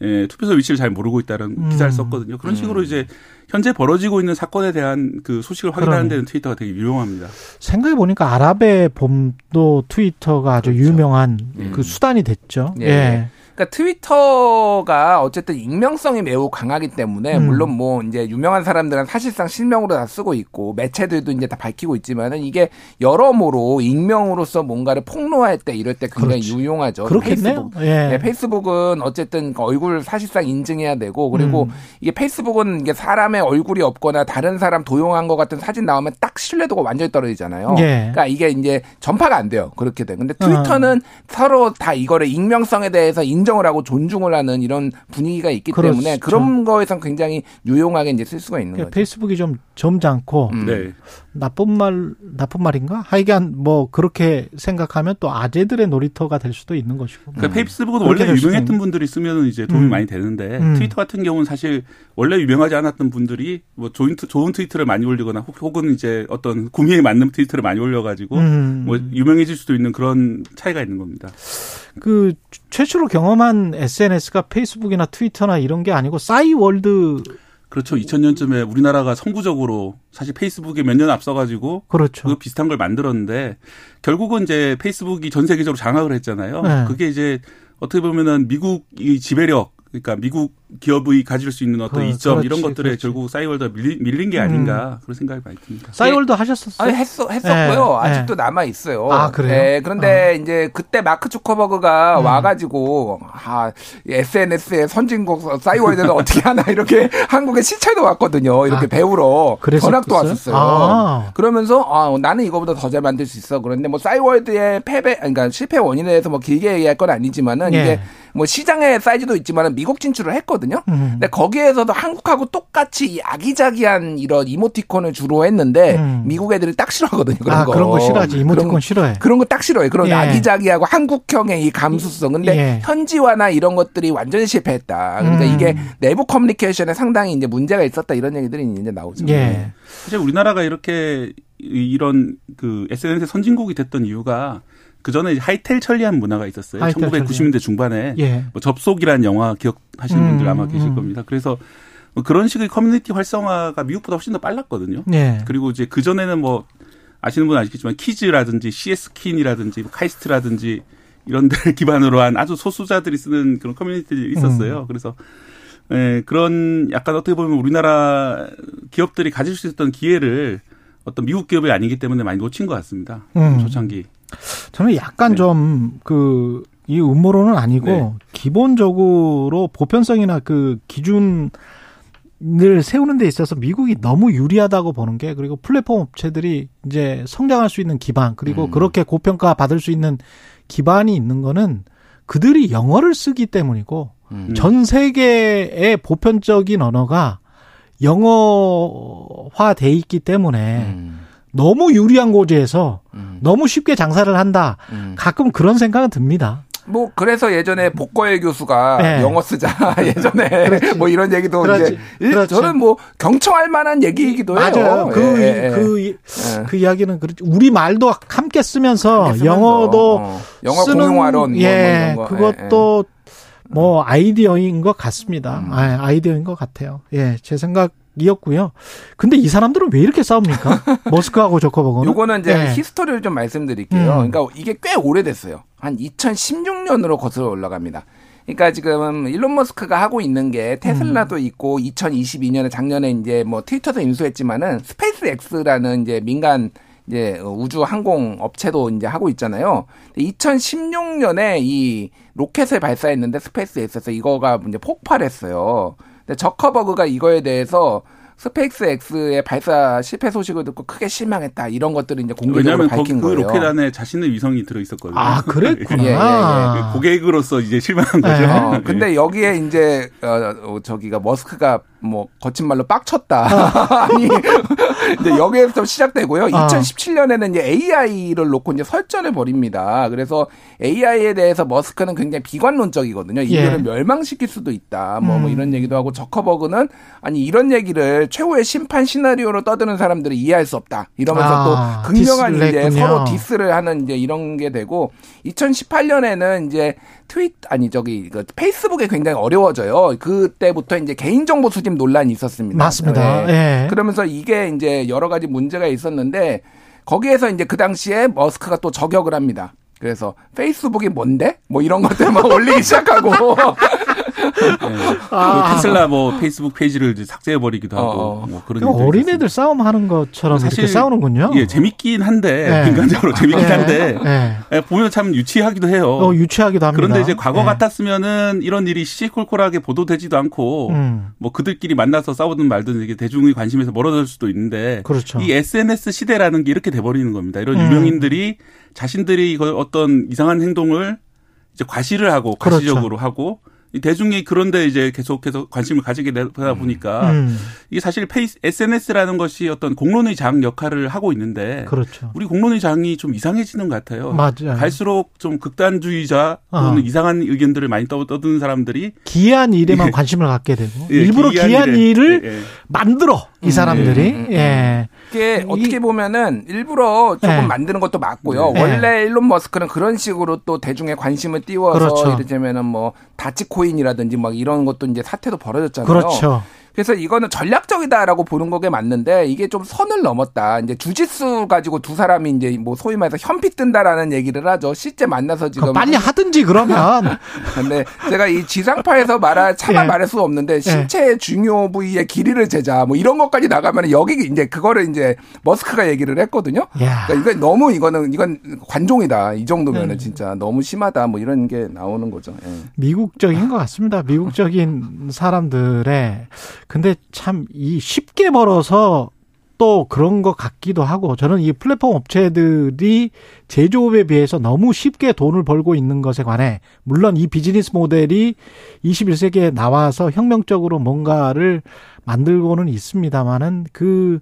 Speaker 10: 예, 투표소 위치를 잘 모르고 있다는
Speaker 2: 음.
Speaker 10: 기사를 썼거든요. 그런 식으로 이제 현재 벌어지고 있는 사건에 대한 그 소식을 확인하는. 데는 트위터가 되게 유용합니다.
Speaker 2: 생각해 보니까 아랍의 봄도 트위터가 아주 유명한 그 수단이 됐죠.
Speaker 11: 예.
Speaker 2: 예.
Speaker 11: 그러니까 트위터가 어쨌든 익명성이 매우 강하기 때문에
Speaker 2: 음.
Speaker 11: 물론 뭐 이제 유명한 사람들은 사실상 실명으로 다 쓰고 있고 매체들도 이제 다 밝히고 있지만은 이게 여러모로 익명으로서 뭔가를 폭로할 때 이럴 때 굉장히
Speaker 2: 그렇지.
Speaker 11: 유용하죠.
Speaker 2: 그렇겠네요.
Speaker 11: 페이스북.
Speaker 2: 예.
Speaker 11: 네, 페이스북은 어쨌든 그 얼굴 사실상 인증해야 되고 그리고
Speaker 2: 음.
Speaker 11: 이게 페이스북은 이게 사람의 얼굴이 없거나 다른 사람 도용한 것 같은 사진 나오면 딱 신뢰도가 완전히 떨어지잖아요.
Speaker 2: 예.
Speaker 11: 그러니까 이게 이제 전파가 안 돼요. 그렇게 돼. 근데
Speaker 2: 어.
Speaker 11: 트위터는 서로 다 이거를 익명성에 대해서 인정 인정을 하고 존중을 하는 이런 분위기가 있기
Speaker 2: 그렇죠.
Speaker 11: 때문에 그런 거에선 굉장히 유용하게 이제 쓸 수가 있는
Speaker 2: 그러니까
Speaker 11: 거죠.
Speaker 2: 페이스북이 좀 점잖고
Speaker 11: 음.
Speaker 10: 네.
Speaker 2: 나쁜 말 나쁜 말인가? 하여간 뭐 그렇게 생각하면 또 아재들의 놀이터가 될 수도 있는 것이고.
Speaker 10: 그러니까 페이스북은
Speaker 2: 그렇게
Speaker 10: 원래 유명했던
Speaker 2: 있는-
Speaker 10: 분들이 쓰면 이제 도움이
Speaker 2: 음.
Speaker 10: 많이 되는데
Speaker 2: 음.
Speaker 10: 트위터 같은 경우는 사실 원래 유명하지 않았던 분들이 뭐 좋은, 트- 좋은 트위터를 많이 올리거나 혹- 혹은 이제 어떤 구미에 맞는 트위터를 많이 올려가지고
Speaker 2: 음.
Speaker 10: 뭐 유명해질 수도 있는 그런 차이가 있는 겁니다.
Speaker 2: 그 최초로 경험 한 SNS가 페이스북이나 트위터나 이런 게 아니고 싸이월드
Speaker 10: 그렇죠. 2000년쯤에 우리나라가 선구적으로 사실 페이스북에 몇 년 앞서가지고
Speaker 2: 그렇죠.
Speaker 10: 그 비슷한 걸 만들었는데 결국은 이제 페이스북이 전 세계적으로 장악을 했잖아요.
Speaker 2: 네.
Speaker 10: 그게 이제 어떻게 보면은 미국이 지배력 그러니까 미국 기업이 가질 수 있는 어떤
Speaker 2: 그,
Speaker 10: 이점
Speaker 2: 그렇지,
Speaker 10: 이런 것들에
Speaker 2: 그렇지.
Speaker 10: 결국 싸이월드가 밀린, 밀린 게 아닌가 그런 생각이 많이 듭니다.
Speaker 2: 싸이월드 하셨었어요?
Speaker 11: 아니 했어 했었고요.
Speaker 2: 예,
Speaker 11: 아직도
Speaker 2: 예.
Speaker 11: 남아 있어요.
Speaker 2: 아, 그래요?
Speaker 11: 네, 그런데 이제 그때 마크 주커버그가
Speaker 2: 음.
Speaker 11: 와가지고 아 SNS의 선진국 싸이월드는 어떻게 하나 이렇게 [LAUGHS] 한국에 시찰도 왔거든요. 이렇게
Speaker 2: 아,
Speaker 11: 배우러
Speaker 2: 그랬었어요?
Speaker 11: 전학도 왔었어요.
Speaker 2: 아.
Speaker 11: 그러면서 아 나는 이거보다 더 잘 만들 수 있어. 그런데 뭐 싸이월드의 패배, 그러니까 실패 원인에 대해서 뭐 길게 얘기할 건 아니지만은
Speaker 2: 예.
Speaker 11: 이게 뭐 시장의 사이즈도 있지만은 미국 진출을 했거든요.
Speaker 2: 음.
Speaker 11: 근데 거기에서도 한국하고 똑같이 이 아기자기한 이런 이모티콘을 주로 했는데
Speaker 2: 음.
Speaker 11: 미국 애들이 딱 싫어하거든요. 그런
Speaker 2: 아
Speaker 11: 거.
Speaker 2: 그런 거 싫어하지
Speaker 11: 그런
Speaker 2: 이모티콘
Speaker 11: 거-
Speaker 2: 싫어해.
Speaker 11: 그런 거 딱 싫어해. 그런
Speaker 2: 예.
Speaker 11: 아기자기하고 한국형의 이 감수성. 근데
Speaker 2: 예.
Speaker 11: 현지화나 이런 것들이 완전히 실패했다. 그러니까
Speaker 2: 음.
Speaker 11: 이게 내부 커뮤니케이션에 상당히 이제 문제가 있었다 이런 얘기들이 이제 나오죠.
Speaker 2: 예.
Speaker 10: 사실 우리나라가 이렇게 이- 이런 그 SNS 선진국이 됐던 이유가 그 전에 하이텔 천리안 문화가 있었어요.
Speaker 2: 하이텔
Speaker 10: 1990년대 중반에
Speaker 2: 예.
Speaker 10: 뭐 접속이라는 영화 기억하시는
Speaker 2: 음,
Speaker 10: 분들 아마 계실
Speaker 2: 음.
Speaker 10: 겁니다. 그래서 뭐 그런 식의 커뮤니티 활성화가 미국보다 훨씬 더 빨랐거든요.
Speaker 2: 예.
Speaker 10: 그리고 이제 그 전에는 뭐 아시는 분은 아시겠지만 키즈라든지 CS킨이라든지 뭐 카이스트라든지 이런 데를 [LAUGHS] 기반으로 한 아주 소수자들이 쓰는 그런 커뮤니티들이 있었어요.
Speaker 2: 음.
Speaker 10: 그래서 예, 그런 약간 어떻게 보면 우리나라 기업들이 가질 수 있었던 기회를 어떤 미국 기업이 아니기 때문에 많이 놓친 것 같습니다.
Speaker 2: 음.
Speaker 10: 초창기.
Speaker 2: 저는 약간
Speaker 10: 네.
Speaker 2: 좀그 이 음모론은 아니고
Speaker 10: 네.
Speaker 2: 기본적으로 보편성이나 그 기준을 세우는 데 있어서 미국이 너무 유리하다고 보는 게 그리고 플랫폼 업체들이 이제 성장할 수 있는 기반 그리고
Speaker 11: 음.
Speaker 2: 그렇게 고평가 받을 수 있는 기반이 있는 거는 그들이 영어를 쓰기 때문이고
Speaker 11: 음.
Speaker 2: 전 세계의 보편적인 언어가 영어화 돼 있기 때문에
Speaker 11: 음.
Speaker 2: 너무 유리한 고지에서
Speaker 11: 음.
Speaker 2: 너무 쉽게 장사를 한다.
Speaker 11: 음.
Speaker 2: 가끔 그런 생각은 듭니다.
Speaker 11: 뭐 그래서 예전에 복거의 교수가
Speaker 2: 네.
Speaker 11: 영어 쓰자 [LAUGHS] 예전에 뭐 이런 얘기도
Speaker 2: 그렇지.
Speaker 11: 이제 일-
Speaker 2: 그렇지.
Speaker 11: 저는 뭐 경청할 만한 얘기이기도 해요.
Speaker 2: 맞아요. 그,
Speaker 11: 예, 예, 예.
Speaker 2: 그,
Speaker 11: 예.
Speaker 2: 그 이야기는 그렇죠. 우리 말도 함께 쓰면서
Speaker 11: 함께 쓰면서,
Speaker 2: 영어도
Speaker 11: 어, 영어
Speaker 2: 쓰는
Speaker 11: 공용화론 뭐
Speaker 2: 예,
Speaker 11: 거.
Speaker 2: 그것도 뭐 아이디어인 것 같습니다.
Speaker 11: 음.
Speaker 2: 아, 아이디어인 것 같아요. 예, 제 생각 이었고요. 근데 이 사람들은 왜 이렇게 싸웁니까? [LAUGHS] 머스크하고 저커버그는?
Speaker 11: 요거는 이제
Speaker 2: 예.
Speaker 11: 히스토리를 좀 말씀드릴게요.
Speaker 2: 음.
Speaker 11: 그러니까 이게 꽤 오래됐어요. 한 2016년으로 거슬러 올라갑니다. 그러니까 지금 일론 머스크가 하고 있는 게 테슬라도
Speaker 2: 음.
Speaker 11: 있고 2022년에 작년에 이제 뭐 트위터도 인수했지만은 스페이스 X라는 이제 민간 이제 우주 항공 업체도 이제 하고 있잖아요. 2016년에 이 로켓을 발사했는데 스페이스 X에서 이거가 이제 폭발했어요. 근데 저커버그가 이거에 대해서 스페이스 X의 발사 실패 소식을 듣고 크게 실망했다 이런 것들을 이제 공개적으로
Speaker 10: 왜냐하면
Speaker 11: 밝힌
Speaker 10: 그
Speaker 11: 거예요.
Speaker 10: 로켓 안에 자신의 위성이 들어 있었거든요.
Speaker 2: 아, 그랬구나. [LAUGHS]
Speaker 11: 예, 예, 예.
Speaker 10: 고객으로서 이제 실망한 거죠.
Speaker 11: 어, 근데 여기에 이제 어, 어, 저기가 머스크가 뭐 거친 말로 빡쳤다. [LAUGHS] 아니 이제 여기에서 시작되고요.
Speaker 2: 아.
Speaker 11: 2017년에는 이제 AI를 놓고 이제 설전을 벌입니다. 그래서 AI에 대해서 머스크는 굉장히 비관론적이거든요. 인류를
Speaker 2: 예.
Speaker 11: 멸망시킬 수도 있다. 뭐, 뭐
Speaker 2: 음.
Speaker 11: 이런 얘기도 하고 저커버그는 아니 이런 얘기를 최후의 심판 시나리오로 떠드는 사람들이 이해할 수 없다. 이러면서
Speaker 2: 아,
Speaker 11: 또 극명한 이제
Speaker 2: 했군요.
Speaker 11: 서로 디스를 하는 이제 이런 게 되고 2018년에는 이제 트윗 아니 저기 그 페이스북에 굉장히 어려워져요. 그때부터 이제 개인정보 수집 논란이 있었습니다.
Speaker 2: 맞습니다.
Speaker 11: 네.
Speaker 2: 예.
Speaker 11: 그러면서 이게 이제 여러 가지 문제가 있었는데 거기에서 이제 그 당시에 머스크가 또 저격을 합니다. 그래서 페이스북이 뭔데? 뭐 이런 것들 막 올리기 시작하고 [LAUGHS]
Speaker 2: 아.
Speaker 10: 그 테슬라 뭐 페이스북 페이지를 이제 삭제해 버리기도 하고
Speaker 11: 어.
Speaker 10: 뭐 그런
Speaker 2: 어린애들 싸움 하는 것처럼
Speaker 10: 사실
Speaker 2: 이렇게 싸우는군요.
Speaker 10: 예, 재밌긴 한데
Speaker 2: 네.
Speaker 10: 인간적으로 재밌긴
Speaker 2: 예.
Speaker 10: 한데
Speaker 2: 예.
Speaker 10: 예, 보면 참 유치하기도 해요.
Speaker 2: 어, 유치하기도 합니다.
Speaker 10: 그런데 이제 과거
Speaker 2: 예.
Speaker 10: 같았으면은 이런 일이 시시콜콜하게 보도되지도 않고
Speaker 2: 음.
Speaker 10: 뭐 그들끼리 만나서 싸우든 말든 이게 대중의 관심에서 멀어질 수도 있는데
Speaker 2: 그렇죠.
Speaker 10: 이 SNS 시대라는 게 이렇게 돼 버리는 겁니다. 이런
Speaker 2: 음.
Speaker 10: 유명인들이 자신들이 그 어떤 이상한 행동을 이제 과시를 하고
Speaker 2: 그렇죠.
Speaker 10: 과시적으로 하고 이 대중이 그런데 이제 계속해서 관심을 가지게 되다 보니까
Speaker 2: 음.
Speaker 10: 이게 사실 페이스 SNS라는 것이 어떤 공론의 장 역할을 하고 있는데
Speaker 2: 그렇죠.
Speaker 10: 우리 공론의 장이 좀 이상해지는 것 같아요.
Speaker 2: 맞아요.
Speaker 10: 갈수록 좀 극단주의자 또는
Speaker 2: 어.
Speaker 10: 이상한 의견들을 많이 떠- 떠드는 사람들이
Speaker 2: 기이한 일에만
Speaker 10: 예.
Speaker 2: 관심을 갖게 되고
Speaker 10: 예,
Speaker 2: 일부러
Speaker 10: 기이한
Speaker 2: 기이한. 일을
Speaker 10: 예, 예.
Speaker 2: 만들어 이 사람들이 예.
Speaker 11: 이게 어떻게 보면은 일부러 조금
Speaker 2: 네.
Speaker 11: 만드는 것도 맞고요.
Speaker 2: 네.
Speaker 11: 원래 일론 머스크는 그런 식으로 또 대중의 관심을 띄워서
Speaker 2: 그렇죠.
Speaker 11: 이를테면은 뭐 다치코인이라든지 막 이런 것도 이제 사태도 벌어졌잖아요.
Speaker 2: 그렇죠.
Speaker 11: 그래서 이거는 전략적이다라고 보는 거게 맞는데 이게 좀 선을 넘었다. 이제 주짓수 가지고 두 사람이 이제 뭐 소위 말해서 현피 뜬다라는 얘기를 하죠. 실제 만나서 지금
Speaker 2: 빨리 하든지 그러면 [LAUGHS]
Speaker 11: 근데 제가 이 지상파에서 말할 차마
Speaker 2: 예.
Speaker 11: 말할 수 없는데 신체 중요 부위의 길이를 재자 뭐 이런 것까지 나가면 여기 이제 그거를 이제 머스크가 얘기를 했거든요.
Speaker 2: 야.
Speaker 11: 그러니까 이건 너무 이거는 이건 관종이다. 이 정도면은
Speaker 2: 음.
Speaker 11: 진짜 너무 심하다. 뭐 이런 게 나오는 거죠. 예.
Speaker 2: 미국적인 것 같습니다. 미국적인 사람들의 근데 참 이 쉽게 벌어서 또 그런 것 같기도 하고 저는 이 플랫폼 업체들이 제조업에 비해서 너무 쉽게 돈을 벌고 있는 것에 관해 물론 이 비즈니스 모델이 21세기에 나와서 혁명적으로 뭔가를 만들고는 있습니다만은 그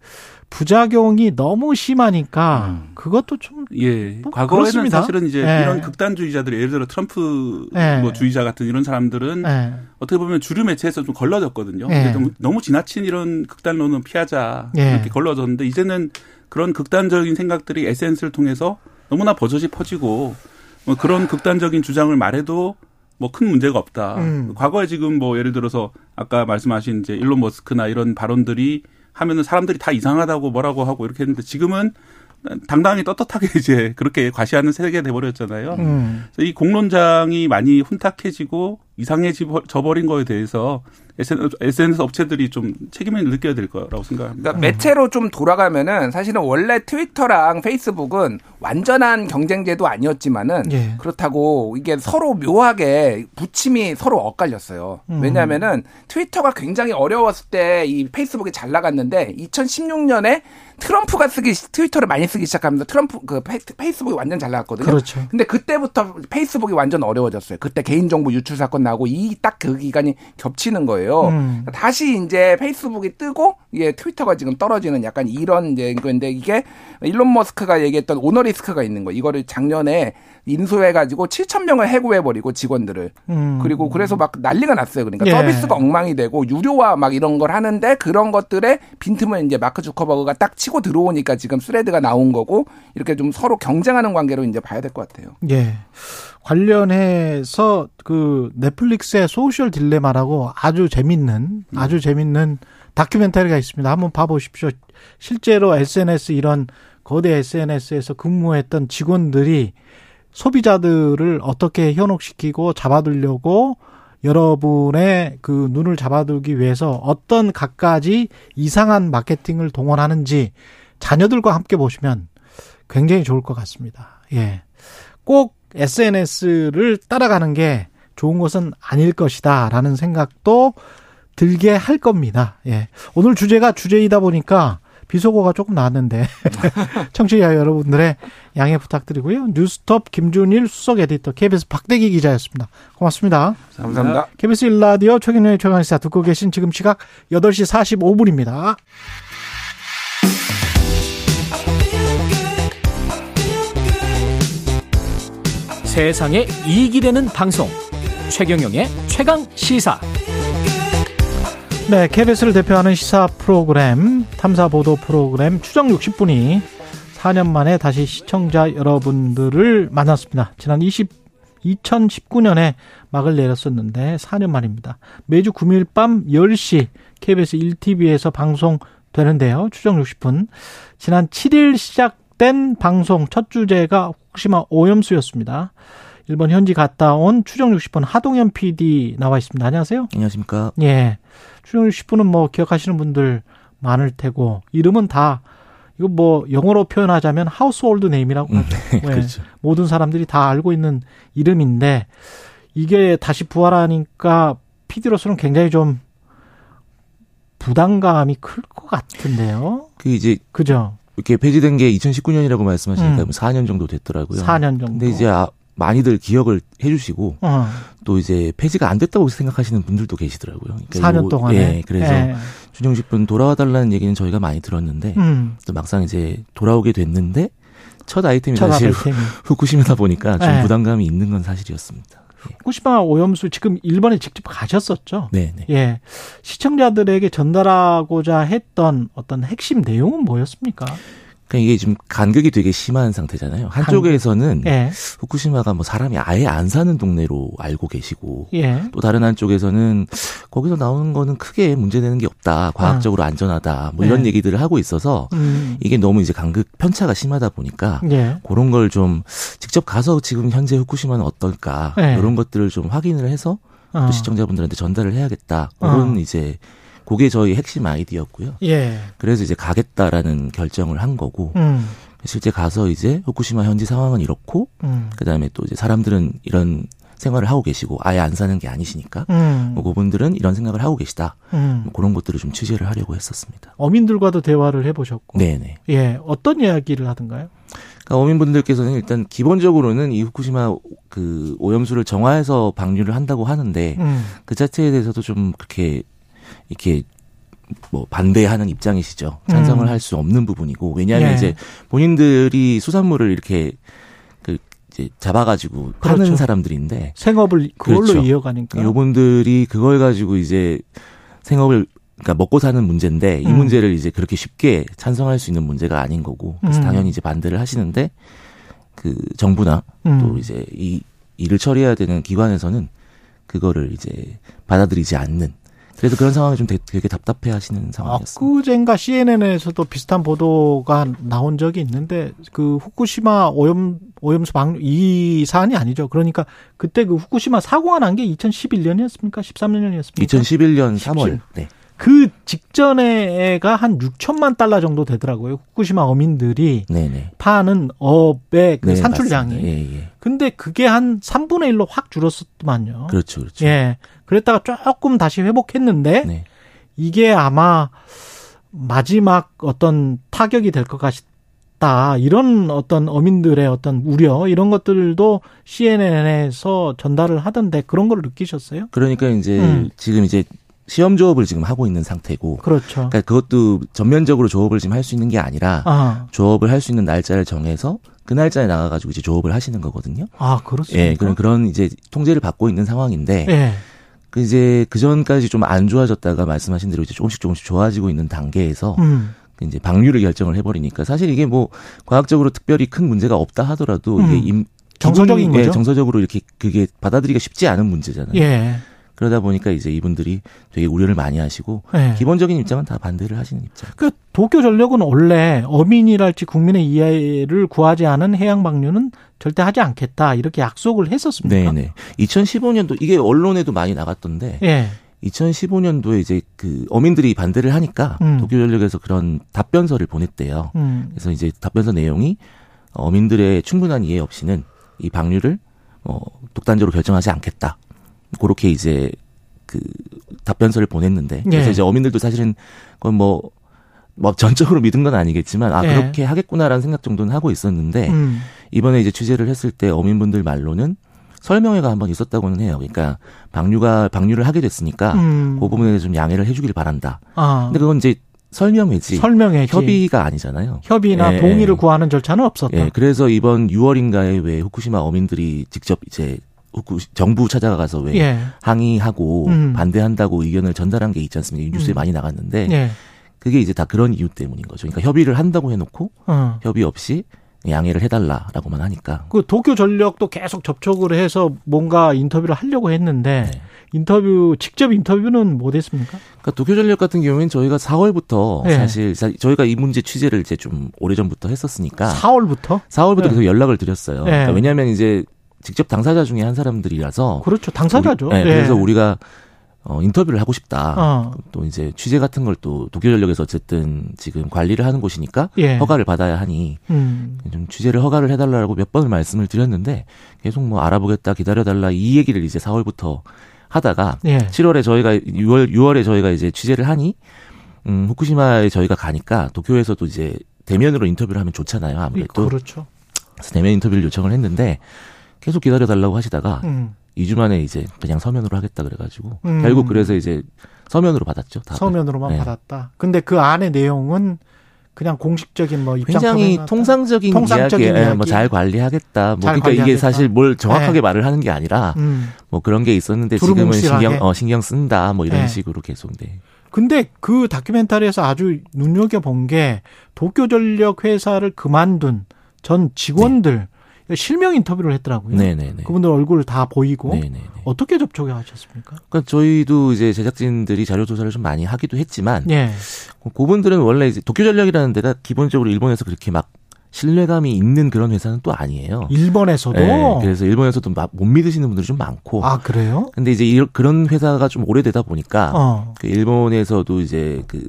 Speaker 2: 부작용이 너무 심하니까 그것도 좀
Speaker 10: 예.
Speaker 2: 뭐
Speaker 10: 과거에는
Speaker 2: 그렇습니다.
Speaker 10: 사실은 이제
Speaker 2: 예.
Speaker 10: 이런 극단주의자들 예를 들어 트럼프
Speaker 2: 예.
Speaker 10: 뭐 주의자 같은 이런 사람들은
Speaker 2: 예.
Speaker 10: 어떻게 보면 주류 매체에서 좀 걸러졌거든요.
Speaker 2: 예.
Speaker 10: 너무, 지나친 이런 극단론은 피하자
Speaker 2: 예.
Speaker 10: 이렇게 걸러졌는데 이제는 그런 극단적인 생각들이 SNS를 통해서 너무나 버젓이 퍼지고 뭐 그런 극단적인 주장을 말해도 뭐 큰 문제가 없다.
Speaker 2: 음.
Speaker 10: 과거에 지금 뭐 예를 들어서 아까 말씀하신 이제 일론 머스크나 이런 발언들이 하면은 사람들이 다 이상하다고 뭐라고 하고 이렇게 했는데 지금은 당당히 떳떳하게 [LAUGHS] 이제 그렇게 과시하는 세계가 돼버렸잖아요.
Speaker 2: 음.
Speaker 10: 그래서 이 공론장이 많이 혼탁해지고 이상해져 버린 거에 대해서 SNS 업체들이 좀 책임을 느껴야 될 거라고 생각합니다.
Speaker 11: 그러니까 매체로 좀 돌아가면은 사실은 원래 트위터랑 페이스북은 완전한 경쟁재도 아니었지만은
Speaker 2: 예.
Speaker 11: 그렇다고 이게 서로 묘하게 부침이 서로 엇갈렸어요.
Speaker 2: 음.
Speaker 11: 왜냐하면은 트위터가 굉장히 어려웠을 때 이 페이스북이 잘 나갔는데 2016년에 트럼프가 쓰기 트위터를 많이 쓰기 시작하면서 트럼프 그 페이- 페이스북이 완전 잘 나갔거든요.
Speaker 2: 그렇죠.
Speaker 11: 근데 그때부터 페이스북이 완전 어려워졌어요. 그때 개인정보 유출 사건 나고 이 딱 그 기간이 겹치는 거예요.
Speaker 2: 음.
Speaker 11: 다시 이제 페이스북이 뜨고 이게 트위터가 지금 떨어지는 약간 이런 이제 건데 이게 일론 머스크가 얘기했던 오너 리스크가 있는 거. 이거를 작년에 인수해 가지고 7천 명을 해고해 버리고 직원들을.
Speaker 2: 음.
Speaker 11: 그리고 그래서 막 난리가 났어요. 그러니까
Speaker 2: 예.
Speaker 11: 서비스가 엉망이 되고 유료화 막 이런 걸 하는데 그런 것들에 빈틈을 이제 마크 주커버그가 딱 치고 들어오니까 지금 스레드가 나온 거고 이렇게 좀 서로 경쟁하는 관계로 이제 봐야 될 것 같아요.
Speaker 2: 예. 관련해서 그 넷플릭스의 Social Dilemma라고 아주 재밌는 아주 재밌는 다큐멘터리가 있습니다. 한번 봐보십시오. 실제로 SNS 이런 거대 SNS에서 근무했던 직원들이 소비자들을 어떻게 현혹시키고 잡아들려고 여러분의 그 눈을 잡아들기 위해서 어떤 갖가지 이상한 마케팅을 동원하는지 자녀들과 함께 보시면 굉장히 좋을 것 같습니다. 예. 꼭 SNS를 따라가는 게 좋은 것은 아닐 것이다 라는 생각도 들게 할 겁니다. 예. 오늘 주제가 주제이다 보니까 비속어가 조금 나왔는데 [LAUGHS] 청취자 여러분들의 양해 부탁드리고요. 뉴스톱 김준일 수석 에디터 KBS 박대기 기자였습니다. 고맙습니다.
Speaker 11: 감사합니다.
Speaker 2: KBS 일라디오 최경영의 최강시사 듣고 계신 지금 시각 8시 45분입니다.
Speaker 6: 세상에 이익이 되는 방송 최경영의 최강 시사
Speaker 2: 네, KBS를 대표하는 시사 프로그램, 탐사 보도 프로그램 추정 60분이 4년 만에 다시 시청자 여러분들을 만났습니다. 지난 20, 2019년에 막을 내렸었는데 4년 만입니다. 매주 금요일 밤 10시 KBS 1TV에서 방송되는데요. 추정 60분. 지난 7일 시작된 방송 첫 주제가 후쿠시마 오염수였습니다. 일본 현지 갔다 온 추적 60분 하동현 PD 나와 있습니다. 안녕하세요.
Speaker 12: 안녕하십니까.
Speaker 2: 예. 추적 60분은 뭐 기억하시는 분들 많을 테고 이름은 다 이거 뭐 영어로 표현하자면 household name이라고 하죠. 예.
Speaker 12: 그렇죠.
Speaker 2: 모든 사람들이 다 알고 있는 이름인데 이게 다시 부활하니까 PD로서는 굉장히 좀 부담감이 클 것 같은데요.
Speaker 12: 그 이제
Speaker 2: 그죠?
Speaker 12: 이렇게 폐지된 게 2019년이라고 말씀하시니까
Speaker 2: 음.
Speaker 12: 4년 정도 됐더라고요.
Speaker 2: 4년 정도.
Speaker 12: 근데 이제 아,
Speaker 13: 많이들 기억을 해주시고
Speaker 2: 어.
Speaker 13: 또 이제 폐지가 안 됐다고 생각하시는 분들도 계시더라고요. 그러니까
Speaker 2: 4년
Speaker 13: 요거-
Speaker 2: 동안에.
Speaker 13: 예, 그래서
Speaker 2: 예.
Speaker 13: 준영식 분 돌아와 달라는 얘기는 저희가 많이 들었는데
Speaker 2: 음.
Speaker 13: 또 막상 이제 돌아오게 됐는데 첫 아이템이
Speaker 2: 첫
Speaker 13: 사실
Speaker 2: 아이템이.
Speaker 13: 후쿠시마다 보니까 좀
Speaker 2: 네.
Speaker 13: 부담감이 있는 건 사실이었습니다.
Speaker 2: 후쿠시마 오염수 지금 일본에 직접 가셨었죠?
Speaker 13: 네, 네.
Speaker 2: 예. 시청자들에게 전달하고자 했던 어떤 핵심 내용은 뭐였습니까?
Speaker 13: 그러니까 이게 지금 간극이 되게 심한 상태잖아요. 한쪽에서는
Speaker 2: 예.
Speaker 13: 후쿠시마가 뭐 사람이 아예 안 사는 동네로 알고 계시고
Speaker 2: 예.
Speaker 13: 또 다른 한쪽에서는 거기서 나오는 거는 크게 문제되는 게 없다. 과학적으로 안전하다. 뭐 이런
Speaker 2: 네.
Speaker 13: 얘기들을 하고 있어서
Speaker 2: 음.
Speaker 13: 이게 너무 이제 간극 편차가 심하다 보니까
Speaker 2: 예.
Speaker 13: 그런 걸 좀 직접 가서 지금 현재 후쿠시마는 어떨까
Speaker 2: 네.
Speaker 13: 이런 것들을 좀 확인을 해서
Speaker 2: 어.
Speaker 13: 또 시청자분들한테 전달을 해야겠다. 그런
Speaker 2: 어.
Speaker 13: 이제 그게 저희 핵심 아이디어였고요.
Speaker 2: 예.
Speaker 13: 그래서 이제 가겠다라는 결정을 한 거고
Speaker 2: 음.
Speaker 13: 실제 가서 이제 후쿠시마 현지 상황은 이렇고
Speaker 2: 음.
Speaker 13: 그다음에 또 이제 사람들은 이런 생활을 하고 계시고 아예 안 사는 게 아니시니까
Speaker 2: 음.
Speaker 13: 뭐 그분들은 이런 생각을 하고 계시다.
Speaker 2: 음.
Speaker 13: 뭐 그런 것들을 좀 취재를 하려고 했었습니다.
Speaker 2: 어민들과도 대화를 해보셨고.
Speaker 13: 네네.
Speaker 2: 예. 어떤 이야기를 하던가요?
Speaker 13: 그러니까 어민분들께서는 일단 기본적으로는 이 후쿠시마 그 오염수를 정화해서 방류를 한다고 하는데
Speaker 2: 음.
Speaker 13: 그 자체에 대해서도 좀 그렇게 이렇게 뭐 반대하는 입장이시죠. 찬성을
Speaker 2: 음.
Speaker 13: 할수 없는 부분이고 왜냐하면
Speaker 2: 예.
Speaker 13: 이제 본인들이 수산물을 이렇게 그 이제 잡아가지고 파는
Speaker 2: 그렇죠.
Speaker 13: 사람들인데
Speaker 2: 생업을 그걸로
Speaker 13: 그렇죠.
Speaker 2: 이어가니까.
Speaker 13: 요분들이 그걸 가지고 이제 생업을 그러니까 먹고 사는 문제인데 이
Speaker 2: 음.
Speaker 13: 문제를 이제 그렇게 쉽게 찬성할 수 있는 문제가 아닌 거고 그래서
Speaker 2: 음.
Speaker 13: 당연히 이제 반대를 하시는데 그 정부나
Speaker 2: 음.
Speaker 13: 또 이제 이 일을 처리해야 되는 기관에서는 그거를 이제 받아들이지 않는 그래서 그런 상황이 좀 되게, 답답해 하시는 상황이었습니다.
Speaker 2: 엊그젠가 CNN에서도 비슷한 보도가 나온 적이 있는데 그 후쿠시마 오염 오염수 방류 이 사안이 아니죠. 그러니까 그때 그 후쿠시마 사고가 난 게 2011년이었습니까? 13년이었습니까?
Speaker 13: 2011년 3월.
Speaker 2: 17.
Speaker 13: 네.
Speaker 2: 그 직전에가 한 6천만 달러 정도 되더라고요. 후쿠시마 어민들이
Speaker 13: 네네.
Speaker 2: 파는 업의 그
Speaker 13: 네,
Speaker 2: 산출량이.
Speaker 13: 예, 예.
Speaker 2: 근데 그게 한 3분의 1로 확 줄었었더만요.
Speaker 13: 그렇죠, 그렇죠.
Speaker 2: 예. 그랬다가 조금 다시 회복했는데
Speaker 13: 네.
Speaker 2: 이게 아마 마지막 어떤 타격이 될 것 같다. 이런 어떤 어민들의 어떤 우려 이런 것들도 CNN에서 전달을 하던데 그런 걸 느끼셨어요?
Speaker 13: 그러니까 이제
Speaker 2: 음.
Speaker 13: 지금 이제 시험 조업을 지금 하고 있는 상태고
Speaker 2: 그렇죠.
Speaker 13: 그러니까 그것도 전면적으로 조업을 지금 할 수 있는 게 아니라
Speaker 2: 아,
Speaker 13: 조업을 할 수 있는 날짜를 정해서 그 날짜에 나가가지고 이제 조업을 하시는 거거든요.
Speaker 2: 아 그렇습니까?
Speaker 13: 예, 그런 그런 이제 통제를 받고 있는 상황인데
Speaker 2: 예.
Speaker 13: 그 이제 그 전까지 좀 안 좋아졌다가 말씀하신 대로 이제 조금씩 조금씩 좋아지고 있는 단계에서
Speaker 2: 음.
Speaker 13: 그 이제 방류를 결정을 해버리니까 사실 이게 뭐 과학적으로 특별히 큰 문제가 없다 하더라도
Speaker 2: 음.
Speaker 13: 이게 임,
Speaker 2: 정서적인
Speaker 13: 예,
Speaker 2: 거죠?
Speaker 13: 정서적으로 이렇게 그게 받아들이기가 쉽지 않은 문제잖아요.
Speaker 2: 예.
Speaker 13: 그러다 보니까 이제 이분들이 되게 우려를 많이 하시고
Speaker 2: 예.
Speaker 13: 기본적인 입장은 다 반대를 하시는 입장.
Speaker 2: 그 도쿄 전력은 원래 어민이랄지 국민의 이해를 구하지 않은 해양 방류는 절대 하지 않겠다 이렇게 약속을 했었습니까?
Speaker 13: 네네. 2015년도 이게 언론에도 많이 나갔던데
Speaker 2: 예.
Speaker 13: 2015년도에 이제 그 어민들이 반대를 하니까
Speaker 2: 음.
Speaker 13: 도쿄 전력에서 그런 답변서를 보냈대요.
Speaker 2: 음.
Speaker 13: 그래서 이제 답변서 내용이 어민들의 충분한 이해 없이는 이 방류를 어 독단적으로 결정하지 않겠다. 그렇게 이제 그 답변서를 보냈는데 그래서
Speaker 2: 예.
Speaker 13: 이제 어민들도 사실은 그건 뭐, 뭐 전적으로 믿은 건 아니겠지만 아
Speaker 2: 예.
Speaker 13: 그렇게 하겠구나라는 생각 정도는 하고 있었는데
Speaker 2: 음.
Speaker 13: 이번에 이제 취재를 했을 때 어민분들 말로는 설명회가 한번 있었다고는 해요. 그러니까 방류가 방류를 하게 됐으니까
Speaker 2: 음.
Speaker 13: 그 부분에 좀 양해를 해주길 바란다.
Speaker 2: 아.
Speaker 13: 근데 그건 이제 설명회지
Speaker 2: 설명회지.
Speaker 13: 협의가 아니잖아요.
Speaker 2: 협의나
Speaker 13: 예,
Speaker 2: 동의를
Speaker 13: 예.
Speaker 2: 구하는 절차는 없었다.
Speaker 13: 예, 그래서 이번 6월인가에 왜 후쿠시마 어민들이 직접 이제 정부 찾아가서 왜
Speaker 2: 예.
Speaker 13: 항의하고
Speaker 2: 음.
Speaker 13: 반대한다고 의견을 전달한 게 있지 않습니까? 이 뉴스에
Speaker 2: 음.
Speaker 13: 많이 나갔는데
Speaker 2: 예.
Speaker 13: 그게 이제 다 그런 이유 때문인 거죠. 그러니까 협의를 한다고 해놓고
Speaker 2: 어.
Speaker 13: 협의 없이 양해를 해달라라고만 하니까
Speaker 2: 그 도쿄 전력도 계속 접촉을 해서 뭔가 인터뷰를 하려고 했는데
Speaker 13: 네.
Speaker 2: 인터뷰 직접 인터뷰는 못 했습니까?
Speaker 13: 그러니까 도쿄 전력 같은 경우에는 저희가 4월부터
Speaker 2: 네.
Speaker 13: 사실 사- 저희가 이 문제 취재를 이제 좀 오래 전부터 했었으니까
Speaker 2: 4월부터?
Speaker 13: 4월부터
Speaker 2: 네.
Speaker 13: 계속 연락을 드렸어요.
Speaker 2: 네.
Speaker 13: 그러니까 왜냐하면 이제 직접 당사자 중에 한 사람들이라서
Speaker 2: 그렇죠. 당사자죠.
Speaker 13: 우리- 네,
Speaker 2: 예.
Speaker 13: 그래서 우리가 어, 인터뷰를 하고 싶다.
Speaker 2: 어.
Speaker 13: 또 이제 취재 같은 걸 또 도쿄전력에서 어쨌든 지금 관리를 하는 곳이니까
Speaker 2: 예.
Speaker 13: 허가를 받아야 하니
Speaker 2: 음.
Speaker 13: 좀 취재를 허가를 해달라고 몇 번을 말씀을 드렸는데 계속 뭐 알아보겠다 기다려달라 이 얘기를 이제 4월부터 하다가
Speaker 2: 예.
Speaker 13: 7월에 저희가 6월 6월에 저희가 이제 취재를 하니 음 후쿠시마에 저희가 가니까 도쿄에서도 이제 대면으로 인터뷰를 하면 좋잖아요 아무래도
Speaker 2: 그렇죠.
Speaker 13: 그래서 대면 인터뷰를 요청을 했는데 계속 기다려 달라고 하시다가
Speaker 2: 음.
Speaker 13: 2주 만에 이제 그냥 서면으로 하겠다 그래가지고
Speaker 2: 음.
Speaker 13: 결국 그래서 이제 서면으로 받았죠. 답을.
Speaker 2: 서면으로만
Speaker 13: 네.
Speaker 2: 받았다. 근데 그 안의 내용은 그냥 공식적인 뭐 입장
Speaker 13: 굉장히. 통상적인,
Speaker 2: 통상적인
Speaker 13: 이야기,
Speaker 2: 이야기.
Speaker 13: 뭐잘 관리하겠다.
Speaker 2: 뭐잘
Speaker 13: 그러니까 이게
Speaker 2: 관리하겠다.
Speaker 13: 사실 뭘 정확하게
Speaker 2: 네.
Speaker 13: 말을 하는 게 아니라
Speaker 2: 음.
Speaker 13: 뭐 그런 게 있었는데 지금은. 신경 어, 신경 쓴다 뭐 이런
Speaker 2: 네.
Speaker 13: 식으로 계속 네.
Speaker 2: 근데 그 다큐멘터리에서 아주 눈여겨 본 게 도쿄 전력 회사를 그만둔 전 직원들 실명 인터뷰를 했더라고요.
Speaker 13: 네네네.
Speaker 2: 그분들 얼굴 다 보이고
Speaker 13: 네네네.
Speaker 2: 어떻게 접촉을 하셨습니까?
Speaker 13: 그러니까 저희도 이제 제작진들이 자료 조사를 좀 많이 하기도 했지만
Speaker 2: 예.
Speaker 13: 그분들은 원래 이제 도쿄전력이라는 데가 기본적으로 일본에서 그렇게 막 신뢰감이 있는 그런 회사는 또 아니에요.
Speaker 2: 일본에서도
Speaker 13: 네, 그래서 일본에서도 막못 믿으시는 분들이 좀 많고.
Speaker 2: 아 그래요?
Speaker 13: 근데 이제 이- 그런 회사가 좀 오래되다 보니까
Speaker 2: 어.
Speaker 13: 그 일본에서도 이제 그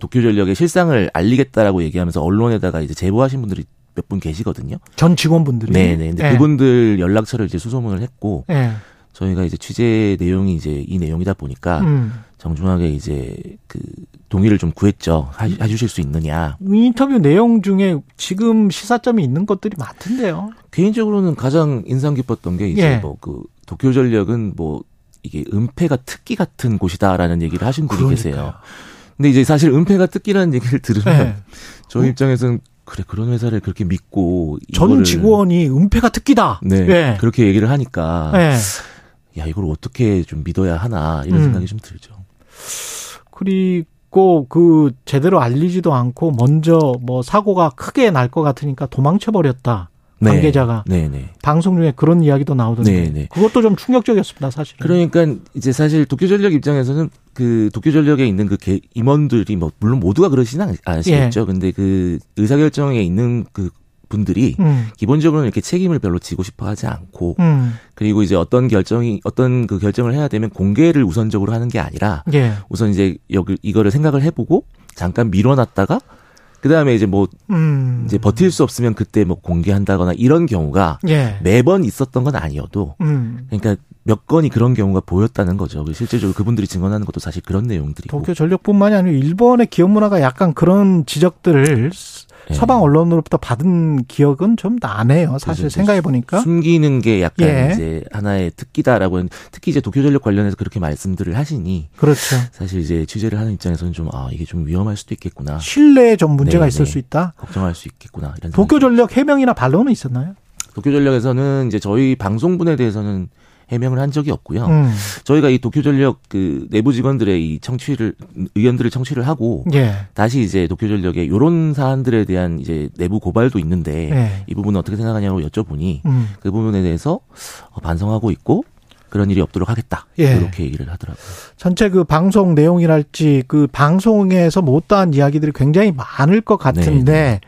Speaker 13: 도쿄 전력의 실상을 알리겠다라고 얘기하면서 언론에다가 이제 제보하신 분들이 몇 분 계시거든요.
Speaker 2: 전 직원분들이.
Speaker 13: 네네. 근데
Speaker 2: 예.
Speaker 13: 그분들 연락처를 이제 수소문을 했고
Speaker 2: 예.
Speaker 13: 저희가 이제 취재 내용이 이제 이 내용이다 보니까
Speaker 2: 음.
Speaker 13: 정중하게 이제 그 동의를 좀 구했죠. 하- 해주실 수 있느냐.
Speaker 2: 인터뷰 내용 중에 지금 시사점이 있는 것들이 많던데요.
Speaker 13: 개인적으로는 가장 인상 깊었던 게 이제
Speaker 2: 예.
Speaker 13: 뭐그 도쿄 전력은 뭐 이게 은폐가 특기 같은 곳이다라는 얘기를 하신 분이
Speaker 2: 그러니까요.
Speaker 13: 계세요. 근데 이제 사실 은폐가 특기라는 얘기를 들으면
Speaker 2: 예. [LAUGHS]
Speaker 13: 저희 입장에서는 그래 그런 회사를 그렇게 믿고
Speaker 2: 전 직원이 은폐가 특기다.
Speaker 13: 네
Speaker 2: 예.
Speaker 13: 그렇게 얘기를 하니까
Speaker 2: 예.
Speaker 13: 야 이걸 어떻게 좀 믿어야 하나 이런
Speaker 2: 음.
Speaker 13: 생각이 좀 들죠.
Speaker 2: 그리고 그 제대로 알리지도 않고 먼저 뭐 사고가 크게 날 것 같으니까 도망쳐 버렸다.
Speaker 13: 네.
Speaker 2: 관계자가
Speaker 13: 네네.
Speaker 2: 방송 중에 그런 이야기도 나오던데
Speaker 13: 네네.
Speaker 2: 그것도 좀 충격적이었습니다 사실은.
Speaker 13: 그러니까 이제 사실 도쿄 전력 입장에서는 그 도쿄전력에 있는 그 개- 임원들이 뭐 물론 모두가 그러시는 않- 않으시겠죠.
Speaker 2: 예.
Speaker 13: 근데 그 의사결정에 있는 그 분들이
Speaker 2: 음.
Speaker 13: 기본적으로는 이렇게 책임을 별로 지고 싶어 하지 않고
Speaker 2: 음.
Speaker 13: 그리고 이제 어떤 결정이 어떤 그 결정을 해야 되면 공개를 우선적으로 하는 게 아니라
Speaker 2: 예.
Speaker 13: 우선 이제 여기 이거를 생각을 해보고 잠깐 밀어놨다가 그 다음에 이제 뭐
Speaker 2: 음.
Speaker 13: 이제 버틸 수 없으면 그때 뭐 공개한다거나 이런 경우가
Speaker 2: 예.
Speaker 13: 매번 있었던 건 아니어도
Speaker 2: 음.
Speaker 13: 그러니까 몇 건이 그런 경우가 보였다는 거죠. 실제적으로 그분들이 증언하는 것도 사실 그런 내용들이고.
Speaker 2: 도쿄 전력뿐만이 아니고 일본의 기업 문화가 약간 그런 지적들을
Speaker 13: 예.
Speaker 2: 서방 언론으로부터 받은 기억은 좀 나네요. 사실 생각해 보니까.
Speaker 13: 숨기는 게 약간
Speaker 2: 예.
Speaker 13: 이제 하나의 특기다라고 는 특히 이제 도쿄 전력 관련해서 그렇게 말씀들을 하시니
Speaker 2: 그렇죠.
Speaker 13: 사실 이제 취재를 하는 입장에서는 좀 아 이게 좀 위험할 수도 있겠구나.
Speaker 2: 신뢰에 좀 문제가
Speaker 13: 네,
Speaker 2: 있을
Speaker 13: 네.
Speaker 2: 수 있다.
Speaker 13: 걱정할 수 있겠구나. 이런
Speaker 2: 도쿄 전력 해명이나 반론은 있었나요?
Speaker 13: 도쿄 전력에서는 이제 저희 방송분에 대해서는 해명을 한 적이 없고요.
Speaker 2: 음.
Speaker 13: 저희가 이 도쿄전력 그 내부 직원들의 이 청취를 의견들을 청취를 하고
Speaker 2: 예.
Speaker 13: 다시 이제 도쿄전력의 요런 사안들에 대한 이제 내부 고발도 있는데
Speaker 2: 예.
Speaker 13: 이 부분은 어떻게 생각하냐고 여쭤보니
Speaker 2: 음.
Speaker 13: 그 부분에 대해서 어, 반성하고 있고 그런 일이 없도록 하겠다.
Speaker 2: 예.
Speaker 13: 이렇게 얘기를 하더라고요.
Speaker 2: 전체 그 방송 내용이랄지 그 방송에서 못다한 이야기들이 굉장히 많을 것 같은데
Speaker 13: 네,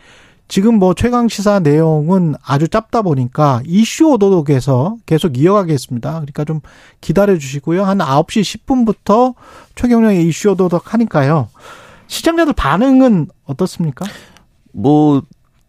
Speaker 2: 지금 뭐 최강 시사 내용은 아주 짧다 보니까 이슈 오도독에서 계속 이어가겠습니다. 그러니까 좀 기다려 주시고요. 한 9시 10분부터 최경영의 이슈 오도독 하니까요. 시청자들 반응은 어떻습니까?
Speaker 13: 뭐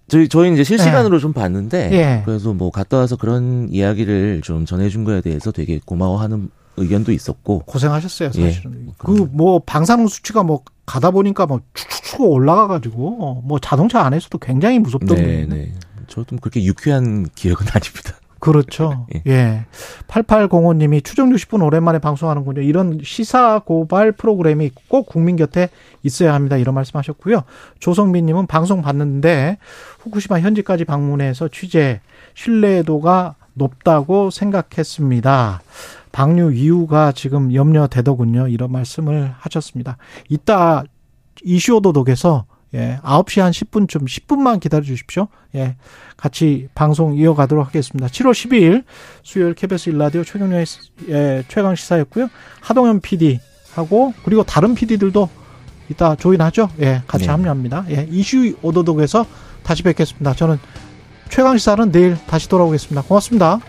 Speaker 13: 저희 저희 이제 실시간으로 좀 봤는데
Speaker 2: 예.
Speaker 13: 그래서 뭐 갔다 와서 그런 이야기를 좀 전해준 거에 대해서 되게 고마워하는 의견도 있었고
Speaker 2: 고생하셨어요,
Speaker 13: 예.
Speaker 2: 사실은. 그뭐 방사능 수치가 뭐 가다 보니까 뭐 축축축 올라가 가지고 뭐 자동차 안에서도 굉장히 무섭던데.
Speaker 13: 네, 네. 저도 그렇게 유쾌한 기억은 [LAUGHS] 아닙니다.
Speaker 2: 그렇죠. [LAUGHS] 예. 8805님이 추정 60분 오랜만에 방송하는군요. 이런 시사 고발 프로그램이 꼭 국민 곁에 있어야 합니다. 이런 말씀 하셨고요. 조성민님은 방송 봤는데 후쿠시마 현지까지 방문해서 취재 신뢰도가 높다고 생각했습니다. 방류 이유가 지금 염려되더군요. 이런 말씀을 하셨습니다. 이따 이슈 오도독에서 예, 9시 한 10분쯤 10분만 기다려 주십시오. 예. 같이 방송 이어가도록 하겠습니다. 7월 12일 수요일 KBS 일라디오 최경련의 예, 최강 시사였고요. 하동현 PD 하고 그리고 다른 PD들도 이따 조인하죠. 예, 같이
Speaker 13: 네.
Speaker 2: 합류합니다. 예, 이슈 오도독에서 다시 뵙겠습니다. 저는 최강 시사는 내일 다시 돌아오겠습니다. 고맙습니다.